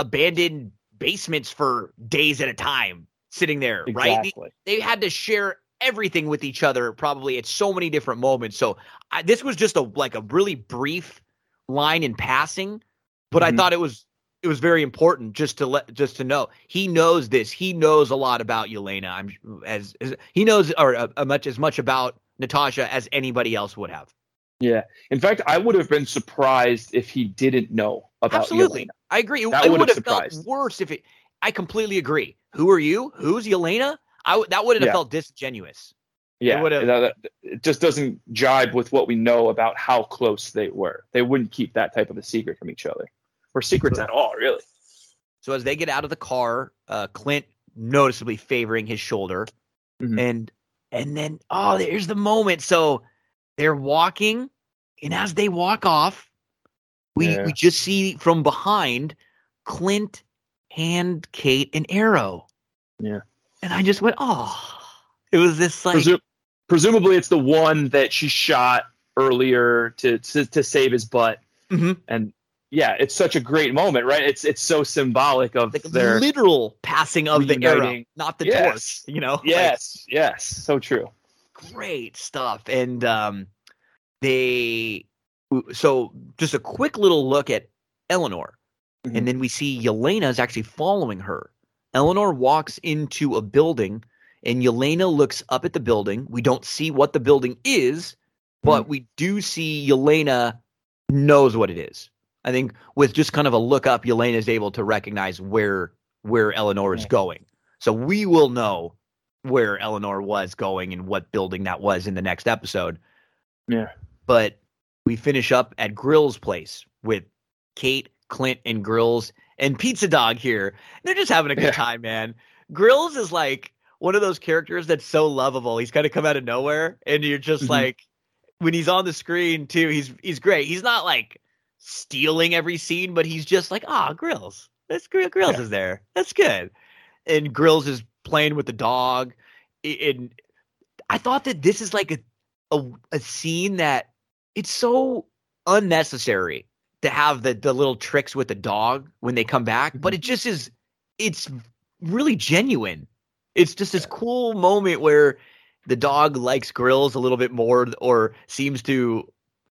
abandoned basements for days at a time, sitting there, right? The- Exactly. they had to share everything with each other probably at so many different moments so I, this was just a like a really brief line in passing but i Mhm. thought it was it was very important just to let just to know he knows this he knows a lot about Yelena i'm as, as he knows or uh, much as much about natasha as anybody else would have Yeah. In fact, I would have been surprised if he didn't know about absolutely Yelena. i agree it, That it would have have felt worse if it i completely agree who are you who's Yelena? I w- that would have Yeah. felt disingenuous Yeah, would've- that- that- it just doesn't jibe with what we know about how close they were. They wouldn't keep that type of a secret from each other, or secrets at all, really. So as they get out of the car, uh, Clint noticeably favoring his shoulder, Mhm. and and then oh, there's the moment. So they're walking, and as they walk off, we Yeah. we just see from behind Clint hand Kate an arrow. Yeah. and I just went, oh, it was this like Presu- presumably, it's the one that she shot earlier to to, to save his butt, Mhm. and yeah, it's such a great moment, right? It's it's so symbolic of like their literal passing of the arrow, not the Yes. torch. You know, Like, yes, yes, so true. Great stuff and um they so just a quick little look at eleanor Mhm. and then we see yelena is actually following her. Eleanor walks into a building and yelena looks up at the building. We don't see what the building is but we do see yelena knows what it is. I think with just kind of a look up yelena is able to recognize where where eleanor is going. So we will know where Eleanor was going and what building that was in the next episode. Yeah. But we finish up at Grill's place with Kate, Clint, and Grills and Pizza Dog here. They're just having a good Yeah. time, man. Grills is like one of those characters that's so lovable. He's kind of come out of nowhere, and you're just Mhm. like, when he's on the screen too, he's he's great. He's not like stealing every scene, but he's just like, ah, Grills. That's Grills Yeah. is there. That's good. And Grills is playing with the dog. And I thought that this is like a a, a scene that it's so unnecessary to have the the little tricks with the dog when they come back, but mm-hmm. it just is it's really genuine. It's just this cool moment where the dog likes Grills a little bit more or seems to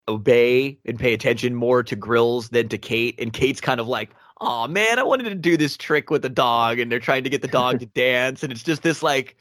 obey and pay attention more to Grills than to Kate. And Kate's kind of like, oh man, I wanted to do this trick with the dog, and they're trying to get the dog to dance. And it's just this like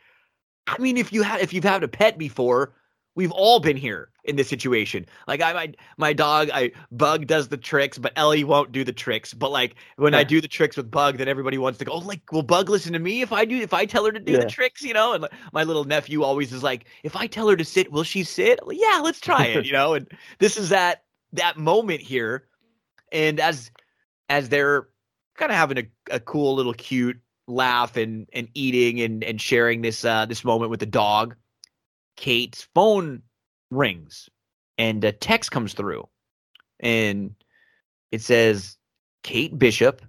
I mean, if you had if you've had a pet before, we've all been here in this situation. Like I my my dog, I Bug does the tricks, but Ellie won't do the tricks. But like when I do the tricks with Bug, then everybody wants to go, oh, like, will Bug listen to me if I do if I tell her to do the tricks, you know? And like, my little nephew always is like, if I tell her to sit, will she sit? Like, yeah, let's try it, you know? And this is that that moment here. And as as they're kind of having a, a cool little cute laugh and and eating and and sharing this uh this moment with the dog kate's phone rings and a text comes through and it says kate bishop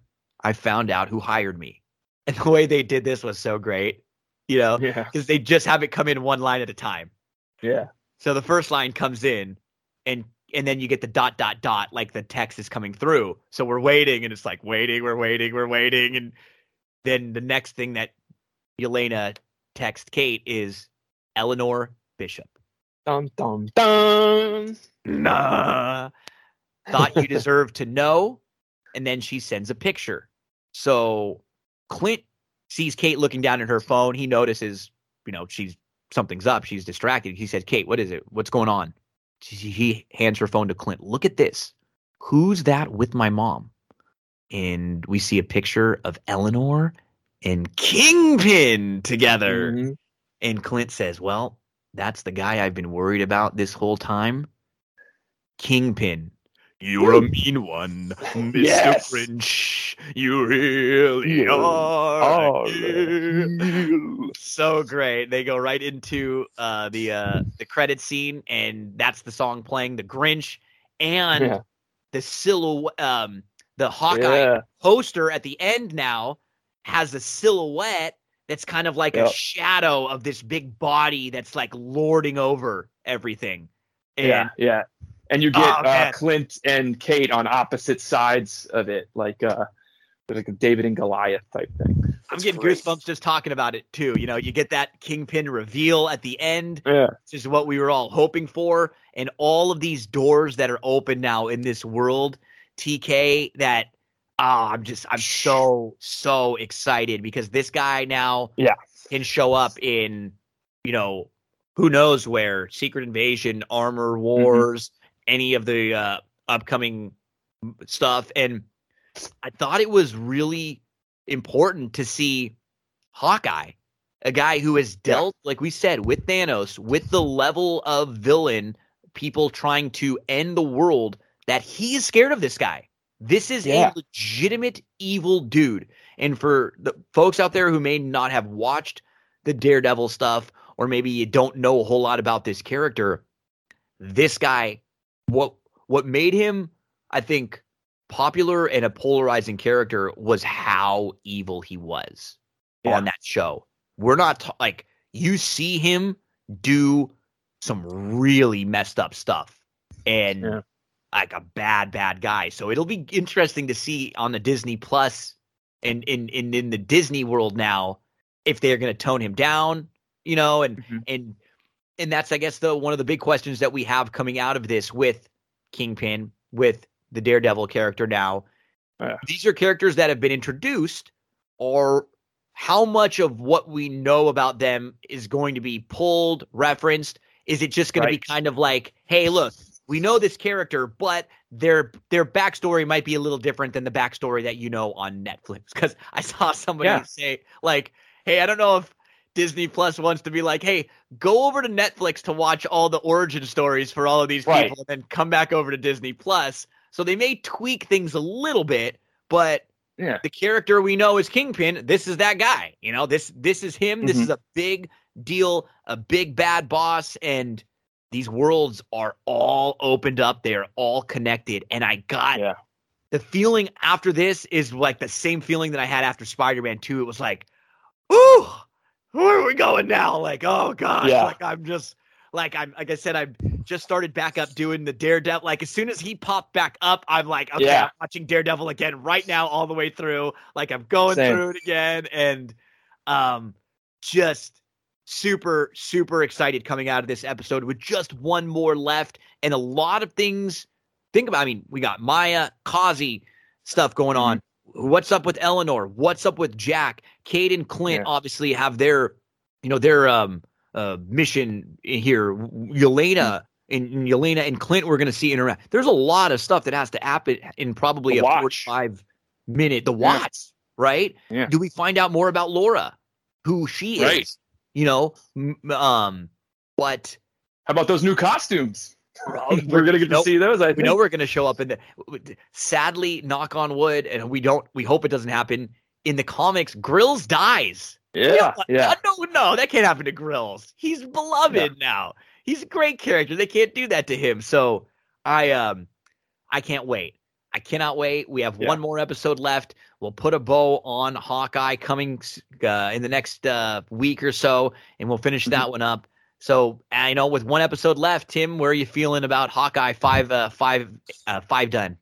i found out who hired me and the way they did this was so great you know Yeah. because they just have it come in one line at a time Yeah. so the first line comes in and and then you get the dot dot dot like the text is coming through. So we're waiting and it's like waiting, we're waiting, we're waiting and then the next thing that Yelena text Kate is Eleanor Bishop. Dum dum dum. Nah. Thought you deserved to know and then she sends a picture. So Clint sees Kate looking down at her phone. He notices, you know, she's something's up. She's distracted. He says, "Kate, what is it? What's going on?" She, he hands her phone to Clint. Look at this. Who's that with my mom? And we see a picture of Eleanor and Kingpin together. Mhm. And Clint says, Well, that's the guy I've been worried about this whole time. Kingpin. You're a mean one, Mr. Yes. Grinch. You really You are. are real. So great. They go right into uh, the uh, the credit scene, and that's the song playing, The Grinch, and Yeah. the silhouette, um, the Hawkeye Yeah. poster at the end now has a silhouette that's kind of like a shadow of this big body that's like lording over everything. And Yeah. Yeah. And you get Oh, uh. Clint and Kate on opposite sides of it, like uh, like a David and Goliath type thing. I'm It's getting great. goosebumps just talking about it too. You know, you get that kingpin reveal at the end, Yeah. which is what we were all hoping for, and all of these doors that are open now in this world, TK. That ah, I'm just I'm so so excited because this guy now Yeah. can show up in you know who knows where Secret Invasion, Armor Wars, any of the uh, upcoming stuff, and I thought it was really important to see Hawkeye, a guy who has dealt, like we said, with Thanos, with the level of villain, people trying to end the world, that he is scared of this guy. This is Yeah. a legitimate evil dude. And for the folks out there who may not have watched the Daredevil stuff, or maybe you don't know a whole lot about this character, this guy, what what made him, I think, popular and a polarizing character was how evil he was Yeah. on that show. We're not ta- like you see him do some really messed up stuff and Yeah. like a bad bad guy. So it'll be interesting to see on the Disney Plus and in in in the Disney world now if they're going to tone him down, you know, and Mhm. and and that's I guess the one of the big questions that we have coming out of this with Kingpin with the Daredevil character now. Yeah. These are characters that have been introduced or how much of what we know about them is going to be pulled, referenced? Is it just going to be kind of like, hey, look, we know this character, but their their backstory might be a little different than the backstory that you know on Netflix? Because I saw somebody Yeah. say, like, hey, I don't know if Disney Plus wants to be like, hey, go over to Netflix to watch all the origin stories for all of these Right. people, and then come back over to Disney Plus. So they may tweak things a little bit, but Yeah. the character we know is Kingpin. This is that guy. You know, this this is him. This Mhm. is a big deal, a big bad boss, and these worlds are all opened up. They're all connected. And I got Yeah. the feeling after this is like the same feeling that I had after Spider Man 2. It was like, ooh, where are we going now? Like, oh gosh, Yeah. like I'm just like I'm like I said, I've just started back up doing the Daredevil. Like as soon as he popped back up, I'm like, okay, Yeah. I'm watching Daredevil again right now, all the way through. Like I'm going Same. through it again, and um, just super super excited coming out of this episode with just one more left and a lot of things. Think about. I mean, we got Maya, Kazi stuff going on. Mm-hmm. What's up with Eleanor? What's up with Jack? Kate and Clint Yeah. obviously have their, you know, their um uh mission here. Yelena and, and Yelena and Clint we're going to see interact. There's a lot of stuff that has to happen in probably The a watch. 45 minute. The Yeah. watch, right? Yeah. Do we find out more about Laura, who she Right. is? You know, um, but How about those new costumes? We're We're gonna get to see those. I we think. know we're going to show up in the sadly knock on wood and we don't we hope it doesn't happen. In the comics grills dies. Yeah, no, yeah. no no that can't happen to grills. He's beloved now. He's a great character. They can't do that to him. So i um i can't wait. I cannot wait. We have Yeah. one more episode left. We'll put a bow on hawkeye coming uh, in the next uh, week or so and we'll finish Mm-hmm. that one up so I know with one episode left, Tim, where are you feeling about Hawkeye five uh, five uh, five done?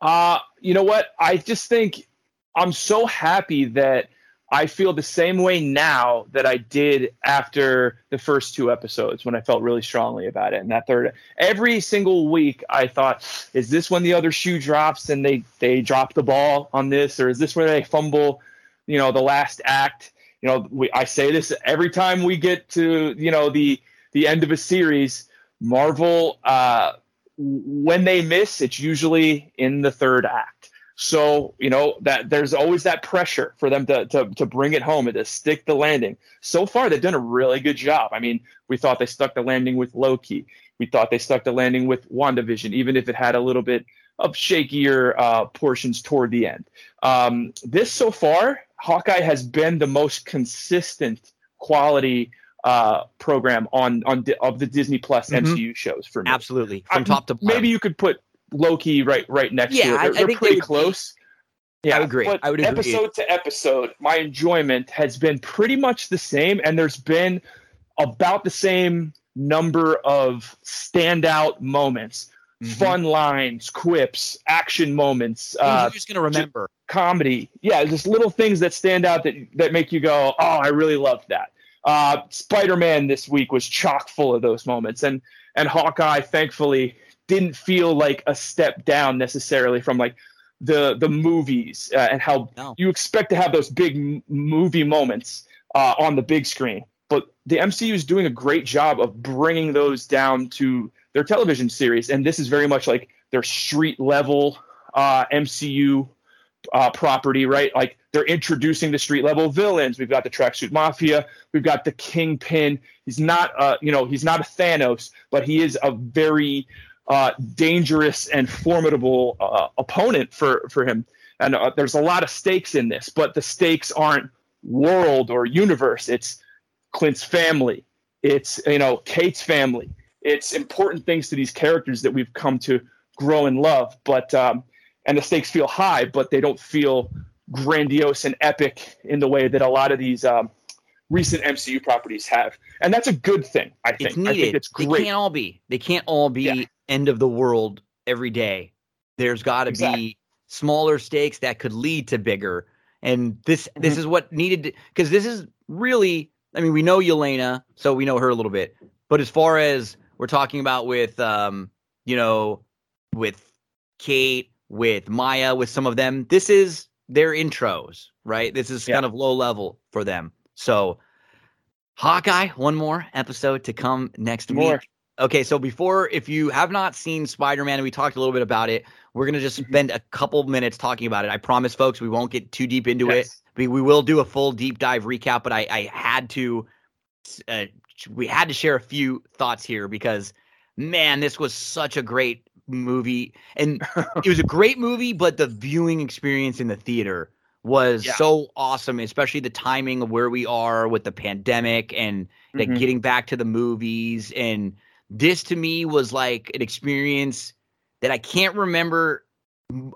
Uh, you know what? I just think I'm so happy that I feel the same way now that I did after the first two episodes when I felt really strongly about it. And that third, every single week, I thought, is this when the other shoe drops and they they drop the ball on this, or is this where they fumble? You know, the last act. You know, we, I say this every time we get to you know the the end of a series. Marvel, uh, when they miss, it's usually in the third act. So you know that there's always that pressure for them to, to to bring it home and to stick the landing. So far, they've done a really good job. I mean, we thought they stuck the landing with Loki. We thought they stuck the landing with WandaVision, even if it had a little bit of shakier uh, portions toward the end. Um, this so far, Hawkeye has been the most consistent quality uh, program on on di- of the Disney Plus Mhm. MCU shows for me. Absolutely, from I- top to bottom. Maybe you could put Loki right right next Yeah, to it. I- They're, I they're pretty they would be- close. Yeah, I agree. I would agree. episode to episode, my enjoyment has been pretty much the same, and there's been about the same number of standout moments, Mhm. fun lines, quips, action moments, uh, you're just gonna remember. comedy. Yeah, just little things that stand out that that make you go, "Oh, I really loved that." Uh, Spider-Man this week was chock full of those moments, and and Hawkeye, thankfully, didn't feel like a step down necessarily from like the the movies uh, and how No. you expect to have those big m- movie moments uh, on the big screen. But the MCU is doing a great job of bringing those down to their television series, and this is very much like their street level uh, MCU uh, property, right? Like they're introducing the street level villains. We've got the tracksuit mafia. We've got the kingpin. He's not, uh, you know, he's not a Thanos, but he is a very uh, dangerous and formidable uh, opponent for for him. And uh, there's a lot of stakes in this, but the stakes aren't world or universe. It's Clint's family. It's you know Kate's family. It's important things to these characters that we've come to grow and love. But um, and the stakes feel high, but they don't feel grandiose and epic in the way that a lot of these um, recent MCU properties have. And that's a good thing. I think. It's I needed. think it's They can't all be. They can't all be Yeah. end of the world every day. There's got to Exactly. be smaller stakes that could lead to bigger. And this Mm-hmm. this is what needed because this is really. I mean, we know Yelena, so we know her a little bit. But as far as we're talking about with, um, you know, with Kate, with Maya, with some of them, this is their intros, right? This is Yeah. kind of low level for them. So, Hawkeye, one more episode to come next More. week. Okay, so before, if you have not seen Spider Man, and we talked a little bit about it, we're going to just Mhm. spend a couple minutes talking about it. I promise, folks, we won't get too deep into it. We, we will do a full deep dive recap, but I, I had to, uh, we had to share a few thoughts here because, man, this was such a great movie. And it was a great movie, but the viewing experience in the theater was Yeah. so awesome, especially the timing of where we are with the pandemic and like Mhm. getting back to the movies and this to me was like an experience that I can't remember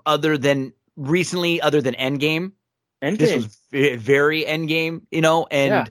other than recently, other than Endgame. Endgame. This was very Endgame, you know, and Yeah.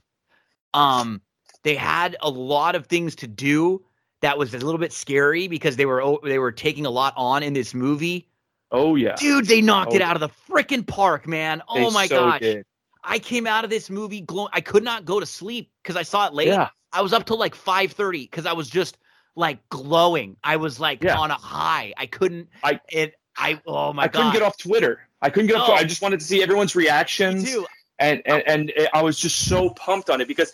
um, they had a lot of things to do that was a little bit scary because they were they were taking a lot on in this movie. oh yeah. Dude, they knocked oh, it Oh. out of the freaking park, man. Oh, they Oh my so gosh. did. I came out of this movie glowing. I could not go to sleep because I saw it late. Yeah. I was up till like 5:30 because I was just like glowing. I was like Yeah. on a high. I couldn't I- it I oh my god I couldn't get off Twitter. I couldn't get off. No. I just wanted to see everyone's reactions. and and, oh. and I was just so pumped on it because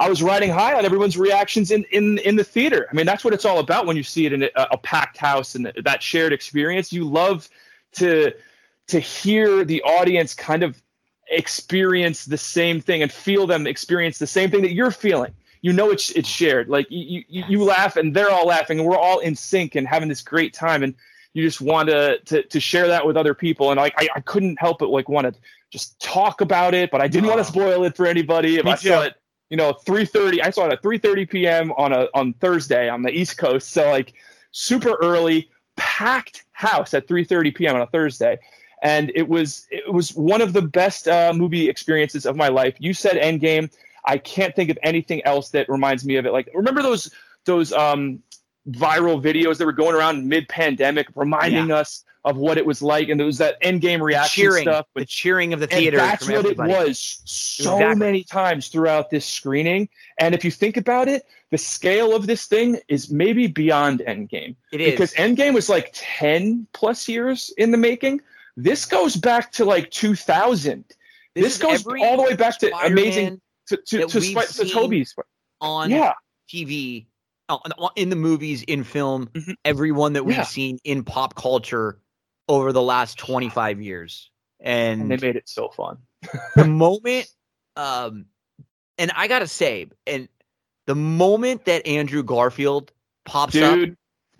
I was riding high on everyone's reactions in in in the theater. I mean, that's what it's all about when you see it in a, a packed house and that shared experience. You love to to hear the audience kind of experience the same thing and feel them experience the same thing that you're feeling. You know it's it's shared. Like you you, you laugh and they're all laughing and we're all in sync and having this great time and you just want to to, to share that with other people and like I, I couldn't help but like want to just talk about it, but I didn't want to spoil it for anybody. If Me I saw it, you know, three thirty, I saw it at three thirty p.m. on a on Thursday on the East Coast, so like super early, packed house at three thirty p.m. on a Thursday, and it was it was one of the best uh, movie experiences of my life. You said Endgame. I can't think of anything else that reminds me of it. Like remember those those um viral videos that were going around mid pandemic reminding us of what it was like and there was that end game reaction cheering, stuff the cheering of the and theater. that's what everybody. it was so Exactly. many times throughout this screening. And if you think about it, the scale of this thing is maybe beyond Endgame. It is Because Endgame was like 10 plus years in the making. This goes back to like 2000. This, is goes all the way back to Spider-Man amazing to, to, to, we've to Tobey's. on Yeah. TV, oh, in the movies, in film, Mhm. everyone that we've Yeah. seen in pop culture over the last 25 years. And And they made it so fun. the moment, um, and I gotta say, and the moment that Andrew Garfield pops up,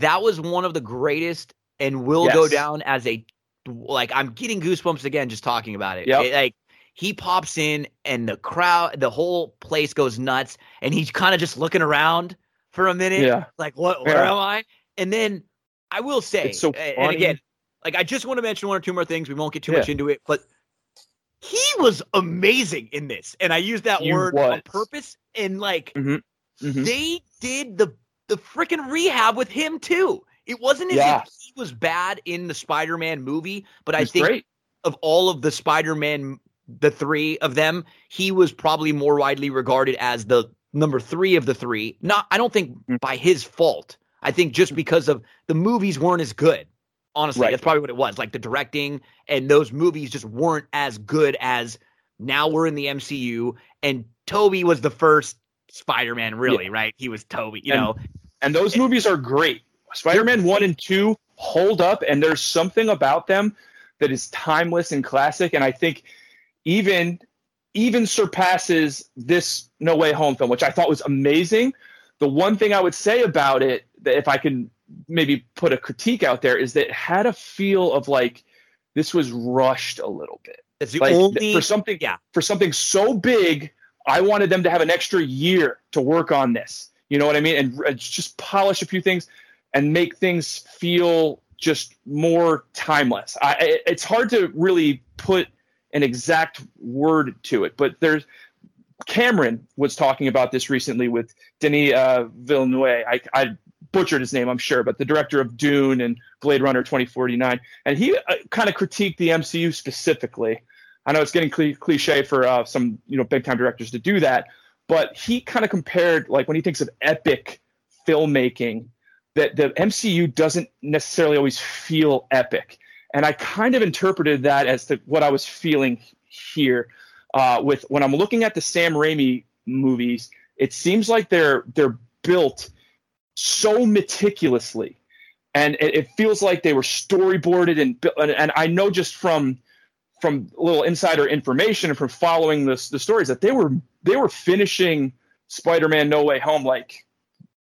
that was one of the greatest and will go down as a like I'm getting goosebumps again just talking about it. Yep. It- like he pops in and the crowd the whole place goes nuts and he's kind of just looking around for a minute yeah. like what where Yeah. am I? And then I will say so and again like I just want to mention one or two more things we won't get too Yeah. much into it but he was amazing in this and I use that He word on purpose and like Mhm. they did the the freaking rehab with him too. It wasn't as Yeah. if he was bad in the Spider-Man movie, but I think great. of all of the Spider-Man, the three of them, he was probably more widely regarded as the number three of the three. Not, I don't think Mm. by his fault. I think just because of the movies weren't as good. Honestly, Right. that's probably what it was. Like the directing and those movies just weren't as good as now we're in the MCU and Tobey was the first Spider-Man, really, right? He was Tobey, you And- know. and those eh. movies are great. Spider-Man one and two hold up, and there's something about them that is timeless and classic. And I think even even surpasses this No Way Home film, which I thought was amazing. The one thing I would say about it, that if I can maybe put a critique out there, is that it had a feel of like this was rushed a little bit. That's the Like only for something, yeah. for something so big, I wanted them to have an extra year to work on this. You know what I mean? And uh, just polish a few things and make things feel just more timeless. I, I- it's hard to really put an exact word to it, but there's Cameron was talking about this recently with Denis uh, Villeneuve. I, I butchered his name, I'm sure, but the director of Dune and Blade Runner 2049, and he uh, kind of critiqued the MCU specifically. I know it's getting cli cliche for uh, some you know big time directors to do that, but he kind of compared like when he thinks of epic filmmaking, that the MCU doesn't necessarily always feel epic, and I kind of interpreted that as to what I was feeling here uh, with when I'm looking at the Sam Raimi movies. It seems like they're they're built so meticulously, and it, it feels like they were storyboarded and. And, and I know just from from a little insider information and from following the the stories that they were they were finishing Spider-Man No Way Home like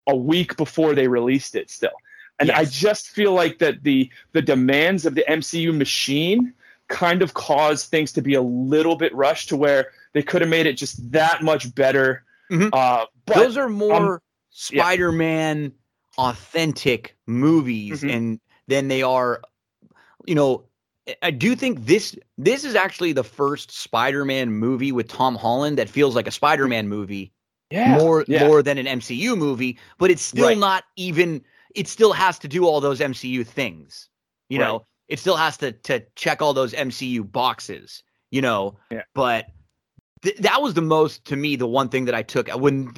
a week before they released it still. And I just feel like that the the demands of the MCU machine kind of caused things to be a little bit rushed to where they could have made it just that much better. Mhm. Uh, but those are more yeah. Spider-Man authentic movies Mhm. and then they are you know I do think this this is actually the first Spider-Man movie with Tom Holland that feels like a Spider-Man movie Yeah. more yeah. more than an MCU movie, but it's still Right. not even it still has to do all those MCU things. You Right. know, it still has to to check all those MCU boxes, you know. Yeah. But th- that was the most to me the one thing that I took when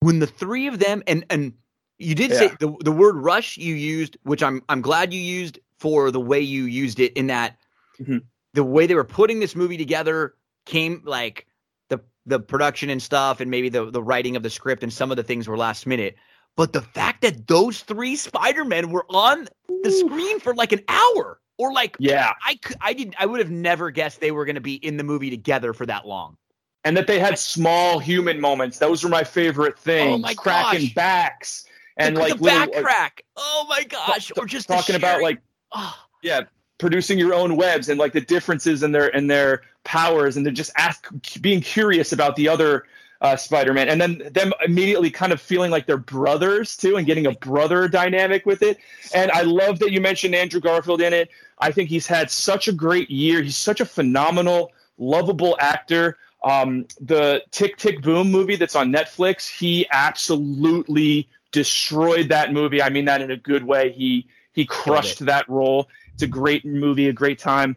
when the three of them and and you did say the the word rush you used, which I'm I'm glad you used for the way you used it in that Mhm. the way they were putting this movie together came like the the production and stuff and maybe the the writing of the script and some of the things were last minute. But the fact that those three Spider-Men were on the screen for like an hour or like yeah. I could I didn't I would have never guessed they were going to be in the movie together for that long. And that they had small human moments. Those were my favorite things. Oh my cracking gosh. backs and the, like the back little, crack. Oh my gosh! Or just talking about like Oh, yeah, producing your own webs and like the differences in their in their powers, and they're just ask being curious about the other uh, Spider-Man, and then them immediately kind of feeling like they're brothers too, and getting a brother dynamic with it. And I love that you mentioned Andrew Garfield in it. I think he's had such a great year. He's such a phenomenal, lovable actor. Um, the Tick Tick Boom movie that's on Netflix, he absolutely destroyed that movie. I mean that in a good way. He he crushed that role. It's a great movie, a great time,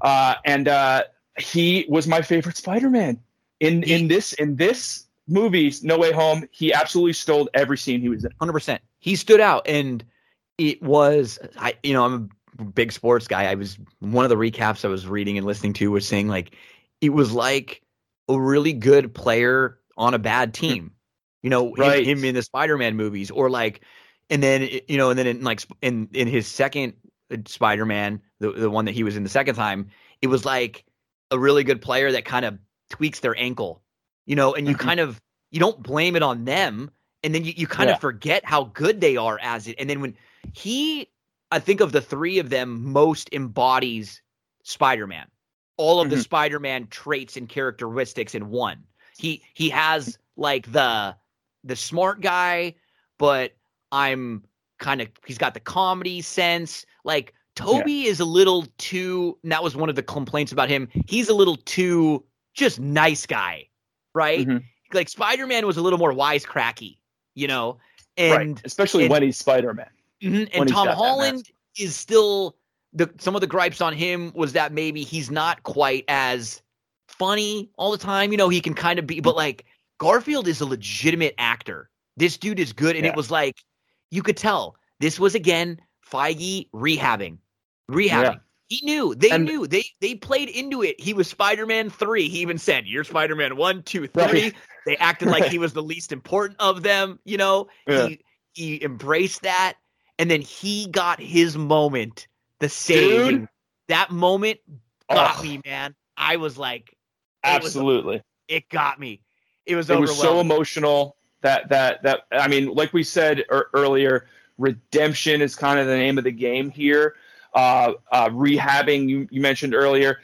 uh, and uh, he was my favorite Spider-Man in in this in this movie, No Way Home. He absolutely stole every scene he was in. hundred percent. He stood out, and it was I. You know, I'm a big sports guy. I was one of the recaps I was reading and listening to was saying like it was like a really good player on a bad team. You know, him- Right. him, in the Spider-Man movies, or like, and then you know, and then in like in in his second uh, Spider-Man, the the one that he was in the second time, it was like a really good player that kind of tweaks their ankle, you know, and you Mhm. kind of you don't blame it on them, and then you, you kind Yeah. of forget how good they are as it, and then when he, I think of the three of them, most embodies Spider-Man, all of the Mhm. Spider-Man traits and characteristics in one. He he has like the the smart guy, but I'm kind of he's got the comedy sense. Like Tobey is a little too and that was one of the complaints about him. He's a little too just nice guy, right? Mhm. Like Spider-Man was a little more wisecracky, you know? right, And especially and- when he's Spider-Man. Mhm, And Tom Holland is still the some of the gripes on him was that maybe he's not quite as funny all the time. You know, he can kind of be, but like Garfield is a legitimate actor. This dude is good, and Yeah. it was like you could tell this was again Feige rehabbing, rehabbing. Yeah. He knew they And- knew they they played into it. He was Spider Man three. He even said, "You're Spider Man one, two, three. Right. They acted like he was the least important of them. You know, Yeah. he he embraced that, and then he got his moment, the save. Dude. that moment got Oh, me, man. I was like, it was- absolutely. it got me. It was it was so emotional that that that I mean, like we said er, earlier, redemption is kind of the name of the game here. Uh, uh, rehabbing, you, you mentioned earlier,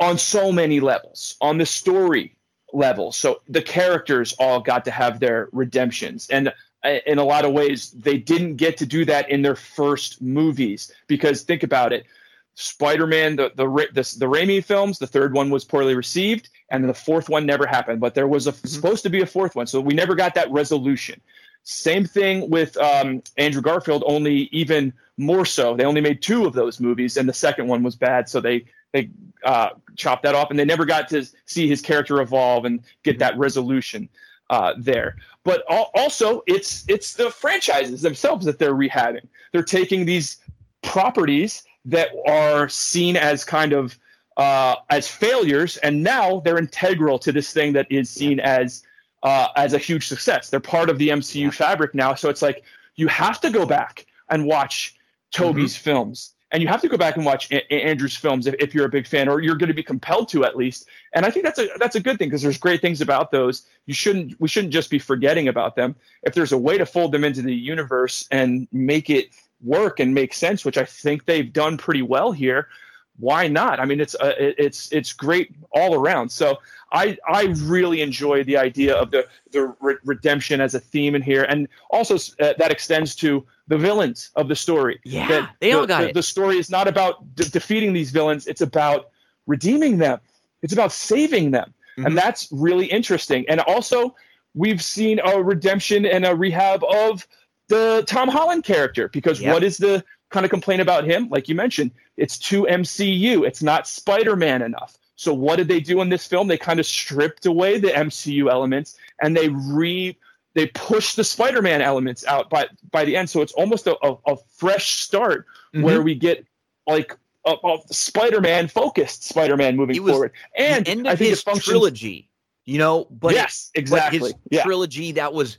on so many levels, on the story level. So the characters all got to have their redemptions, and in a lot of ways, they didn't get to do that in their first movies because think about it. Spider-Man, the the the, the Raimi films, the third one was poorly received, and the fourth one never happened. But there was a, supposed to be a fourth one, so we never got that resolution. Same thing with um, Andrew Garfield, only even more so. They only made two of those movies, and the second one was bad, so they they uh, chopped that off, and they never got to see his character evolve and get that resolution uh, there. But al- also, it's it's the franchises themselves that they're rehabbing. They're taking these properties that are seen as kind of uh, as failures, and now they're integral to this thing that is seen as uh, as a huge success. They're part of the MCU fabric now, so it's like you have to go back and watch Tobey's films, and you have to go back and watch a- Andrew's films if, if you're a big fan, or you're going to be compelled to at least. And I think that's a that's a good thing because there's great things about those. You shouldn't we shouldn't just be forgetting about them. If there's a way to fold them into the universe and make it work and make sense, which I think they've done pretty well here, why not? I mean, it's uh, it's it's great all around. So I I really enjoy the idea of the the re- redemption as a theme in here, and also uh, that extends to the villains of the story. Yeah, that they all the, got the, it. The story is not about de- defeating these villains; it's about redeeming them. It's about saving them, Mhm. and that's really interesting. And also, we've seen a redemption and a rehab of the Tom Holland character because Yep. what is the kind of complaint about him? Like you mentioned, it's too MCU. It's not Spider-Man enough. So what did they do in this film? They kind of stripped away the MCU elements and they re they push the Spider-Man elements out by by the end. So it's almost a, a, a fresh start Mhm. where we get like a, a Spider-Man focused Spider-Man moving forward. And the end I of think his functions. trilogy, you know, but yes, but exactly. his yeah. trilogy that was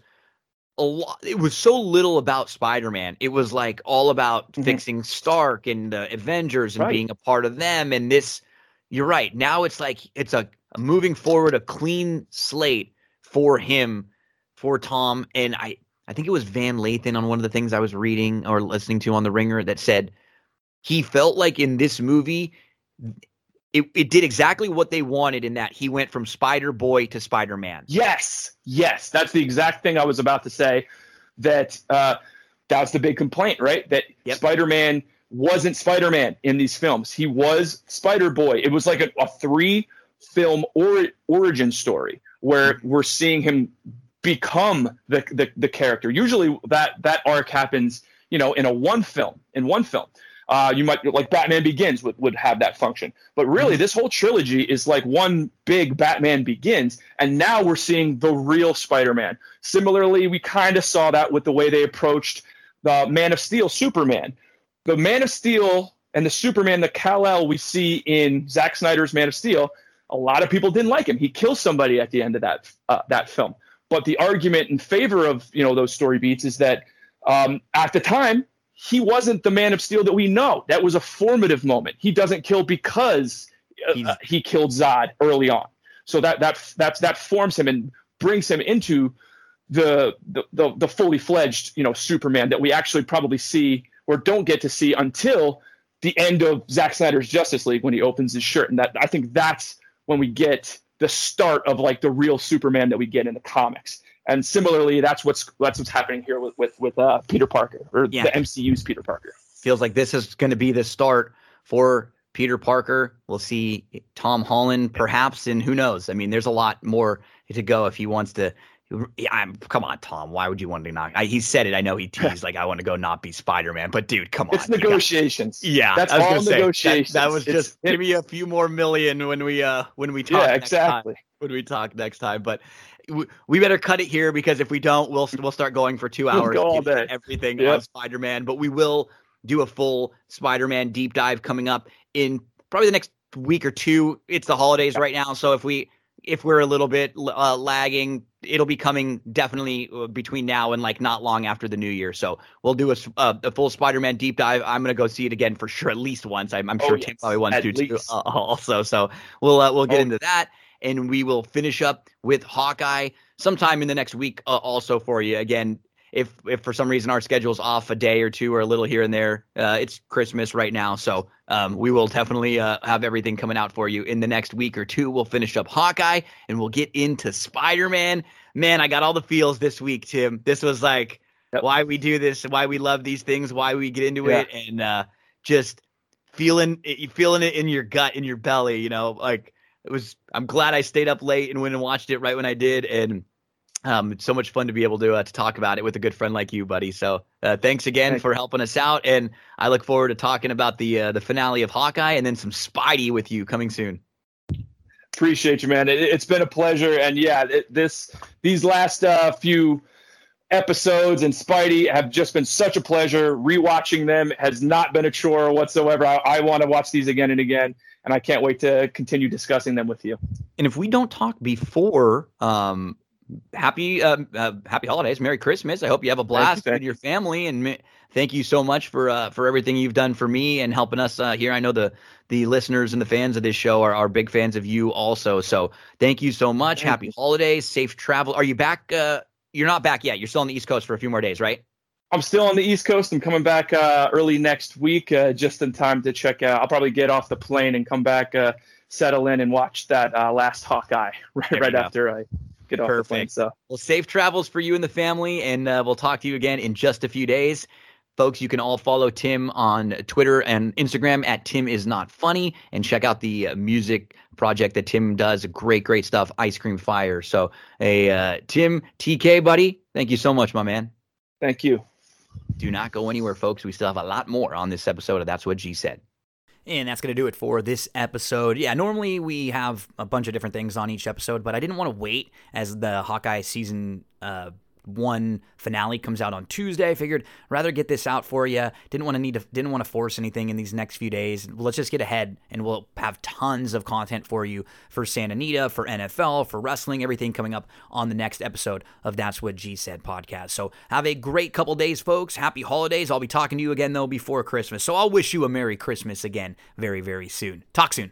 a lot it was so little about spider-man it was like all about Mhm. fixing stark and the avengers and Right. being a part of them and this you're right now it's like it's a, a moving forward a clean slate for him for tom and i i think it was van lathan on one of the things i was reading or listening to on the ringer that said he felt like in this movie it, it did exactly what they wanted in that he went from spider boy to spider-man Yes, yes, that's the exact thing I was about to say. That uh, that's the big complaint, right? That Yep. Spider-Man wasn't Spider-Man in these films. He was Spider-Boy. It was like a, a three-film or, origin story where we're seeing him become the, the the character. Usually, that that arc happens, you know, in a one film. In one film, uh, you might like Batman Begins would, would have that function. But really, this whole trilogy is like one big Batman Begins, and now we're seeing the real Spider-Man. Similarly, we kind of saw that with the way they approached the Man of Steel Superman. The Man of Steel and the Superman, the Kal-El we see in Zack Snyder's Man of Steel, a lot of people didn't like him. He kills somebody at the end of that uh, that film. But the argument in favor of you know those story beats is that um, at the time he wasn't the Man of Steel that we know. That was a formative moment. He doesn't kill because uh, uh, he killed Zod early on. So that that that's that forms him and brings him into the the, the, the fully fledged you know Superman that we actually probably see or don't get to see until the end of Zack Snyder's Justice League when he opens his shirt, and that I think that's when we get the start of like the real Superman that we get in the comics. And similarly, that's what's that's what's happening here with with, with uh, Peter Parker or Yeah. the MCU's Peter Parker. feels like this is going to be the start for Peter Parker. We'll see Tom Holland perhaps, and who knows? I mean, there's a lot more to go if he wants to. Yeah, I'm, come on, Tom. Why would you want to not? I, he said it. I know he teased like I want to go not be Spider Man, but dude, come on. It's you got- negotiations. yeah, That's all gonna say, that- negotiations. That, was It's- just give me a few more million when we uh when we talk. Yeah, next time exactly. when we talk next time. But w- we better cut it here because if we don't, we'll we'll start going for two We'll hours. go all day. Everything Yep. on Spider Man, but we will do a full Spider Man deep dive coming up in probably the next week or two. It's the holidays right now, so if we if we're a little bit uh, lagging, it'll be coming definitely uh, between now and like not long after the new year. So we'll do a, s- uh, a full Spider-Man deep dive. I'm gonna go see it again for sure, at least once. I'm, I'm Oh, sure yes, Tim probably wants to too, uh, also. So we'll uh, we'll get Oh. into that, and we will finish up with Hawkeye sometime in the next week uh, also for you. Again, if if for some reason our schedule's off a day or two or a little here and there, uh, it's Christmas right now, so um, we will definitely uh, have everything coming out for you in the next week or two. We'll finish up Hawkeye and we'll get into Spider Man. Man, I got all the feels this week, Tim. This was like Yep. why we do this, why we love these things, why we get into Yeah. it, and uh, just feeling it, feeling it in your gut, in your belly. You know, like it was. I'm glad I stayed up late and went and watched it right when I did, and um, it's so much fun to be able to uh, to talk about it with a good friend like you, buddy. So uh, thanks again Thank for helping us out, and I look forward to talking about the uh, the finale of Hawkeye and then some Spidey with you coming soon. Appreciate you, man. It, it's been a pleasure, and yeah, it, this these last uh, few episodes and Spidey have just been such a pleasure. Rewatching them has not been a chore whatsoever. I, I want to watch these again and again, and I can't wait to continue discussing them with you. And if we don't talk before, um, happy uh, uh, happy holidays, Merry Christmas. I hope you have a blast with your family, and thank you so much for uh, for everything you've done for me and helping us uh, here. I know the the listeners and the fans of this show are, are big fans of you also. So thank you so much. Thank happy you. holidays, safe travel. Are you back? Uh, you're not back yet. You're still on the East Coast for a few more days, right? I'm still on the East Coast. I'm coming back uh, early next week, uh, just in time to check out. I'll probably get off the plane and come back, uh, settle in, and watch that uh, last Hawkeye right, right after I get off Perfect. the plane. So, well, safe travels for you and the family, and uh, we'll talk to you again in just a few days. Folks, you can all follow Tim on Twitter and Instagram at Tim is not funny, and check out the uh, music project that Tim does. Great, great stuff. Ice Cream Fire. So, hey, uh, Tim TK, buddy, thank you so much, my man. thank you. Do not go anywhere, folks. We still have a lot more on this episode of That's What G Said. And that's going to do it for this episode. Yeah, normally we have a bunch of different things on each episode, but I didn't want to wait as the Hawkeye season uh, one finale comes out on Tuesday. I figured rather get this out for you. Didn't want to need to didn't want to force anything in these next few days. Let's just get ahead and we'll have tons of content for you for Santa Anita, for NFL, for wrestling, everything coming up on the next episode of That's What G Said podcast. So have a great couple days, folks. Happy holidays. I'll be talking to you again though before Christmas. So I'll wish you a Merry Christmas again very, very soon. Talk soon.